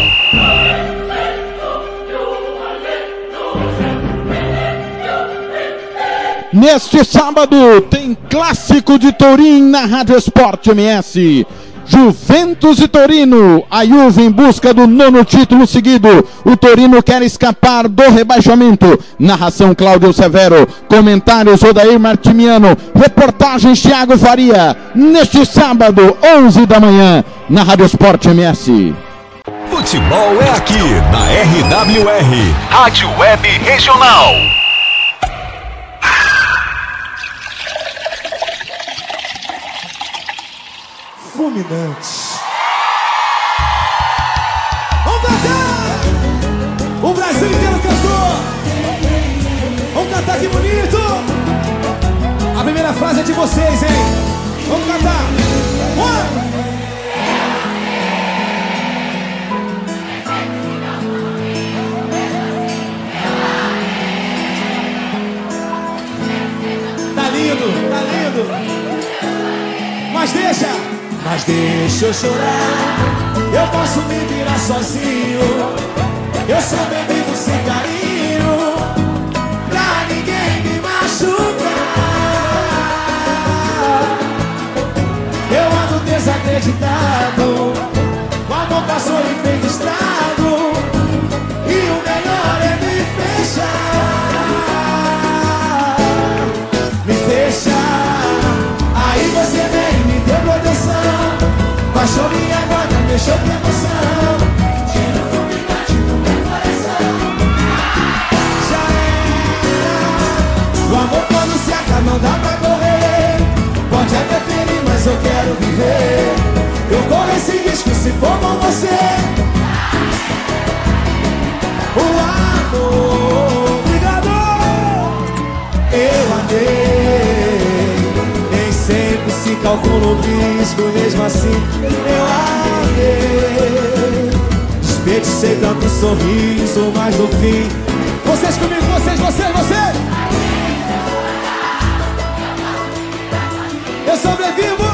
Neste sábado tem clássico de Turim na Rádio Esporte MS. Juventus e Torino, a Juve em busca do nono título seguido. O Torino quer escapar do rebaixamento. Narração Cláudio Severo, comentários Odair Martimiano, reportagens Thiago Faria. Neste sábado, 11 da manhã, na Rádio Esporte MS. Futebol é aqui na RWR, Rádio Web Regional. Fulminante. Vamos cantar! O Brasil inteiro cantou! Vamos cantar que bonito! A primeira frase é de vocês, hein? Vamos cantar! One! Tá lindo, tá lindo! Mas deixa! Mas deixa eu chorar, eu posso me virar sozinho. Eu bem vivo sem carinho, pra ninguém me machucar. Eu ando desacreditado, o amor passou e fez estrago. Mexeu com emoção. Tira o fulminante do meu coração. Já era. O amor quando se acaba não dá pra correr. Pode até ferir, mas eu quero viver. Eu corro esse risco se for com você. O amor, obrigado. Eu amei. Calcula o risco, mesmo assim eu amei. Desperdicei tanto sorriso, mas no fim. Vocês comigo, vocês, vocês, vocês! Eu sobrevivo!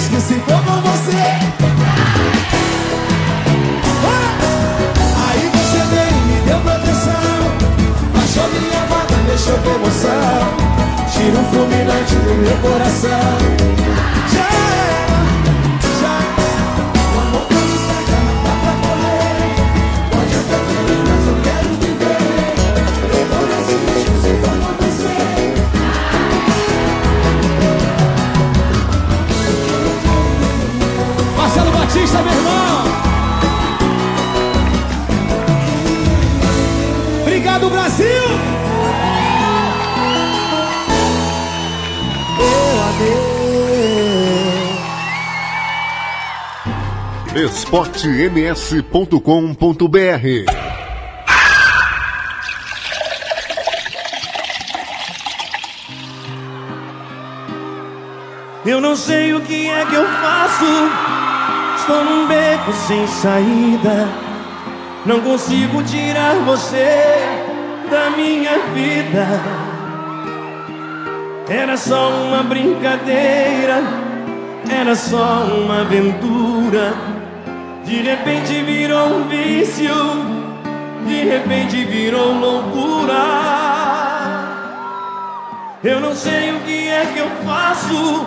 Corro esse risco se for com você. Aí você veio me deu proteção. Baixou minha guarda, com emoção. Tira um fulminante do meu coração. Já Batista, meu irmão Obrigado, Brasil! Eu amei. esportems.com.br Eu não sei o que é que eu faço. Estou num beco sem saída. Não consigo tirar você da minha vida. Era só uma brincadeira, era só uma aventura. De repente virou um vício, de repente virou loucura. Eu não sei o que é que eu faço,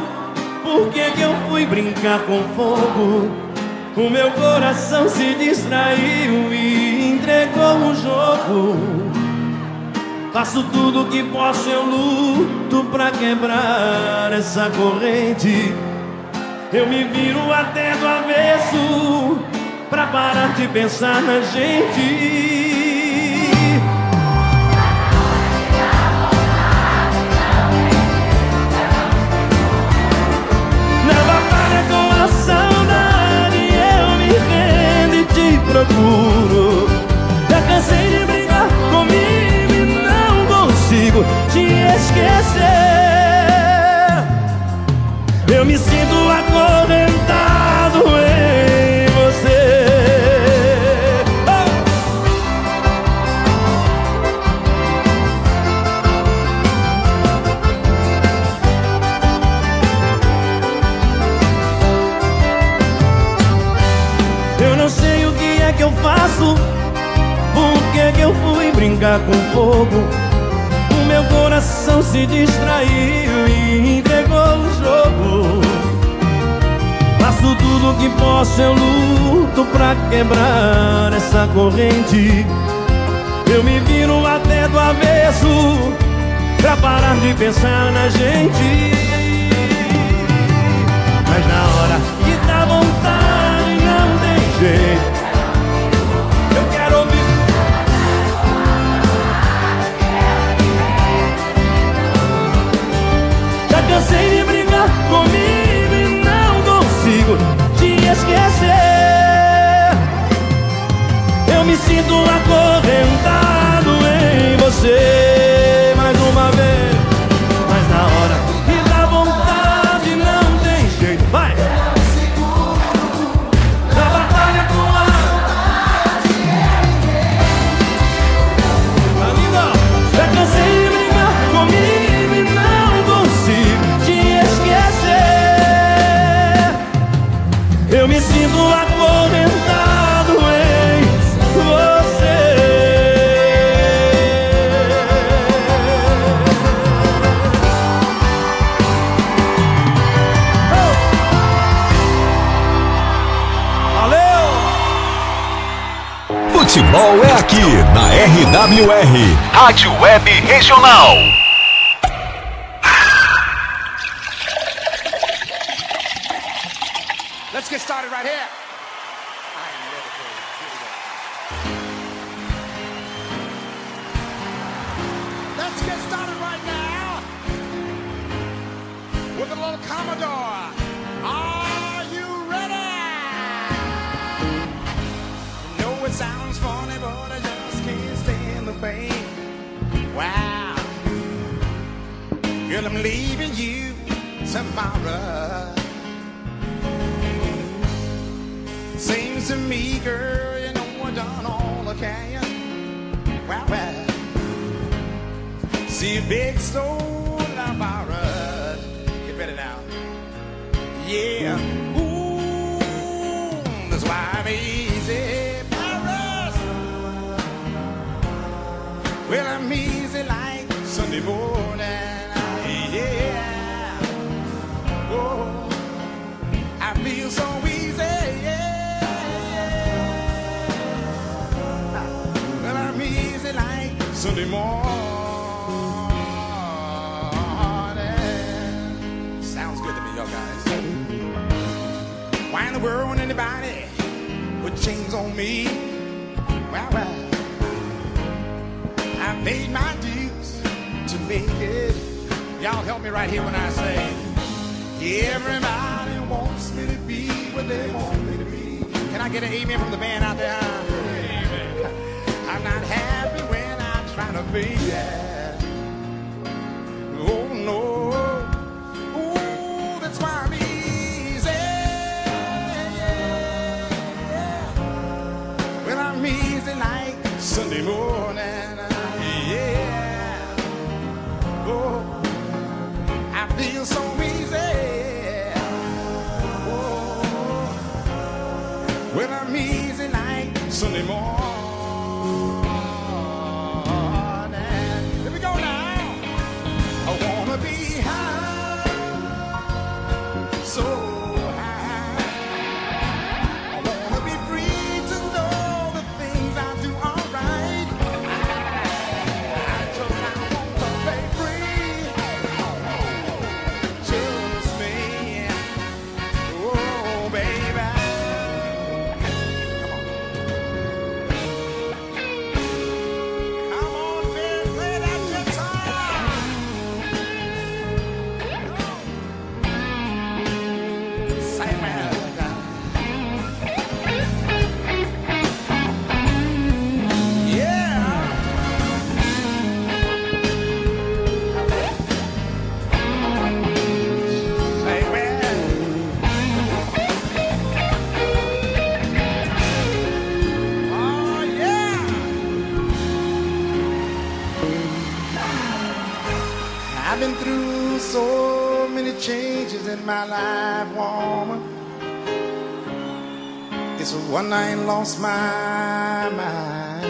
por que que eu fui brincar com fogo. O meu coração se distraiu e entregou o jogo. Faço tudo o que posso, eu luto pra quebrar essa corrente. Eu me viro até do avesso pra parar de pensar na gente. A saudade eu me rendo e te procuro. Já cansei de brigar comigo e não consigo te esquecer. Faço, por que que eu fui brincar com fogo. O meu coração se distraiu e entregou o jogo. Faço tudo que posso, eu luto pra quebrar essa corrente. Eu me viro até do avesso pra parar de pensar na gente. Mas na hora sinto acorrentado RWR, Rádio Web Regional. my life, woman. It's one night lost my mind.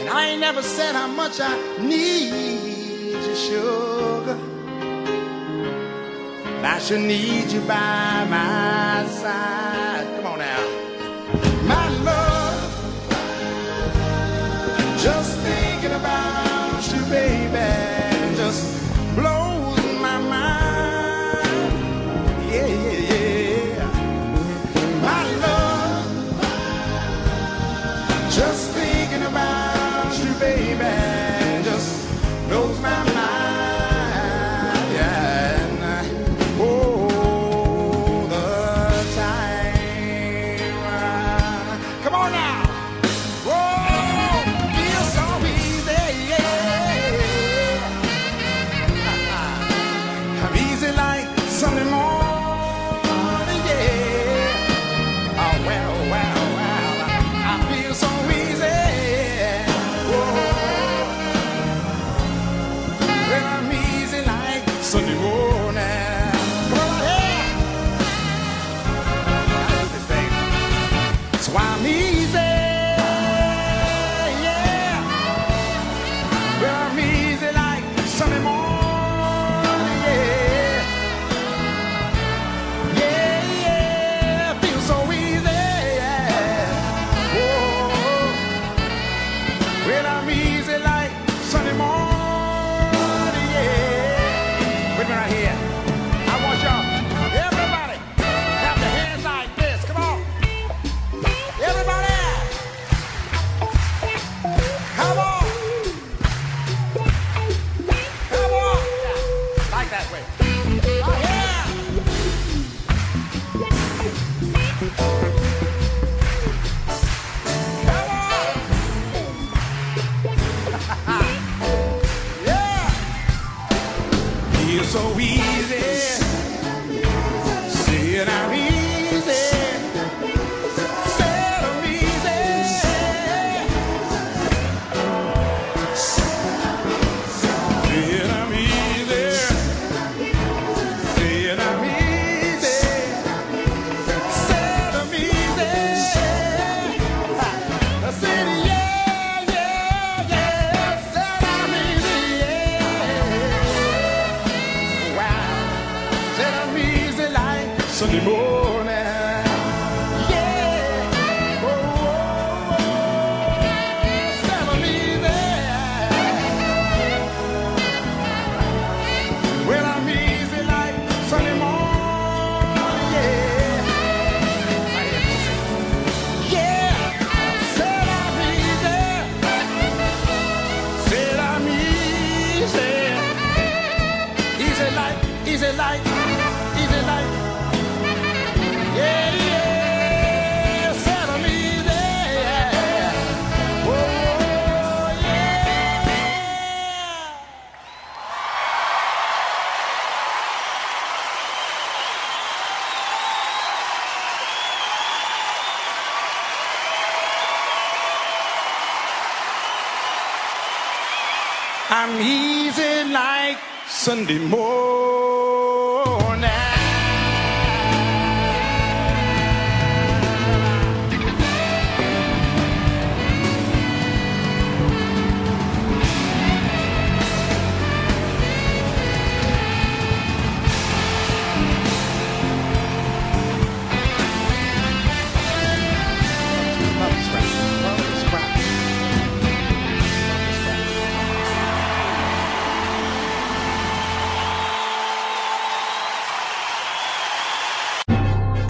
And I ain't never said how much I need you, sugar. But I should need you by my side.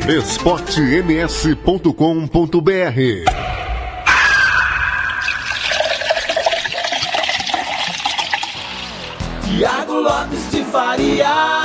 esportems.com.br Tiago Lopes de Faria.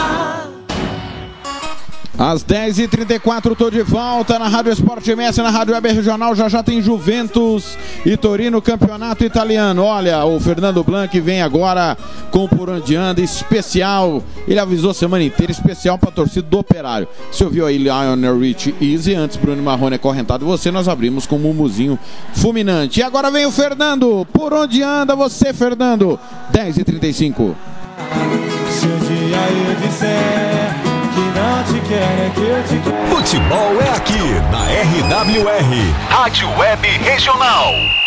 Às 10h34, tô de volta na Rádio Esporte MS, na Rádio Web Regional. Já já tem Juventus e Torino, campeonato italiano. Olha, o Fernando Blanc vem agora com o Por Onde Anda, especial. Ele avisou a semana inteira, especial para a torcida do Operário. Você ouviu aí Lionel Rich Easy, antes Bruno Marrone acorrentado. Você, nós abrimos com o Mumuzinho fulminante. E agora vem o Fernando. Por onde anda você, Fernando? 10h35. Se um dia eu disser te quero, é que eu te quero. Futebol é aqui na RWR, Rádio Web Regional.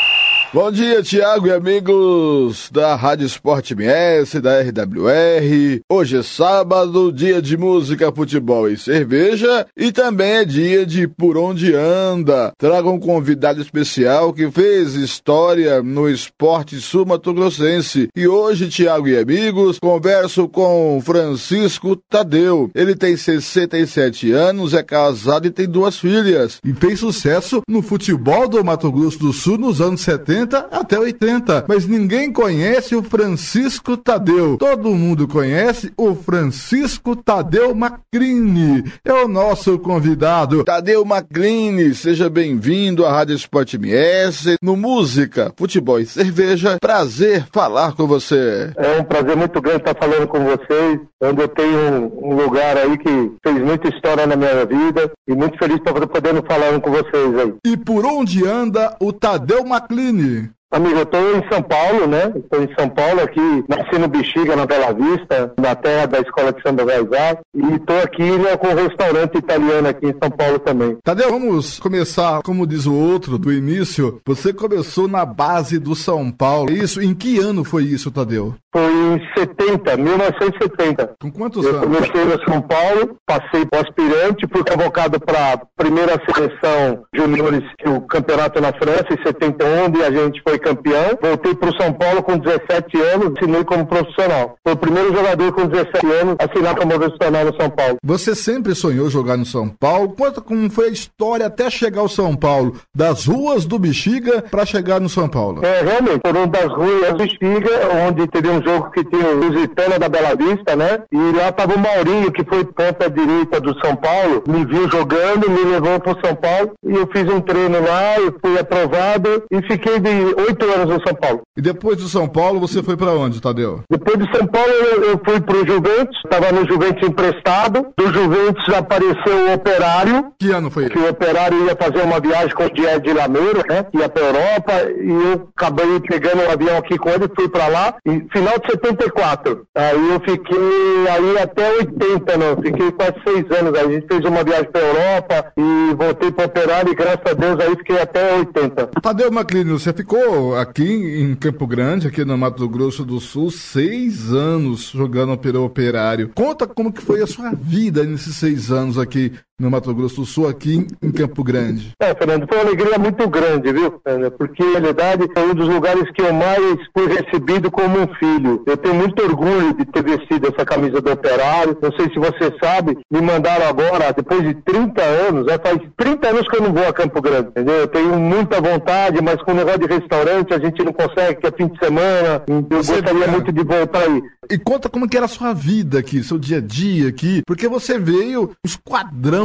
Bom dia, Tiago e amigos da Rádio Esporte MS, da RWR. Hoje é sábado, dia de música, futebol e cerveja, e também é dia de Por Onde Anda. Trago um convidado especial que fez história no esporte sul-mato-grossense. E hoje, Tiago e amigos, converso com Francisco Tadeu. Ele tem 67 anos, é casado e tem duas filhas. E fez sucesso no futebol do Mato Grosso do Sul nos anos 70 até 80. Mas ninguém conhece o Francisco Tadeu. Todo mundo conhece o Francisco Tadeu Macrini. É o nosso convidado. Tadeu Macrini, seja bem-vindo à Rádio Esporte MS, no Música, Futebol e Cerveja. Prazer falar com você. É um prazer muito grande estar falando com vocês, onde eu tenho um, lugar aí que fez muita história na minha vida e muito feliz por podendo falar com vocês aí. E por onde anda o Tadeu Macrini? Amigo, eu estou em São Paulo, né? Estou em São Paulo aqui, nasci no Bexiga, na Bela Vista, na terra da Escola de Samba Gaizar. E estou aqui né, com um restaurante italiano aqui em São Paulo também. Tadeu, vamos começar, como diz o outro, do início. Você começou na base do São Paulo. Isso, em que ano foi isso, Tadeu? Foi em 70, 1970. Com quantos eu anos? comecei no São Paulo, passei para aspirante, fui convocado para a primeira seleção juniores do campeonato na França, em 71, onde a gente foi campeão. Voltei para o São Paulo com 17 anos, assinei como profissional. Foi o primeiro jogador com 17 anos a assinar como profissional no São Paulo. Você sempre sonhou jogar no São Paulo? Conta como foi a história até chegar ao São Paulo, das ruas do Bexiga para chegar no São Paulo. É, realmente, foram das ruas do Espiga, onde teve um jogo que tinha o Lusitana da Bela Vista, né? E lá tava o Maurinho, que foi ponta direita do São Paulo, me viu jogando, me levou pro São Paulo, e eu fiz um treino lá, e fui aprovado, e fiquei de oito anos no São Paulo. E depois do São Paulo, você foi para onde, Tadeu? Depois do São Paulo, eu, eu fui pro Juventus, estava no Juventus emprestado, do Juventus apareceu o Operário, Que ano foi que o Operário ia fazer uma viagem com o Diego de Lameiro, né? Ia pra Europa, e eu acabei pegando um avião aqui com ele, fui pra lá, e final de 74. Aí eu fiquei aí até 80, não, fiquei quase seis anos. Aí a gente fez uma viagem pra Europa e voltei pro Operário, e graças a Deus aí fiquei até 80. Tadeu Maclini, você ficou aqui em Campo Grande, aqui no Mato Grosso do Sul, seis anos jogando pelo Operário. Conta como que foi a sua vida nesses seis anos aqui no Mato Grosso do Sul, aqui em Campo Grande. É, Fernando, foi uma alegria muito grande, viu? Fernando? Porque, na realidade, foi um dos lugares que eu mais fui recebido como um filho. Eu tenho muito orgulho de ter vestido essa camisa do operário. Não sei se você sabe, me mandaram agora, depois de 30 anos, né? faz 30 anos que eu não vou a Campo Grande, entendeu? Eu tenho muita vontade, mas com o negócio de restaurante a gente não consegue, que é fim de semana. Eu gostaria muito de voltar aí. E conta como que era a sua vida aqui, seu dia a dia aqui, porque você veio no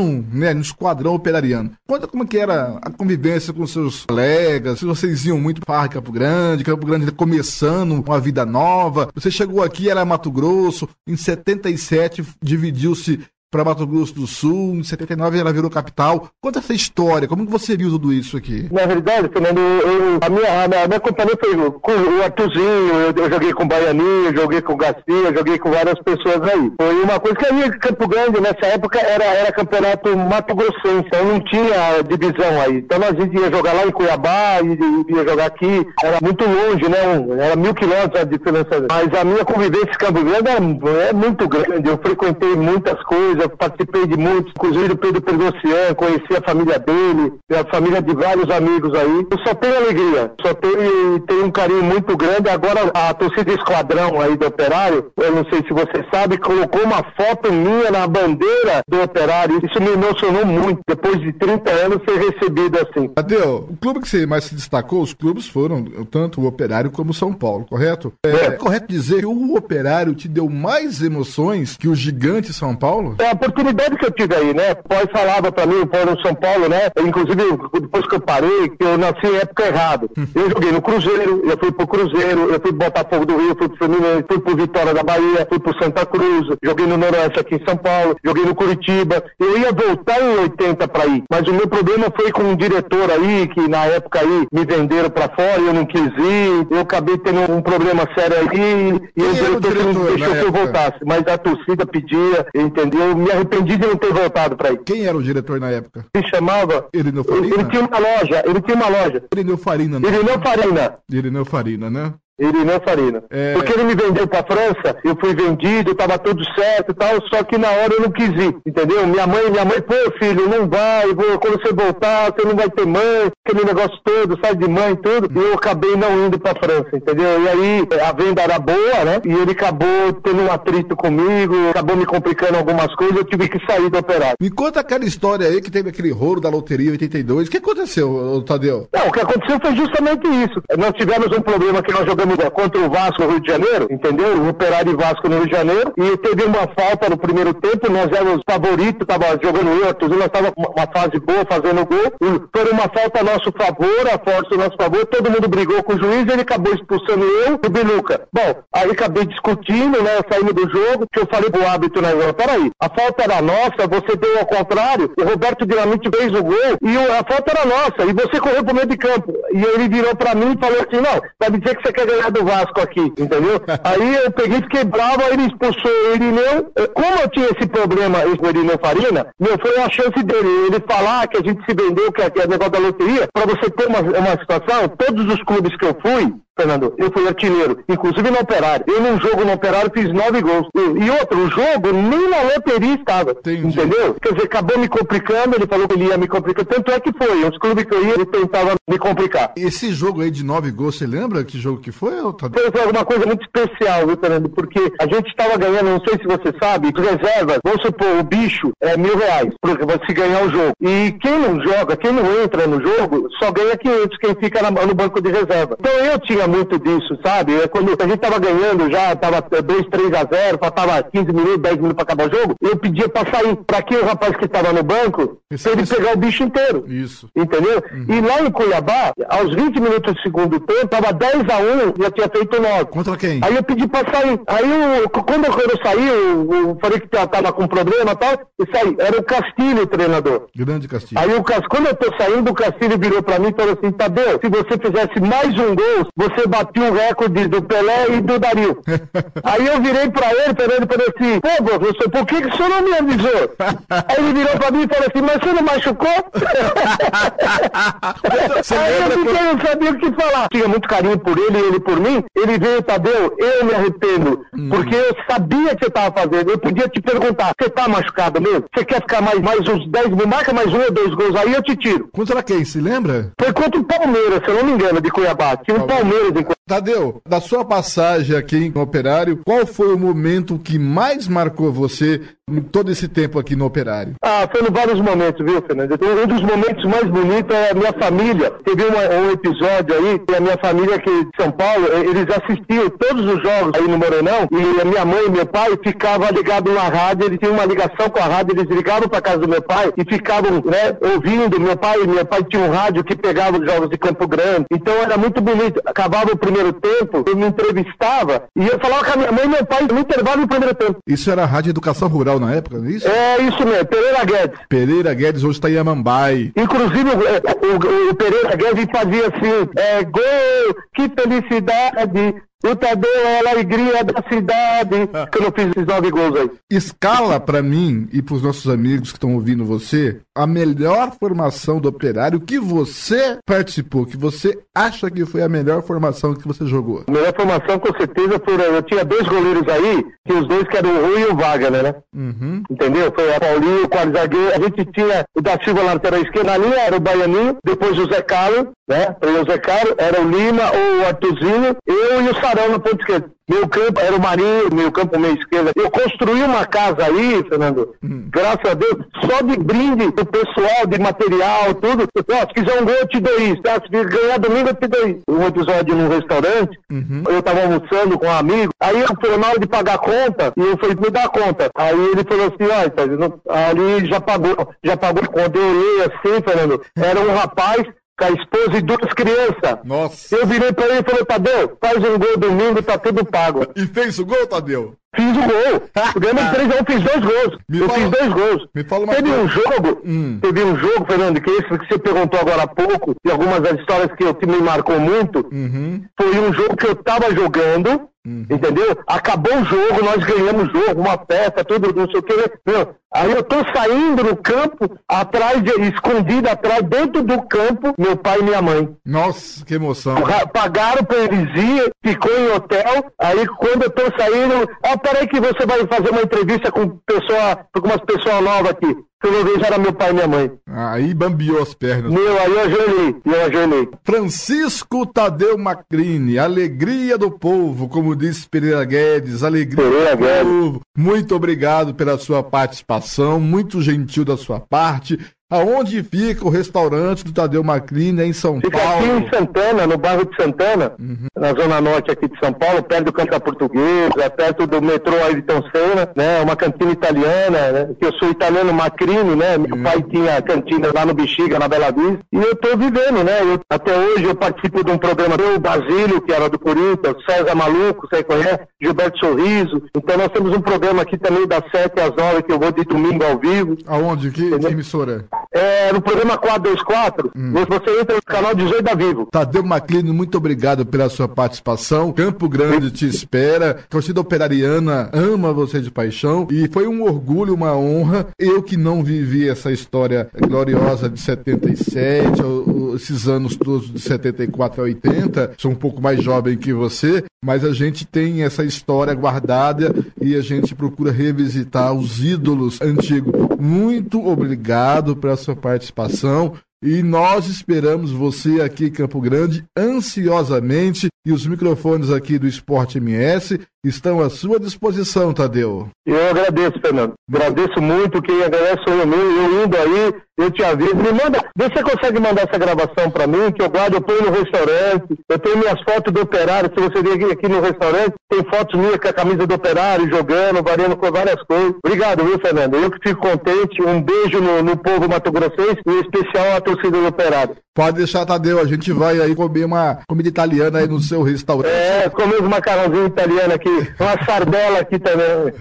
esquadrão, né, no esquadrão operariano. Conta como que era a convivência com seus colegas, se vocês iam muito para Campo Grande, Campo Grande começando uma vida nova. Você chegou aqui, era Mato Grosso, em 77 dividiu-se para Mato Grosso do Sul, em 79 ela virou capital. Conta essa história, como que você viu tudo isso aqui? Na verdade, Fernando, eu- a, minha, a, minha, a minha companhia foi com o Artuzinho, eu, eu joguei com o Baianinho, joguei com o Garcia, joguei com várias pessoas aí. Foi uma coisa que aí em Campo Grande, nessa época, era, era campeonato Mato Grossense, então não tinha divisão aí. Então a gente ia jogar lá em Cuiabá, e ia jogar aqui, era muito longe, né? era mil quilômetros a diferença. Mas a minha convivência em Campo Grande é, é muito grande, eu frequentei muitas coisas, participei de muitos, inclusive do Pedro Pergocian, conheci a família dele, a família de vários amigos aí. Eu só tenho alegria, só tenho, tenho um carinho muito grande. Agora a torcida esquadrão aí do Operário, eu não sei se você sabe, colocou uma foto minha na bandeira do Operário. Isso me emocionou muito, depois de 30 anos ser recebido assim. Adeu, o clube que você mais se destacou, os clubes foram tanto o Operário como o São Paulo, correto? É, correto dizer que o Operário te deu mais emoções que o gigante São Paulo? É a oportunidade que eu tive aí, né? O pai falava pra mim, o pai no São Paulo, né? Inclusive, depois que eu parei, que eu nasci em época errada. Eu joguei no Cruzeiro, eu fui pro Cruzeiro, eu fui pro Botafogo do Rio, fui pro Fluminense, fui pro Vitória da Bahia, fui pro Santa Cruz, joguei no Noroeste aqui em São Paulo, joguei no Curitiba. Eu ia voltar em 80 pra ir, mas o meu problema foi com um diretor aí, que na época aí me venderam pra fora e eu não quis ir. Eu acabei tendo um problema sério aí e o era o diretor não diretor deixou que eu voltasse. Mas a torcida pedia, entendeu? Me arrependi de não ter voltado pra ir. Quem era o diretor na época? Se chamava. Irineu Ele, Farina? ele tinha uma loja, ele tinha uma loja. Irineu Farina, né? Irineu Farina. Irineu Farina, né? Irineu Farina. É. Porque ele me vendeu pra França, eu fui vendido, tava tudo certo e tal, só que na hora eu não quis ir, entendeu? Minha mãe, minha mãe, pô, filho, não vai, vou- quando você voltar, você não vai ter mãe, aquele negócio todo, sai de mãe e tudo, e eu acabei não indo pra França, entendeu? E aí a venda era boa, né? E ele acabou tendo um atrito comigo, acabou me complicando algumas coisas, eu tive que sair do operário. Me conta aquela história aí que teve aquele rolo da loteria 82. O que aconteceu, Tadeu? Não, o que aconteceu foi justamente isso. Nós tivemos um problema que nós jogamos contra o Vasco Rio de Janeiro, entendeu? O Operário e Vasco no Rio de Janeiro, e teve uma falta no primeiro tempo, nós éramos favoritos, tava jogando eu, Arthurzinho, nós tava com uma fase boa, fazendo gol, e foi uma falta a nosso favor, a força a nosso favor, todo mundo brigou com o juiz, ele acabou expulsando eu e o Biluca. Bom, aí acabei discutindo, né, saindo do jogo, que eu falei pro árbitro, né, não, peraí, a falta era nossa, você deu ao contrário, o Roberto Dinamite fez o gol, e a falta era nossa, e você correu pro meio de campo. E ele virou pra mim e falou assim, não, me dizer que você quer ganhar do Vasco aqui, entendeu? aí eu peguei, fiquei bravo, aí ele expulsou o Irineu. Como eu tinha esse problema com o Irineu Farina, meu, foi a chance dele, ele falar que a gente se vendeu, que é, que é negócio da loteria, pra você ter uma, uma situação, todos os clubes que eu fui, Fernando, eu fui artilheiro, inclusive no Operário. Eu num jogo no Operário fiz nove gols. E, outro, jogo nem na loteria estava. Entendeu? Quer dizer, acabou me complicando, ele falou que ele ia me complicar. Tanto é que foi. Os clubes que eu ia, ele tentava me complicar. Esse jogo aí de nove gols, você lembra que jogo que foi, ô, Tadeu? Foi, alguma coisa muito especial, viu, Fernando? Porque a gente estava ganhando, não sei se você sabe, reservas, vamos supor, o bicho é mil reais, vai se ganhar o jogo. E quem não joga, quem não entra no jogo, só ganha 500, quem fica na- no banco de reserva. Então eu tinha muito disso, sabe? É Quando a gente tava ganhando já, tava 2, 3 a 0, faltava 15 minutos, 10 minutos pra acabar o jogo, eu pedia pra sair. Pra que o rapaz que tava no banco, pra ele pegar o bicho inteiro. Isso. Entendeu? E lá em Cuiabá, aos 20 minutos do segundo tempo, tava 10 a 1 já tinha feito 9. Contra quem? Aí eu pedi pra sair. Aí eu, quando eu, saí, eu, eu falei que tava com problema e tal, e saí. Era o Castilho o treinador. Grande Castilho. Aí o Cas- quando eu tô saindo, o Castilho virou pra mim e falou assim, Tadeu, se você fizesse mais um gol, você batia o recorde do Pelé e do Dario. Aí eu virei pra ele, pra ele falei assim, pô, professor, por que, que o senhor não me avisou? Aí ele virou pra mim e falou assim, mas você não machucou? Aí eu fiquei, não sabia o que falar. Tinha muito carinho por ele e ele por mim. Ele veio, Tadeu, eu me arrependo. Porque eu sabia que você tava fazendo. Eu podia te perguntar, você tá machucado mesmo? Você quer ficar mais, mais uns 10 mil? Marca mais um ou dois gols aí, eu te tiro. Contra quem, se lembra? Foi contra o Palmeiras, se eu não me engano, de Cuiabá. Tinha um Palmeiras em Cuiabá. Tadeu, da sua passagem aqui no Operário, qual foi o momento que mais marcou você em todo esse tempo aqui no Operário? Ah, foram vários momentos, viu, Fernando? Um dos momentos mais bonitos é a minha família. Teve uma- um episódio aí, que a minha família aqui de São Paulo, eh, eles assistiam todos os jogos aí no Morenão, e a minha mãe e meu pai ficavam ligados na rádio, eles tinham uma ligação com a rádio, eles ligavam para casa do meu pai e ficavam, né, ouvindo. Meu pai, meu pai tinha um rádio que pegava os jogos de Campo Grande, então era muito bonito. Acabou acabava o primeiro tempo, eu me entrevistava e eu falava com a minha mãe e meu pai no intervalo do primeiro tempo. Isso era a Rádio Educação Rural na época, não é isso? É isso mesmo, Pereira Guedes. Pereira Guedes hoje está em Amambai. Inclusive, o, o- o Pereira Guedes fazia assim, é, gol, que felicidade, o Tadeu é a alegria da cidade. Que eu não fiz esses nove gols aí. Escala pra mim e pros nossos amigos que estão ouvindo você a melhor formação do operário que você participou, que você acha que foi a melhor formação que você jogou. A melhor formação, com certeza, foi, eu tinha dois goleiros aí, que os dois que eram o Rui e o Wagner, né? Uhum. Entendeu? Foi a Paulinho, o quarto zagueiro. A gente tinha o da Silva na lateral esquerda, linha era o Baianinho, depois o Zé Carlos, né? O Zé Carlos, era o Lima ou o Artuzinho, eu e o Sarão na ponta esquerda. Meu campo era o Marinho, meu campo meio esquerda. Eu construí uma casa aí, Fernando, graças a Deus, só de brinde do pessoal, de material, tudo. Ó, se quiser um gol, eu te dou isso. Tá? Se ganhar domingo, eu te dou isso. Um episódio num restaurante, eu tava almoçando com um amigo, aí eu fui na hora de pagar a conta, e eu falei, me dá a conta. Aí ele falou assim, ó, não- ali já pagou, já pagou a conta. Eu olhei assim, Fernando, era um rapaz com a esposa e duas crianças. Nossa. Eu virei pra ele e falei, Tadeu, faz um gol domingo, tá tudo pago. E fez o gol, Tadeu? Fiz o gol. Ganhamos 3 a 1, fiz dois gols. eu fiz dois gols. Me fala uma teve coisa. um jogo, Hum. teve um jogo, Fernando, que esse que você perguntou agora há pouco, e algumas das histórias que, eu- que me marcou muito, Uhum. foi um jogo que eu tava jogando, entendeu? Acabou o jogo, nós ganhamos o jogo, uma festa, tudo, não sei o que. Meu, aí eu tô saindo no campo, atrás, de, escondido atrás, dentro do campo, meu pai e minha mãe. Nossa, que emoção. Ra- Pagaram pra eles ir, ficou em hotel. Aí quando eu tô saindo, ah, peraí que você vai fazer uma entrevista com pessoa, com umas pessoas novas aqui. Quando eu vejo era meu pai e minha mãe. Aí bambiou as pernas. Meu, aí eu ajoelhei, eu ajoelhei. Francisco Tadeu Macrini, alegria do povo, como disse Pereira Guedes, alegria Pereira do Guedes. povo. Muito obrigado pela sua participação, muito gentil da sua parte. Aonde fica o restaurante do Tadeu Macrini, é em São Fica aqui Paulo? em Santana, no bairro de Santana, na zona norte aqui de São Paulo, perto do Canta Portuguesa, perto do metrô Ayrton Senna, né? Uma cantina italiana, né? Que eu sou italiano Macrini, né? Meu pai tinha cantina lá no Bexiga, na Bela Vista. E eu tô vivendo, né? Eu- até hoje eu participo de um programa do Basílio, que era do Corinthians, César Maluco, você conhece? Gilberto Sorriso. Então nós temos um programa aqui também das 7 às 9, que eu vou de domingo ao vivo. Aonde? Que, que emissora? É, no programa 424, Hum. você entra no canal 18 da Vivo. Tadeu Maclini, muito obrigado pela sua participação. Campo Grande te espera. A torcida operariana ama você de paixão. E foi um orgulho, uma honra. Eu que não vivi essa história gloriosa de 77, o- o- esses anos todos de 74 a 80. Sou um pouco mais jovem que você. Mas a gente tem essa história guardada e a gente procura revisitar os ídolos antigos. Muito obrigado pela sua participação. E nós esperamos você aqui em Campo Grande ansiosamente e os microfones aqui do Esporte MS estão à sua disposição, Tadeu. Eu agradeço, Fernando. Agradeço muito. Quem agradece sou eu mesmo. Eu indo aí, eu te aviso. Me manda, vê se você consegue mandar essa gravação pra mim, que eu guardo, eu ponho no restaurante. Eu tenho minhas fotos do operário. Se você vir aqui, no restaurante, tem fotos minhas com a camisa do operário, jogando, variando com várias coisas. Obrigado, viu, Fernando? Eu que fico contente. Um beijo no, no povo mato-grossense e em especial a torcida do operário. Pode deixar, Tadeu. A gente vai aí comer uma comida italiana aí no seu restaurante. É, comer uns macarrãozinhos italianos aqui, uma sardela aqui também.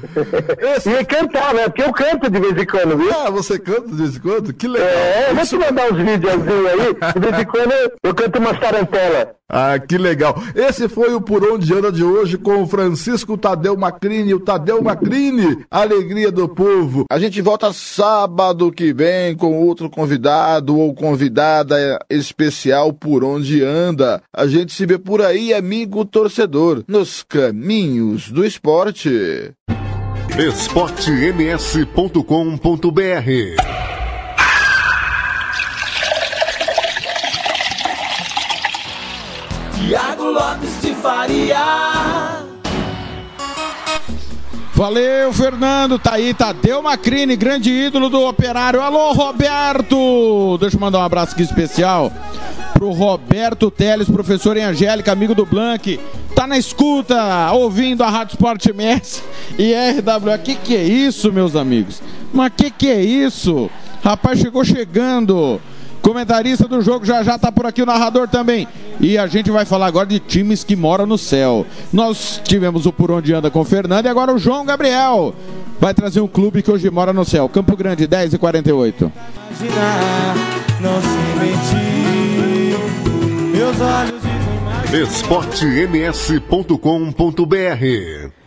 E cantar, né? Porque eu canto de vez em quando, viu? Ah, você canta de vez em quando? Que legal. É, eu vou te mandar uns videozinhos aí, de vez em quando eu, eu canto umas tarantelas. Ah, que legal. Esse foi o Por Onde Anda de hoje com o Francisco Tadeu Macrini, o Tadeu Macrini, alegria do povo. A gente volta sábado que vem com outro convidado ou convidada especial Por Onde Anda. A gente se vê por aí, amigo torcedor, nos caminhos do esporte. esportems.com.br Tiago Lopes de Faria. Valeu, Fernando. Tá aí, Tadeu Macrini, grande ídolo do operário. Alô, Roberto! Deixa eu mandar um abraço aqui especial pro Roberto Teles, professor em Angélica, amigo do Blank. Tá na escuta, ouvindo a Rádio Sport MS e RWA. Que que é isso, meus amigos? Mas que que é isso? Rapaz, chegou chegando. Comentarista do jogo, já já tá por aqui o narrador também. E a gente vai falar agora de times que moram no céu. Nós tivemos o Por Onde Anda com o Fernando e agora o João Gabriel vai trazer um clube que hoje mora no céu. Campo Grande, 10 e 48. Imaginar, não se mentir. Meus olhos esportems.com.br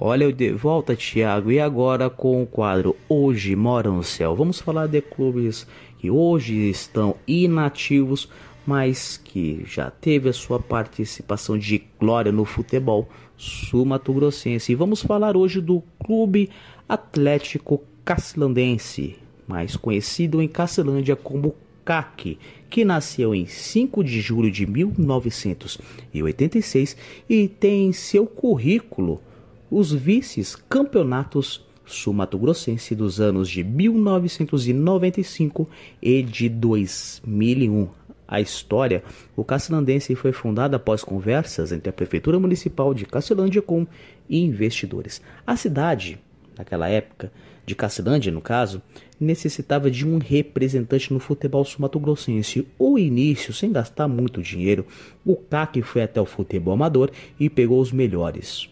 Olha eu de volta, Thiago, e agora com o quadro Hoje Mora no Céu. Vamos falar de clubes que hoje estão inativos, mas que já teve a sua participação de glória no futebol sul-mato-grossense. E vamos falar hoje do Clube Atlético Cacilandense, mais conhecido em Cacilândia como CAC, que nasceu em 5 de julho de 1986 e tem em seu currículo os vices campeonatos sul-mato-grossense dos anos de 1995 e de 2001. A história, o Cacilandense foi fundado após conversas entre a Prefeitura Municipal de Cacilândia com investidores. A cidade, naquela época, de Cacilândia no caso, necessitava de um representante no futebol sul-mato-grossense. O início, sem gastar muito dinheiro, o CAC foi até o futebol amador e pegou os melhores.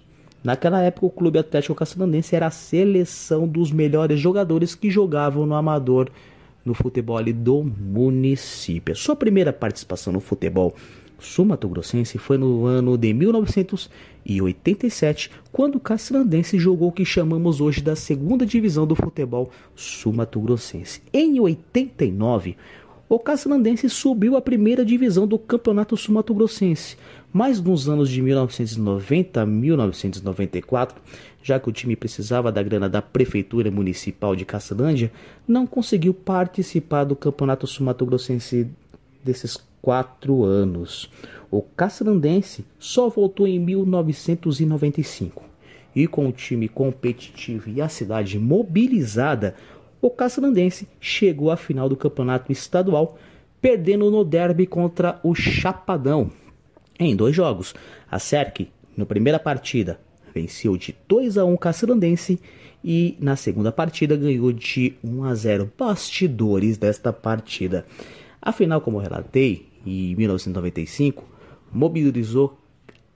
Naquela época, o Clube Atlético Cacilandense era a seleção dos melhores jogadores que jogavam no amador no futebol do município. A sua primeira participação no futebol sul-mato-grossense foi no ano de 1987, quando o Cacilandense jogou o que chamamos hoje da segunda divisão do futebol sul-mato-grossense. Em 89, o Cacilandense subiu à primeira divisão do Campeonato Sul-Mato-Grossense, mas nos anos de 1990 a 1994, já que o time precisava da grana da Prefeitura Municipal de Cacilândia, não conseguiu participar do Campeonato Sul-Mato-Grossense desses quatro anos. O Cacilandense só voltou em 1995. E com o time competitivo e a cidade mobilizada, o Cacilandense chegou à final do campeonato estadual, perdendo no derby contra o Chapadão. Em dois jogos, a Serc, na primeira partida, venceu de 2 a 1 o Cacilandense e na segunda partida ganhou de 1 a 0. Bastidores desta partida. A final, como relatei, em 1995, mobilizou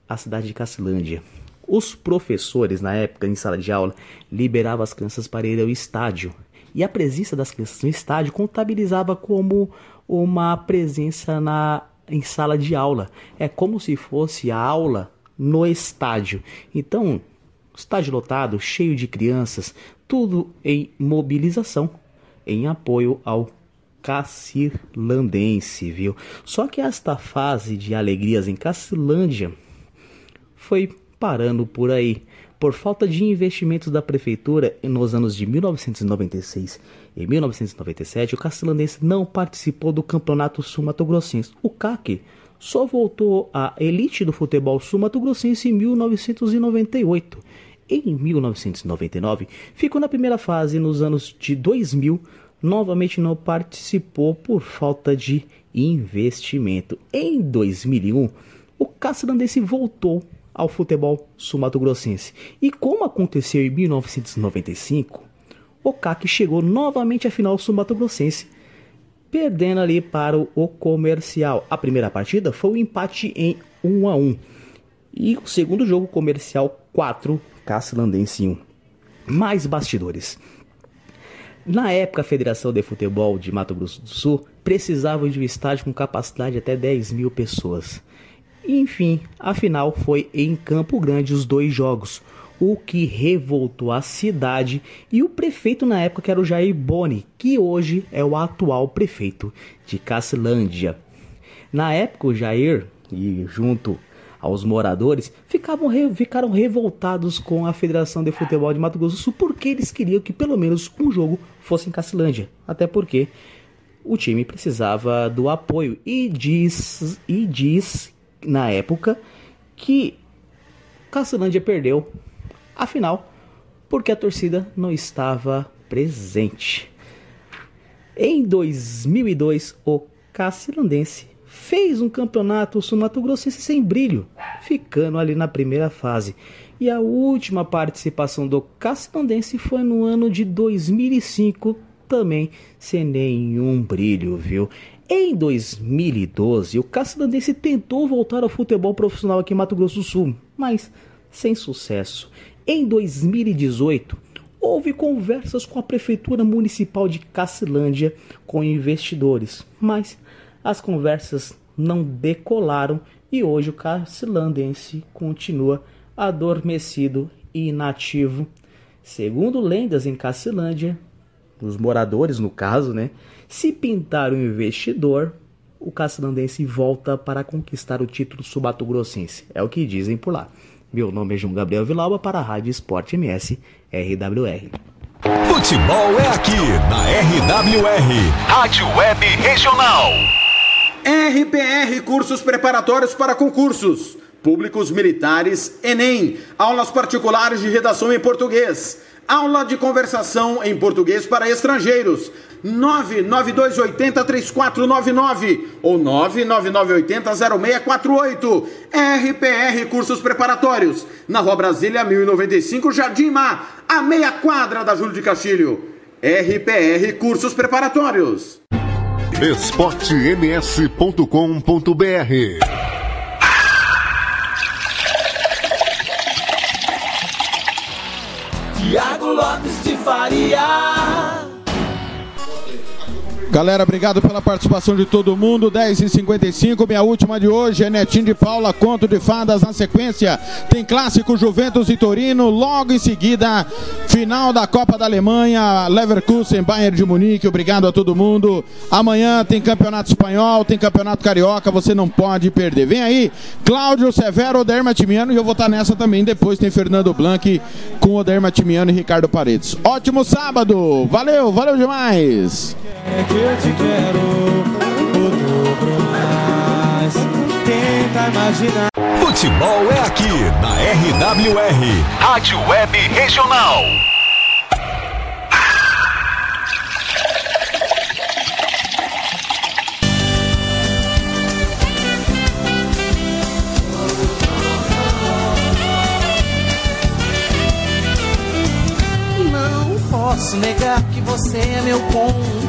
a cidade de Cacilândia. Os professores, na época, em sala de aula, liberavam as crianças para ir ao estádio. E a presença das crianças no estádio contabilizava como uma presença na, em sala de aula. É como se fosse a aula no estádio. Então, estádio lotado, cheio de crianças, tudo em mobilização, em apoio ao Cacirlandense, viu? Só que esta fase de alegrias em Cacilândia foi parando por aí. Por falta de investimentos da prefeitura nos anos de 1996 e 1997, o Cacilandense não participou do Campeonato Sul-Mato-Grossense. O CAC só voltou à elite do futebol sul-mato-grossense em 1998. Em 1999, ficou na primeira fase nos anos de 2000 novamente não participou por falta de investimento. Em 2001, o Cacilandense voltou ao futebol sul-mato-grossense. E como aconteceu em 1995, o CAC chegou novamente à final sul-mato-grossense, perdendo ali para o comercial. A primeira partida foi um empate em 1 a 1 e o segundo jogo comercial 4, Cacilandense 1. Mais bastidores. Na época, a Federação de Futebol de Mato Grosso do Sul precisava de um estádio com capacidade de até 10 mil pessoas. Enfim, a final foi em Campo Grande os dois jogos, o que revoltou a cidade e o prefeito na época que era o Jair Boni, que hoje é o atual prefeito de Cacilândia. Na época, o Jair, e junto aos moradores, ficavam, ficaram revoltados com a Federação de Futebol de Mato Grosso do Sul porque eles queriam que pelo menos um jogo fosse em Cacilândia. Até porque o time precisava do apoio e diz, e diz na época que Cacilândia perdeu a final porque a torcida não estava presente. Em 2002, o Cacilandense fez um campeonato sul-mato-grossense sem brilho, ficando ali na primeira fase. E a última participação do Cacilandense foi no ano de 2005, também sem nenhum brilho, viu? Em 2012, o Caçalandense tentou voltar ao futebol profissional aqui em Mato Grosso do Sul, mas sem sucesso. Em 2018, houve conversas com a Prefeitura Municipal de Cacilândia com investidores, mas as conversas não decolaram e hoje o Cacilandense continua adormecido e inativo. Segundo lendas em Cacilândia, os moradores no caso, né, se pintar um investidor, o Cacilandense volta para conquistar o título subato-grossense. É o que dizem por lá. Meu nome é João Gabriel Vilauba para a Rádio Esporte MS RWR. Futebol é aqui na RWR, Rádio Web Regional. RPR Cursos Preparatórios para Concursos. Públicos Militares, Enem. Aulas particulares de redação em português. Aula de conversação em português para estrangeiros. 992803499 ou 999800648. RPR Cursos Preparatórios. Na Rua Brasília 1095, Jardim Mar, a meia quadra da Júlio de Castilho. RPR Cursos Preparatórios. esportems.com.br Tiago Lopes de Faria. Galera, obrigado pela participação de todo mundo. 10h55, minha última de hoje é Netinho de Paula, conto de fadas. Na sequência, tem clássico Juventus e Torino. Logo em seguida, final da Copa da Alemanha, Leverkusen, Bayern de Munique. Obrigado a todo mundo. Amanhã tem campeonato espanhol, tem campeonato carioca. Você não pode perder. Vem aí, Cláudio Severo, Odair Matimiano. E eu vou estar nessa também. Depois tem Fernando Blanc com Odair Matimiano e Ricardo Paredes. Ótimo sábado. Valeu, valeu demais. Eu te quero o dobro mais. Tenta imaginar. Futebol é aqui na RWR, Rádio Web Regional. Não posso negar que você é meu conto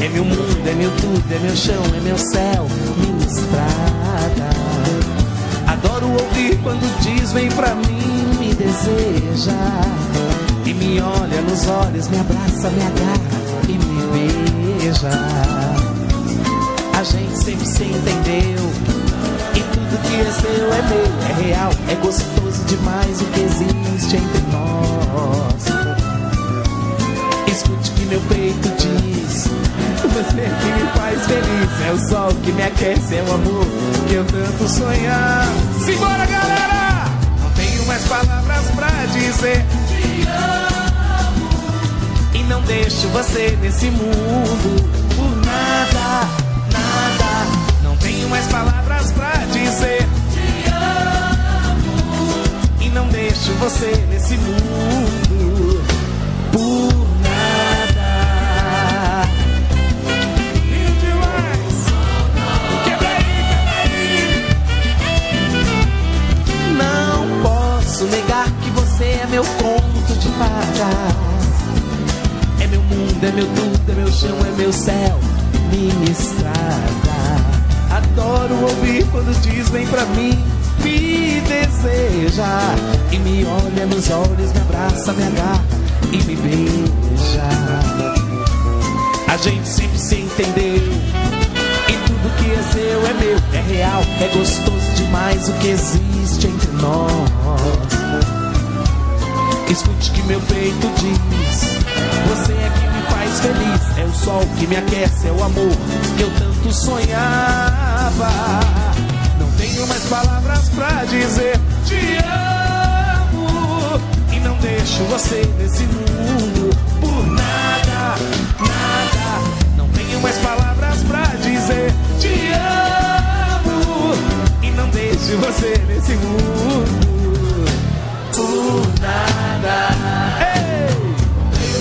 É meu mundo, é meu tudo, é meu chão, é meu céu, minha estrada. Adoro ouvir quando diz vem pra mim, me deseja. E me olha nos olhos, me abraça, me agarra e me beija. A gente sempre se entendeu. E tudo que é seu é meu, é real, é gostoso demais o que existe entre nós. Escute meu peito diz. Você que me faz feliz. É o sol que me aquece, é o amor que eu tanto sonhar. Simbora, galera! Não tenho mais palavras pra dizer. Te amo. E não deixo você nesse mundo por nada, nada. Não tenho mais palavras pra dizer. Te amo. E não deixo você nesse mundo por posso negar que você é meu conto de fadas. É meu mundo, é meu tudo, é meu chão, é meu céu, minha estrada. Adoro ouvir quando diz vem pra mim, me deseja. E me olha nos olhos, me abraça, me agarra e me beija. A gente sempre se entendeu. E tudo que é seu é meu, é real, é gostoso demais o que existe entre nós. Escute que meu peito diz: Você é que me faz feliz. É o sol que me aquece, é o amor que eu tanto sonhava. Não tenho mais palavras pra dizer: Te amo. E não deixo você nesse mundo por nada, nada. Mais palavras pra dizer: Te amo. E não deixo você nesse mundo por nada. Ei! Tenho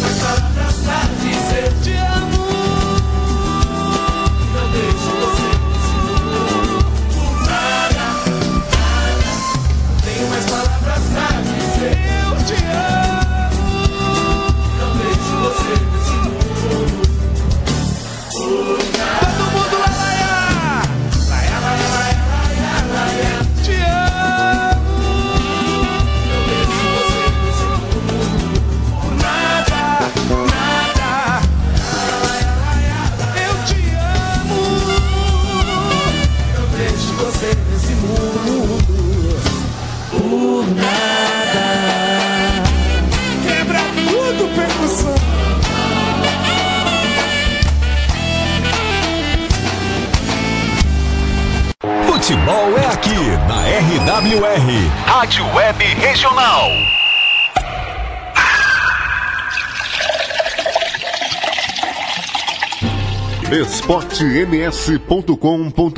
RWR, Rádio Web Regional. esportems.com.br